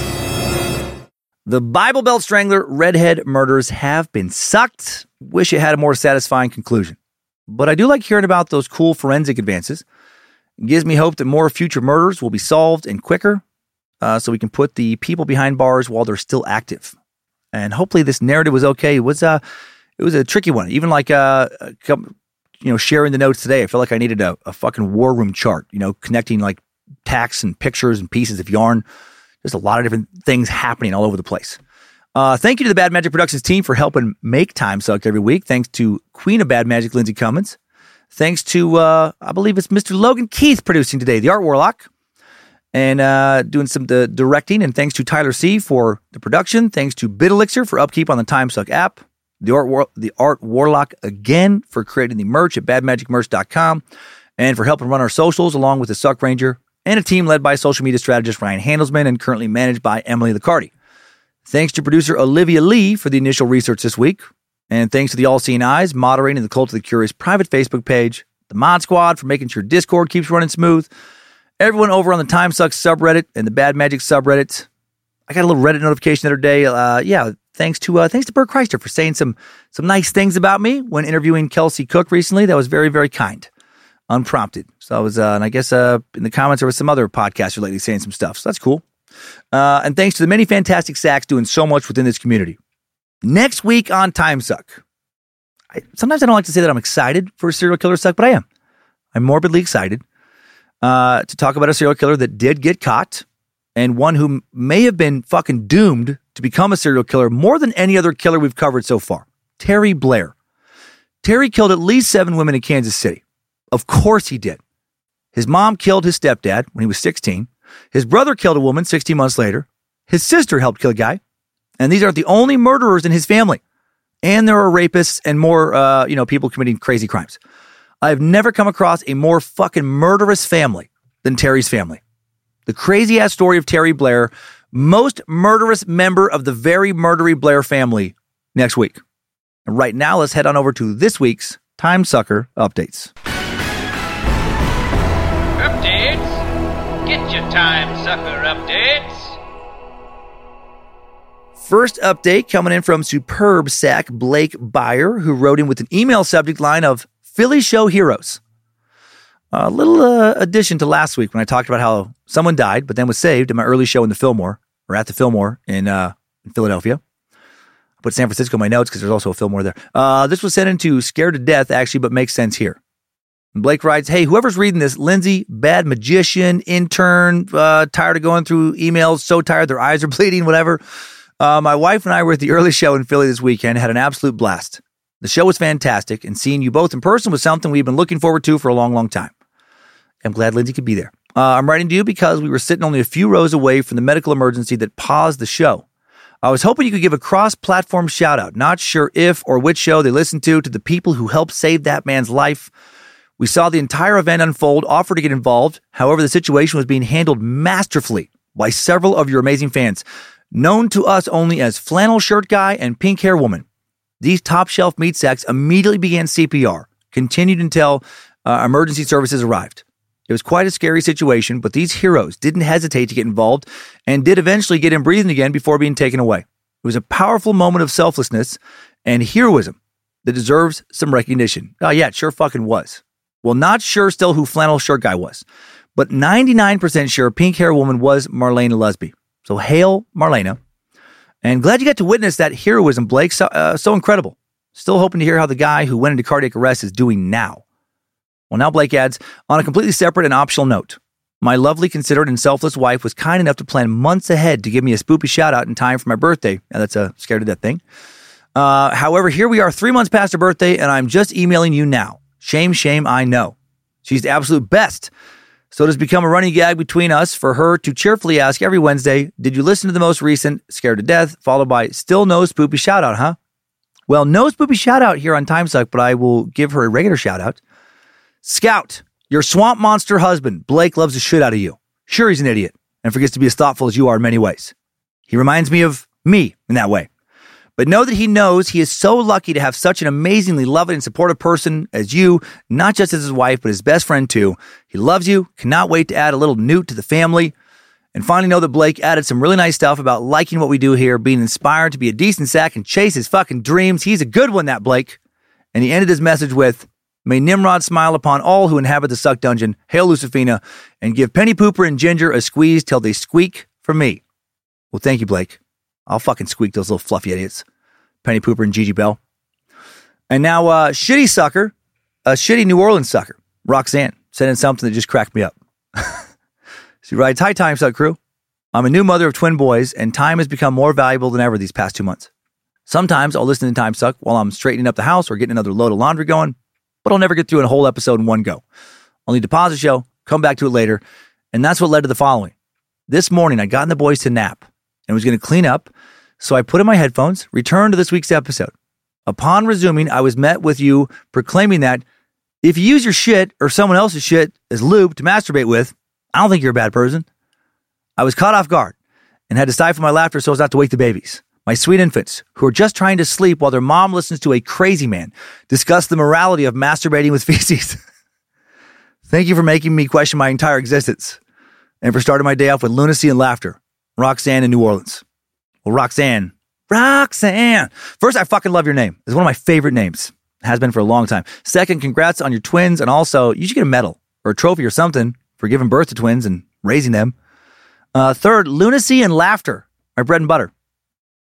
Speaker 2: The Bible Belt Strangler redhead murders have been sucked. Wish it had a more satisfying conclusion. But I do like hearing about those cool forensic advances. It gives me hope that more future murders will be solved and quicker uh, so we can put the people behind bars while they're still active. And hopefully this narrative was okay. It was, uh, it was a tricky one. Even like uh, you know, sharing the notes today, I felt like I needed a, a fucking war room chart, you know, connecting like tacks and pictures and pieces of yarn. There's a lot of different things happening all over the place. Uh, thank you to the Bad Magic Productions team for helping make Time Suck every week. Thanks to Queen of Bad Magic, Lindsay Cummins. Thanks to, uh, I believe it's Mr. Logan Keith producing today, the Art Warlock, and uh, doing some the directing. And thanks to Tyler C for the production. Thanks to BitElixir for upkeep on the Time Suck app the art, War- the art warlock again for creating the merch at badmagicmerch.com and for helping run our socials along with the Suck Ranger and a team led by social media strategist Ryan Handelsman and currently managed by Emily Licardi. Thanks to producer Olivia Lee for the initial research this week. And thanks to the All Seeing Eyes moderating the Cult of the Curious private Facebook page, the Mod Squad for making sure Discord keeps running smooth, everyone over on the Time Sucks subreddit and the Bad Magic subreddit. I got a little Reddit notification the other day. Uh, yeah, thanks to uh, thanks to Bert Kreischer for saying some some nice things about me when interviewing Kelsey Cook recently. That was very very kind, unprompted. So I was, uh, and I guess uh, in the comments there was some other podcasters lately saying some stuff. So that's cool. Uh, and thanks to the many fantastic sacks doing so much within this community. Next week on Time Suck. I, sometimes I don't like to say that I'm excited for a serial killer suck, but I am. I'm morbidly excited uh, to talk about a serial killer that did get caught and one who may have been fucking doomed to become a serial killer more than any other killer we've covered so far Terry Blair. Terry killed at least seven women in Kansas City. Of course he did. His mom killed his stepdad when he was 16. His brother killed a woman 16 months later. His sister helped kill a guy. And these aren't the only murderers in his family. and there are rapists and more, uh, you know, people committing crazy crimes. I have never come across a more fucking murderous family than Terry's family. The crazy ass story of Terry Blair, most murderous member of the very murdery Blair family, next week. And right now, let's head on over to this week's Time Sucker updates.
Speaker 6: Get your time sucker updates.
Speaker 2: First update coming in from superb sack Blake Byer, who wrote in with an email subject line of Philly Show Heroes. A little uh, addition to last week when I talked about how someone died but then was saved in my early show in the Fillmore, or at the Fillmore in, uh, in Philadelphia. I put San Francisco in my notes because there's also a Fillmore there. Uh, this was sent into Scared to Death, actually, but makes sense here. Blake writes, Hey, whoever's reading this, Lindsay, bad magician, intern, uh, tired of going through emails, so tired their eyes are bleeding, whatever. Uh, my wife and I were at the early show in Philly this weekend, had an absolute blast. The show was fantastic, and seeing you both in person was something we've been looking forward to for a long, long time. I'm glad Lindsay could be there. Uh, I'm writing to you because we were sitting only a few rows away from the medical emergency that paused the show. I was hoping you could give a cross platform shout out, not sure if or which show they listened to, to the people who helped save that man's life. We saw the entire event unfold, offered to get involved. However, the situation was being handled masterfully by several of your amazing fans, known to us only as Flannel Shirt Guy and Pink Hair Woman. These top shelf meat sacks immediately began CPR, continued until uh, emergency services arrived. It was quite a scary situation, but these heroes didn't hesitate to get involved and did eventually get him breathing again before being taken away. It was a powerful moment of selflessness and heroism that deserves some recognition. Oh, yeah, it sure fucking was. Well, not sure still who Flannel Shirt Guy was, but 99% sure Pink Hair Woman was Marlena Lesby. So hail Marlena. And glad you got to witness that heroism, Blake. So, uh, so incredible. Still hoping to hear how the guy who went into cardiac arrest is doing now. Well, now Blake adds, on a completely separate and optional note, my lovely, considerate, and selfless wife was kind enough to plan months ahead to give me a spoopy shout out in time for my birthday. And that's a scared of death thing. Uh, however, here we are three months past her birthday, and I'm just emailing you now. Shame, shame, I know. She's the absolute best. So it has become a running gag between us for her to cheerfully ask every Wednesday, Did you listen to the most recent Scared to Death? followed by Still no spoopy shout out, huh? Well, no spoopy shout out here on Time Suck, but I will give her a regular shout out. Scout, your swamp monster husband, Blake, loves the shit out of you. Sure, he's an idiot and forgets to be as thoughtful as you are in many ways. He reminds me of me in that way. But know that he knows he is so lucky to have such an amazingly loving and supportive person as you, not just as his wife, but his best friend too. He loves you, cannot wait to add a little newt to the family. And finally, know that Blake added some really nice stuff about liking what we do here, being inspired to be a decent sack and chase his fucking dreams. He's a good one, that Blake. And he ended his message with, May Nimrod smile upon all who inhabit the Suck Dungeon. Hail Lucifina, and give Penny Pooper and Ginger a squeeze till they squeak for me. Well, thank you, Blake. I'll fucking squeak those little fluffy idiots. Penny Pooper and Gigi Bell. And now, uh, shitty sucker, a shitty New Orleans sucker, Roxanne, sent in something that just cracked me up. she writes, Hi, Time Suck crew. I'm a new mother of twin boys, and time has become more valuable than ever these past two months. Sometimes I'll listen to Time Suck while I'm straightening up the house or getting another load of laundry going, but I'll never get through a whole episode in one go. I'll need to pause the show, come back to it later, and that's what led to the following. This morning, I got in the boys to nap and was going to clean up, so I put in my headphones, returned to this week's episode. Upon resuming, I was met with you proclaiming that if you use your shit or someone else's shit as lube to masturbate with, I don't think you're a bad person. I was caught off guard and had to stifle my laughter so as not to wake the babies my sweet infants, who are just trying to sleep while their mom listens to a crazy man discuss the morality of masturbating with feces. Thank you for making me question my entire existence and for starting my day off with lunacy and laughter. Roxanne in New Orleans. Well, Roxanne. Roxanne. First, I fucking love your name. It's one of my favorite names. Has been for a long time. Second, congrats on your twins. And also, you should get a medal or a trophy or something for giving birth to twins and raising them. Uh, third, lunacy and laughter. are bread and butter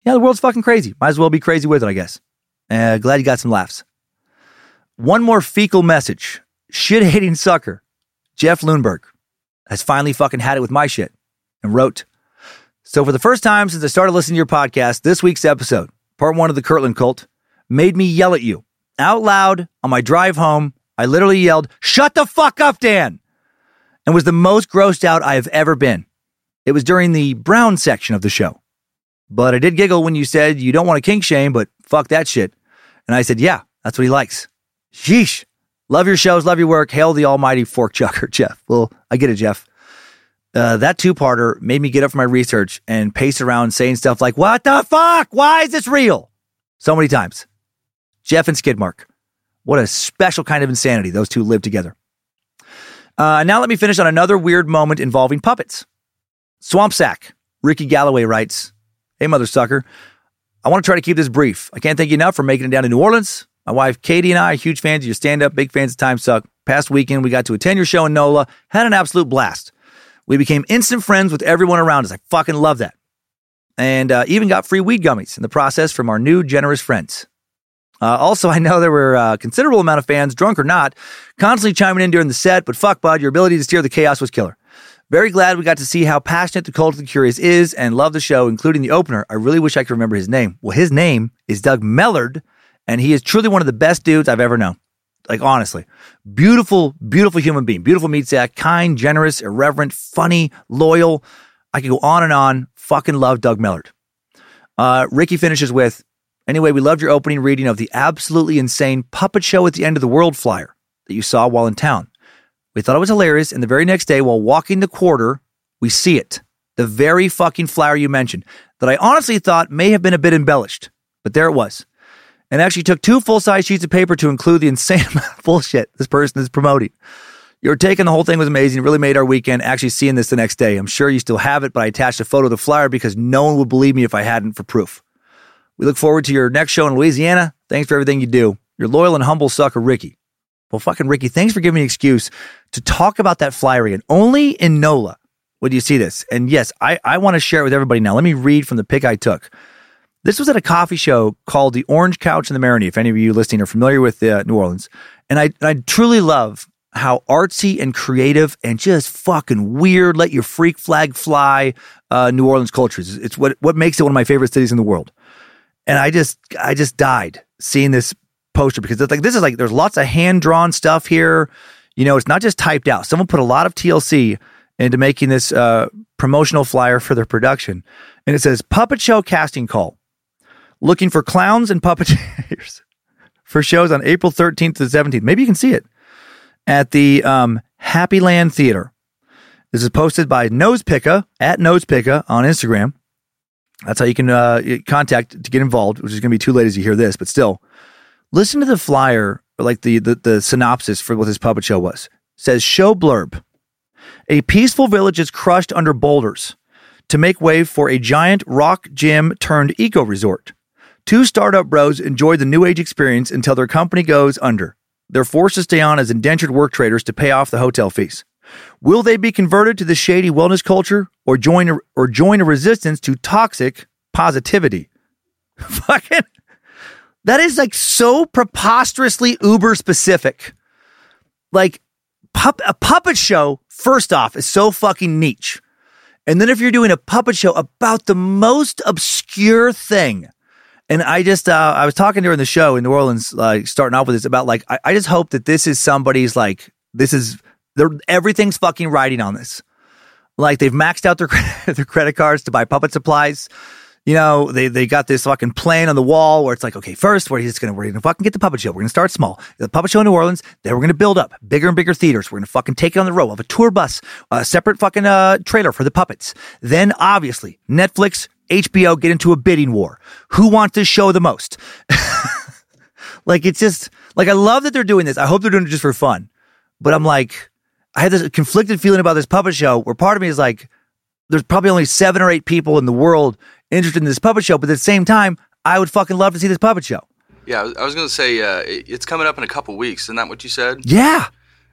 Speaker 2: yeah, the world's fucking crazy. Might as well be crazy with it, I guess. Uh, glad you got some laughs. One more fecal message. Shit hating sucker, Jeff Lundberg, has finally fucking had it with my shit and wrote So, for the first time since I started listening to your podcast, this week's episode, part one of the Kirtland cult, made me yell at you out loud on my drive home. I literally yelled, Shut the fuck up, Dan! And was the most grossed out I have ever been. It was during the Brown section of the show. But I did giggle when you said you don't want to kink shame, but fuck that shit. And I said, Yeah, that's what he likes. Sheesh. Love your shows, love your work. Hail the almighty fork chucker, Jeff. Well, I get it, Jeff. Uh, that two parter made me get up from my research and pace around saying stuff like, What the fuck? Why is this real? So many times. Jeff and Skidmark. What a special kind of insanity those two live together. Uh, now let me finish on another weird moment involving puppets. Swamp Sack. Ricky Galloway writes, Hey, mother sucker. I want to try to keep this brief. I can't thank you enough for making it down to New Orleans. My wife Katie and I are huge fans of your stand up, big fans of Time Suck. Past weekend, we got to attend your show in NOLA, had an absolute blast. We became instant friends with everyone around us. I fucking love that. And uh, even got free weed gummies in the process from our new generous friends. Uh, also, I know there were a considerable amount of fans, drunk or not, constantly chiming in during the set, but fuck, bud, your ability to steer the chaos was killer. Very glad we got to see how passionate the Cult of the Curious is and love the show, including the opener. I really wish I could remember his name. Well, his name is Doug Mellard, and he is truly one of the best dudes I've ever known. Like, honestly, beautiful, beautiful human being, beautiful meat sack, kind, generous, irreverent, funny, loyal. I could go on and on. Fucking love Doug Mellard. Uh, Ricky finishes with, anyway, we loved your opening reading of the absolutely insane puppet show at the end of the world flyer that you saw while in town. We thought it was hilarious, and the very next day, while walking the quarter, we see it. The very fucking flyer you mentioned that I honestly thought may have been a bit embellished, but there it was. And actually took two full size sheets of paper to include the insane amount of bullshit this person is promoting. Your take on the whole thing was amazing. It really made our weekend actually seeing this the next day. I'm sure you still have it, but I attached a photo of the flyer because no one would believe me if I hadn't for proof. We look forward to your next show in Louisiana. Thanks for everything you do. Your loyal and humble sucker, Ricky. Well, fucking Ricky, thanks for giving me an excuse to talk about that flyer again. Only in NOLA would you see this. And yes, I, I want to share it with everybody now. Let me read from the pic I took. This was at a coffee show called the Orange Couch in the Marigny. If any of you listening are familiar with uh, New Orleans, and I, I truly love how artsy and creative and just fucking weird, let your freak flag fly uh, New Orleans culture is. It's what what makes it one of my favorite cities in the world. And I just I just died seeing this poster because it's like this is like there's lots of hand drawn stuff here. You know, it's not just typed out. Someone put a lot of TLC into making this uh, promotional flyer for their production, and it says puppet show casting call, looking for clowns and puppeteers for shows on April 13th to the 17th. Maybe you can see it at the um, Happy Land Theater. This is posted by Nosepicka at Nosepicka on Instagram. That's how you can uh, contact to get involved, which is going to be too late as you hear this, but still, listen to the flyer, like the, the the synopsis for what this puppet show was. It says show blurb: A peaceful village is crushed under boulders to make way for a giant rock gym turned eco resort. Two startup bros enjoy the new age experience until their company goes under. They're forced to stay on as indentured work traders to pay off the hotel fees. Will they be converted to the shady wellness culture or join a, or join a resistance to toxic positivity? Fucking that is like so preposterously uber specific. Like pup, a puppet show first off is so fucking niche. And then if you're doing a puppet show about the most obscure thing, and I just, uh, I was talking during the show in New Orleans, like starting off with this about like, I, I just hope that this is somebody's like, this is, everything's fucking riding on this. Like they've maxed out their, their credit cards to buy puppet supplies. You know, they, they got this fucking plan on the wall where it's like, okay, first, we're just gonna, we're gonna fucking get the puppet show. We're gonna start small. The puppet show in New Orleans, then we're gonna build up bigger and bigger theaters. We're gonna fucking take it on the road of a tour bus, a separate fucking, uh, trailer for the puppets. Then obviously, Netflix, HBO get into a bidding war. Who wants this show the most? like it's just like I love that they're doing this. I hope they're doing it just for fun. But I'm like, I had this conflicted feeling about this puppet show where part of me is like, there's probably only seven or eight people in the world interested in this puppet show, but at the same time, I would fucking love to see this puppet show.
Speaker 7: Yeah, I was, I was going to say uh, it's coming up in a couple weeks. Isn't that what you said?
Speaker 2: Yeah.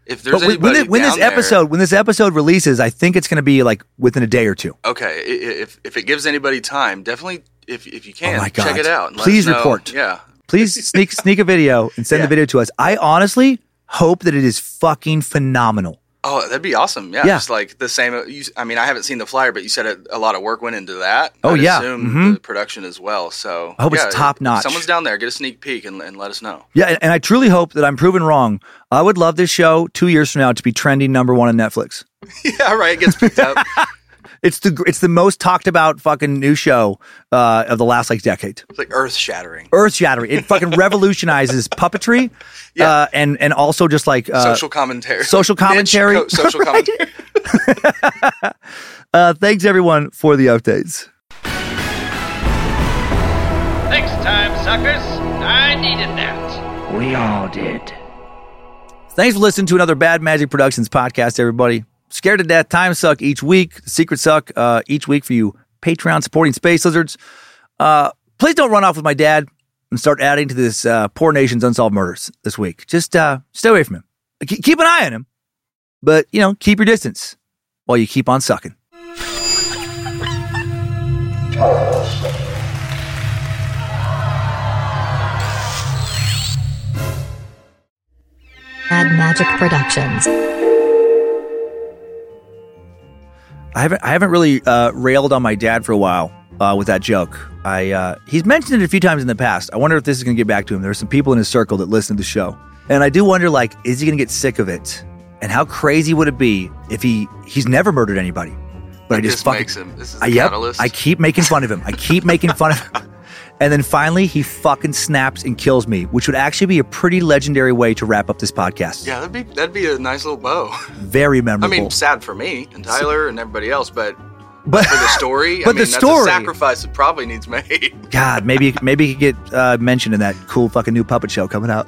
Speaker 7: If there's
Speaker 2: But when, when,
Speaker 7: anybody
Speaker 2: it- when this
Speaker 7: there-
Speaker 2: episode when this episode releases, I think it's going to be like within a day or two.
Speaker 7: okay, if if it gives anybody time, definitely if if you can
Speaker 2: Oh
Speaker 7: check it out.
Speaker 2: Please report.
Speaker 7: Yeah,
Speaker 2: Please sneak sneak a video and send the video to us. I honestly hope that it is fucking phenomenal.
Speaker 7: Oh, that'd be awesome. Yeah,
Speaker 2: Yeah.
Speaker 7: just like the same. You, I mean, I haven't seen the flyer, but you said it, a lot of work went into that.
Speaker 2: Oh,
Speaker 7: I'd
Speaker 2: yeah.
Speaker 7: assume
Speaker 2: Mhm.
Speaker 7: the production as well. So
Speaker 2: I hope it's top notch.
Speaker 7: Someone's down there. Get a sneak peek and, and let us know.
Speaker 2: Yeah, and, and I truly hope that I'm proven wrong. I would love this show two years from now to be trending number one on Netflix.
Speaker 7: yeah, right. It gets picked up.
Speaker 2: It's the it's the most talked about fucking new show uh, of the last like decade.
Speaker 7: It's like earth shattering.
Speaker 2: Earth shattering. It fucking revolutionizes puppetry,
Speaker 7: Yeah.
Speaker 2: uh, and and also just like uh,
Speaker 7: social commentary.
Speaker 2: social commentary.
Speaker 7: co- social commentary.
Speaker 2: Uh, thanks everyone for the updates.
Speaker 6: Next time, suckers. I needed that.
Speaker 8: We all did.
Speaker 2: Thanks for listening to another Bad Magic Productions podcast, everybody. Scared to Death Time Suck each week, Secret Suck uh, each week for you Patreon supporting Space Lizards. Uh, please don't run off with my dad and start adding to this uh, poor nation's unsolved murders this week. Just uh, stay away from him. Ke- Keep an eye on him, but you know, keep your distance while you keep on sucking.
Speaker 9: Bad Magic Productions.
Speaker 2: I haven't I haven't really uh, railed on my dad for a while uh, with that joke. I uh, he's mentioned it a few times in the past. I wonder if this is going to get back to him. There are some people in his circle that listen to the show, and I do wonder like, is he going to get sick of it? And how crazy would it be if he he's never murdered anybody, but I just
Speaker 7: just
Speaker 2: fucking
Speaker 7: makes him- this is
Speaker 2: I, yep. I keep making fun of him. I keep making fun of him. And then finally, he fucking snaps and kills me, which would actually be a pretty legendary way to wrap up this podcast.
Speaker 7: Yeah, that'd be that'd be a nice little bow.
Speaker 2: Very memorable.
Speaker 7: I mean, sad for me and Tyler and everybody else, but
Speaker 2: but
Speaker 7: for the story,
Speaker 2: but
Speaker 7: I
Speaker 2: the
Speaker 7: mean, that's
Speaker 2: story-
Speaker 7: a sacrifice that probably needs made.
Speaker 2: God, maybe maybe he could get uh, mentioned in that cool fucking new puppet show coming out.